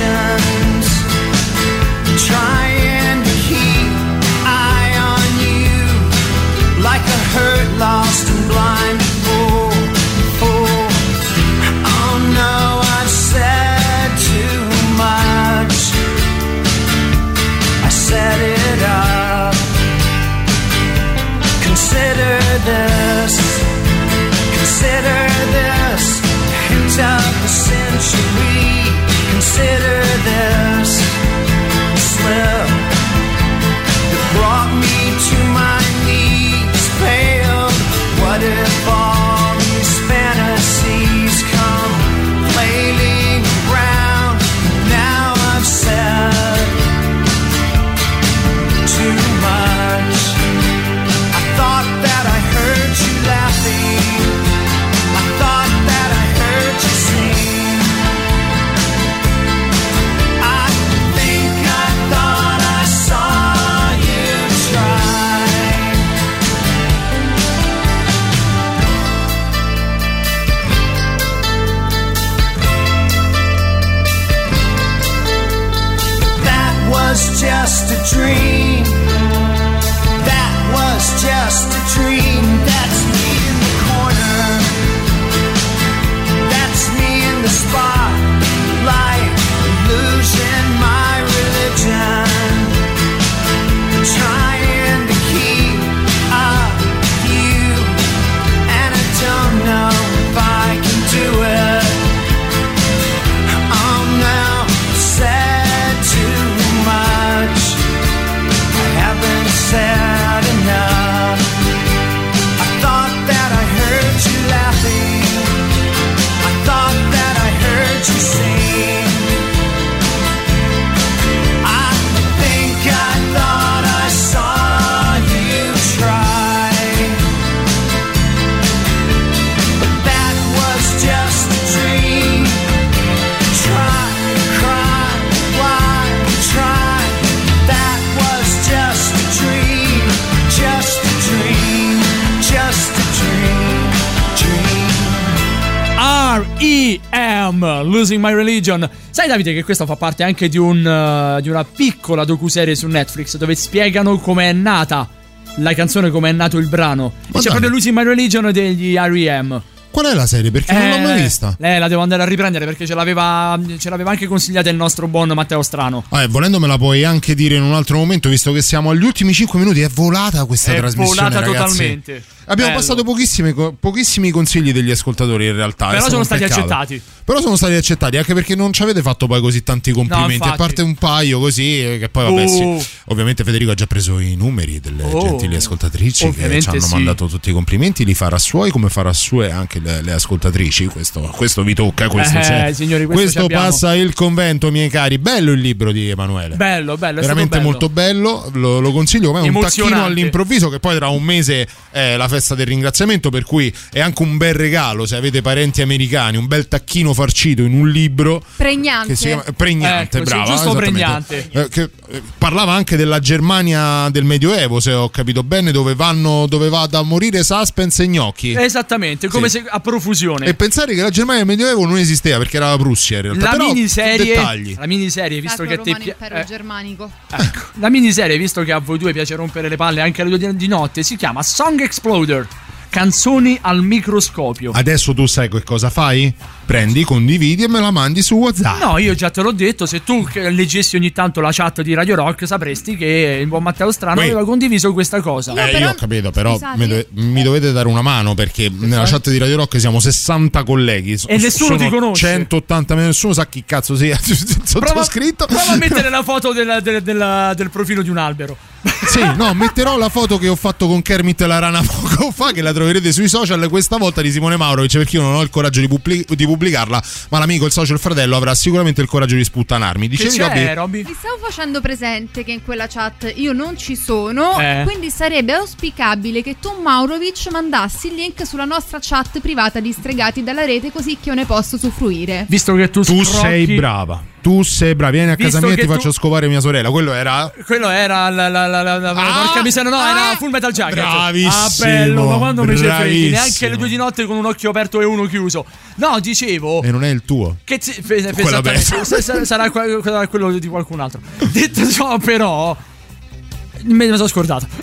[SPEAKER 15] ocean. consider Losing My Religion.
[SPEAKER 6] Sai Davide che questo fa parte anche di, un, eh, di una piccola docuserie su Netflix dove spiegano come è nata la canzone, come è nato il brano. E c'è
[SPEAKER 5] dai.
[SPEAKER 6] proprio Losing My Religion degli R.E.M.
[SPEAKER 5] Qual è la serie? Perché non l'ho mai vista.
[SPEAKER 6] Eh, la devo andare a riprendere perché ce l'aveva, ce l'aveva anche consigliata il nostro buon Matteo Strano.
[SPEAKER 5] Ah, e volendo me la puoi anche dire in un altro momento, visto che siamo agli ultimi 5 minuti. È volata questa
[SPEAKER 6] È
[SPEAKER 5] trasmissione.
[SPEAKER 6] volata
[SPEAKER 5] ragazzi.
[SPEAKER 6] totalmente.
[SPEAKER 5] Abbiamo
[SPEAKER 6] Bello.
[SPEAKER 5] passato pochissimi, co- pochissimi consigli degli ascoltatori in realtà.
[SPEAKER 6] Però
[SPEAKER 5] stato
[SPEAKER 6] sono stati
[SPEAKER 5] peccato.
[SPEAKER 6] accettati.
[SPEAKER 5] Però sono stati accettati anche perché non ci avete fatto poi così tanti complimenti.
[SPEAKER 6] infatti.
[SPEAKER 5] a parte un paio così, eh, che poi vabbè,
[SPEAKER 6] Oh.
[SPEAKER 5] sì. Ovviamente Federico ha già preso i numeri delle
[SPEAKER 6] Oh.
[SPEAKER 5] gentili ascoltatrici che
[SPEAKER 6] Ovviamente
[SPEAKER 5] ci hanno
[SPEAKER 6] sì.
[SPEAKER 5] mandato tutti i complimenti. Li farà suoi come farà sue anche le, le ascoltatrici. Questo, questo vi tocca. Questo,
[SPEAKER 6] Eh,
[SPEAKER 5] c'è.
[SPEAKER 6] signori, questo
[SPEAKER 5] Questo passa il convento, miei cari. Bello il libro di Emanuele.
[SPEAKER 6] Bello, bello,
[SPEAKER 5] Veramente
[SPEAKER 6] bello.
[SPEAKER 5] molto bello, lo, lo consiglio come un tacchino all'improvviso che poi tra un mese è la festa del ringraziamento per cui è anche un bel regalo se avete parenti americani, un bel tacchino farcito in un libro
[SPEAKER 8] Pregnante.
[SPEAKER 5] che si chiama Pregnante,
[SPEAKER 6] Ecco, sì,
[SPEAKER 5] brava,
[SPEAKER 6] giusto pregnante.
[SPEAKER 5] Eh, che, eh, parlava anche della Germania del Medioevo, se ho capito bene, dove vanno dove va da morire suspense e gnocchi.
[SPEAKER 6] Esattamente, come
[SPEAKER 5] Sì.
[SPEAKER 6] se a profusione.
[SPEAKER 5] E pensare che la Germania del Medioevo non esisteva perché era la Prussia in realtà.
[SPEAKER 6] la
[SPEAKER 5] Però,
[SPEAKER 6] miniserie,
[SPEAKER 5] dettagli.
[SPEAKER 6] la miniserie, visto
[SPEAKER 8] Sacro
[SPEAKER 6] che a te eh,
[SPEAKER 8] Germanico.
[SPEAKER 6] la miniserie, visto che a voi due piace rompere le palle anche alle due di notte, si chiama Song Exploder. Canzoni al microscopio.
[SPEAKER 5] Adesso tu sai che cosa fai? Prendi, condividi e me la mandi su WhatsApp.
[SPEAKER 6] No, io già te l'ho detto, se tu leggessi ogni tanto la chat di Radio Rock sapresti che il buon Matteo Strano
[SPEAKER 5] Uè.
[SPEAKER 6] aveva condiviso questa cosa.
[SPEAKER 5] Eh, io ho capito, però mi, dove- mi dovete dare una mano perché nella chat di Radio Rock siamo 60 colleghi.
[SPEAKER 6] E nessuno
[SPEAKER 5] sono
[SPEAKER 6] ti conosce.
[SPEAKER 5] 180, nessuno sa chi cazzo sia [laughs] sottoscritto.
[SPEAKER 6] Prova a mettere la foto della- del, della- del profilo di un albero.
[SPEAKER 5] Sì, no, metterò la foto che ho fatto con Kermit la rana poco fa, che la troverete sui social, questa volta di Simone Maurovic, perché io non ho il coraggio di, pubblic- di pubblicarla, ma l'amico, il socio, il fratello avrà sicuramente il coraggio di sputtanarmi. Dicevi, Robby?
[SPEAKER 8] Vi stavo facendo presente che in quella chat io non ci sono,
[SPEAKER 5] Eh.
[SPEAKER 8] quindi sarebbe auspicabile che tu Maurovic mandassi il link sulla nostra chat privata di Stregati dalla rete così che io ne posso usufruire.
[SPEAKER 6] Visto che tu,
[SPEAKER 5] Tu
[SPEAKER 6] scrocchi-
[SPEAKER 5] sei brava. Tu sei brava. Vieni a
[SPEAKER 6] Visto
[SPEAKER 5] casa mia e ti
[SPEAKER 6] tu-
[SPEAKER 5] faccio scovare mia sorella. Quello era.
[SPEAKER 6] Quello era la, la, la, la porca miseria, no, era Full Metal Jacket.
[SPEAKER 5] Bravissimo,
[SPEAKER 6] Ah, bello, ma quando mi ci freghi, neanche le due di notte con un occhio aperto e uno chiuso. No, dicevo
[SPEAKER 5] E non è il tuo.
[SPEAKER 6] che zi- fe- fe- sarà que- sarà quello di qualcun altro. Detto ciò, però me ne sono scordato. [laughs]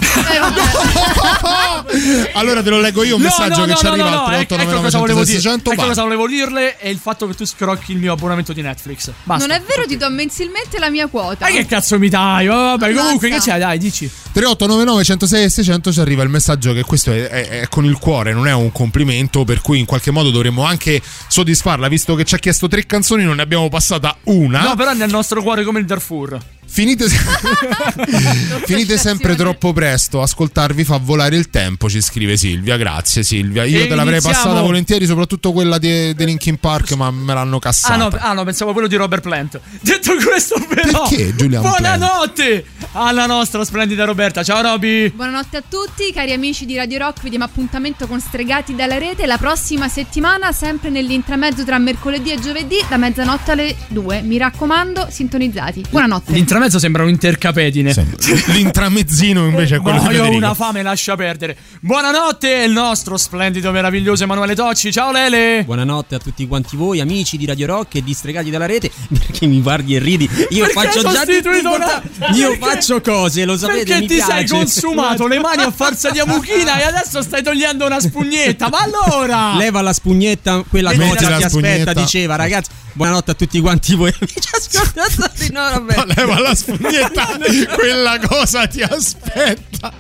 [SPEAKER 6] [laughs]
[SPEAKER 5] allora te lo leggo io un
[SPEAKER 6] No,
[SPEAKER 5] messaggio
[SPEAKER 6] no,
[SPEAKER 5] che
[SPEAKER 6] no,
[SPEAKER 5] ci
[SPEAKER 6] no,
[SPEAKER 5] arriva
[SPEAKER 6] no,
[SPEAKER 5] al
[SPEAKER 6] no, ecco, ecco cosa volevo dire.
[SPEAKER 5] 600
[SPEAKER 6] Ecco cosa volevo dirle è il fatto che tu scrocchi il mio abbonamento di Netflix. Basta.
[SPEAKER 8] Non è vero, ti do mensilmente la mia quota.
[SPEAKER 6] Ma che cazzo mi dai? Oh, vabbè, comunque che c'è? Dai, dici.
[SPEAKER 5] 3899 106 e 600 ci arriva il messaggio che questo è, è- è con il cuore, non è un complimento, per cui in qualche modo dovremmo anche soddisfarla, visto che ci ha chiesto tre canzoni, non ne abbiamo passata una.
[SPEAKER 6] No, però nel nostro cuore come il Darfur.
[SPEAKER 5] Finite, [laughs] finite sempre troppo presto, ascoltarvi fa volare il tempo, ci scrive Silvia. Grazie Silvia. Io
[SPEAKER 6] E
[SPEAKER 5] te l'avrei
[SPEAKER 6] iniziamo-
[SPEAKER 5] passata volentieri, soprattutto quella di, di Linkin Park, ma me l'hanno cassata.
[SPEAKER 6] Ah no, ah no, pensavo quello di Robert Plant. Detto questo, però.
[SPEAKER 5] Perché Julian
[SPEAKER 6] Buonanotte alla nostra splendida Roberta. Ciao Roby.
[SPEAKER 8] Buonanotte a tutti, cari amici di Radio Rock. Vi diamo appuntamento con Stregati dalla rete la prossima settimana, sempre nell'intramezzo tra mercoledì e giovedì, da mezzanotte alle 2. Mi raccomando, sintonizzati. Buonanotte.
[SPEAKER 6] L'intramezzo sembra un intercapedine. [laughs]
[SPEAKER 5] L'intramezzino invece è quello
[SPEAKER 6] No,
[SPEAKER 5] di
[SPEAKER 6] io ho una fame, lascia perdere. Buonanotte, il nostro splendido, meraviglioso Emanuele Tocci. Ciao Lele.
[SPEAKER 9] Buonanotte a tutti quanti voi, amici di Radio Rock e distregati dalla rete. [laughs] Perché mi guardi e ridi? Io
[SPEAKER 6] Perché
[SPEAKER 9] faccio già difficoltà.
[SPEAKER 6] una-
[SPEAKER 9] Io
[SPEAKER 6] perché-
[SPEAKER 9] faccio
[SPEAKER 31] faccio cose, lo sapete,
[SPEAKER 6] Perché
[SPEAKER 31] mi
[SPEAKER 6] ti sei
[SPEAKER 31] piace.
[SPEAKER 6] consumato le mani a forza di amuchina e adesso stai togliendo una spugnetta. Ma allora!
[SPEAKER 31] Leva la spugnetta, quella
[SPEAKER 6] la
[SPEAKER 31] ti aspetta,
[SPEAKER 5] spugnetta.
[SPEAKER 31] diceva, ragazzi. Buonanotte a tutti quanti voi amici ascoltatori. No, vabbè.
[SPEAKER 5] Leva la spugnetta, [laughs] quella cosa ti aspetta.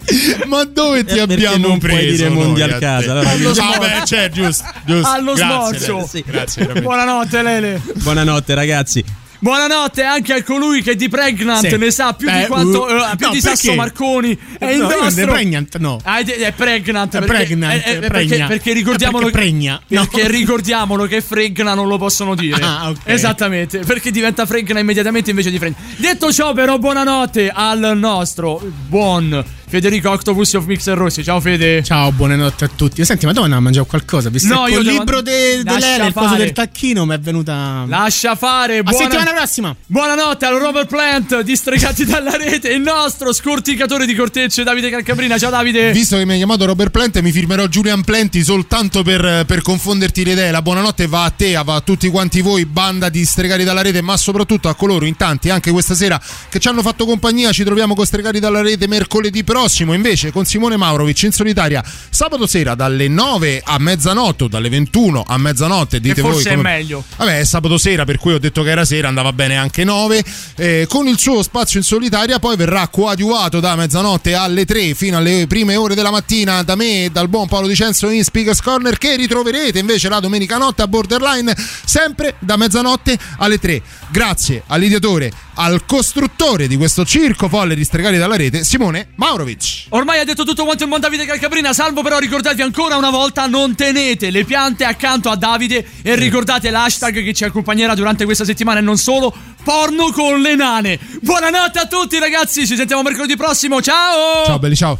[SPEAKER 5] Ma dove ti
[SPEAKER 31] Eh,
[SPEAKER 5] abbiamo
[SPEAKER 31] non puoi
[SPEAKER 5] preso?
[SPEAKER 31] dire mondi al
[SPEAKER 5] a
[SPEAKER 31] caso,
[SPEAKER 5] te?
[SPEAKER 31] allora
[SPEAKER 6] Allo
[SPEAKER 5] Ah,
[SPEAKER 6] smorzo.
[SPEAKER 5] beh, c'è, giusto, giusto.
[SPEAKER 6] Allo
[SPEAKER 5] Grazie,
[SPEAKER 6] smorzo.
[SPEAKER 5] Lele. Sì, grazie. [laughs]
[SPEAKER 6] Buonanotte, Lele.
[SPEAKER 31] Buonanotte, ragazzi.
[SPEAKER 6] Buonanotte anche a colui che di Pregnant
[SPEAKER 5] Sì.
[SPEAKER 6] ne sa più di
[SPEAKER 5] Eh,
[SPEAKER 6] quando.
[SPEAKER 5] uh,
[SPEAKER 6] eh, più
[SPEAKER 5] no,
[SPEAKER 6] di Sasso
[SPEAKER 5] perché?
[SPEAKER 6] Marconi. È il
[SPEAKER 5] No,
[SPEAKER 6] nostro.
[SPEAKER 5] è pregnant, no.
[SPEAKER 6] Ah, è, è pregnant.
[SPEAKER 5] È
[SPEAKER 6] perché,
[SPEAKER 5] pregnant,
[SPEAKER 6] eh, eh, perché,
[SPEAKER 5] pregna.
[SPEAKER 6] perché ricordiamolo.
[SPEAKER 5] Perché pregna, no.
[SPEAKER 6] Perché ricordiamolo che fregna non lo possono dire.
[SPEAKER 5] Ah, ok.
[SPEAKER 6] Esattamente. Perché diventa fregna immediatamente invece di fregna. Detto ciò, però, buonanotte al nostro buon Federico Octopus of Mixer Rossi. Ciao, Fede.
[SPEAKER 24] Ciao, buonanotte a tutti. Senti, ma dove andavo a mangiare qualcosa? Visto
[SPEAKER 6] No, io devo-
[SPEAKER 24] libro de, de
[SPEAKER 6] Lascia
[SPEAKER 24] Lele, il coso del tacchino, mi è venuta.
[SPEAKER 6] Lascia fare.
[SPEAKER 24] A
[SPEAKER 6] buona-
[SPEAKER 24] settimana prossima.
[SPEAKER 6] Buonanotte al Robert Plant, distregati [laughs] dalla rete, il nostro scorticatore di cortecce Davide Calcabrina. Ciao Davide.
[SPEAKER 5] Visto che mi hai chiamato Robert Plant, mi firmerò Julian Plenti soltanto per, per confonderti le idee. La buonanotte va a te, va a tutti quanti voi, banda di stregati dalla rete, ma soprattutto a coloro in tanti anche questa sera che ci hanno fatto compagnia. Ci troviamo con stregati dalla rete mercoledì prossimo, invece con Simone Maurovic in solitaria sabato sera dalle 9 a mezzanotte, o dalle 21 a mezzanotte. Dite voi
[SPEAKER 6] forse è
[SPEAKER 5] come-
[SPEAKER 6] meglio.
[SPEAKER 5] Vabbè, è sabato sera, per cui ho detto che era sera, andava bene anche 9. eh, con il suo spazio in solitaria, poi verrà coadiuvato da mezzanotte alle 3 fino alle prime ore della mattina da me e dal buon Paolo Dicenzo in Speakers Corner, che ritroverete invece la domenica notte a Borderline, sempre da mezzanotte alle 3. Grazie all'ideatore, al costruttore di questo circo folle di stregati dalla rete, Simone Maurovic.
[SPEAKER 6] Ormai ha detto tutto quanto il buon Davide Calcabrina, salvo però ricordatevi ancora una volta, non tenete le piante accanto a Davide e ricordate l'hashtag che ci accompagnerà durante questa settimana e non solo, porno con le nane. Buonanotte a tutti ragazzi, ci sentiamo mercoledì prossimo, ciao!
[SPEAKER 5] Ciao belli, ciao.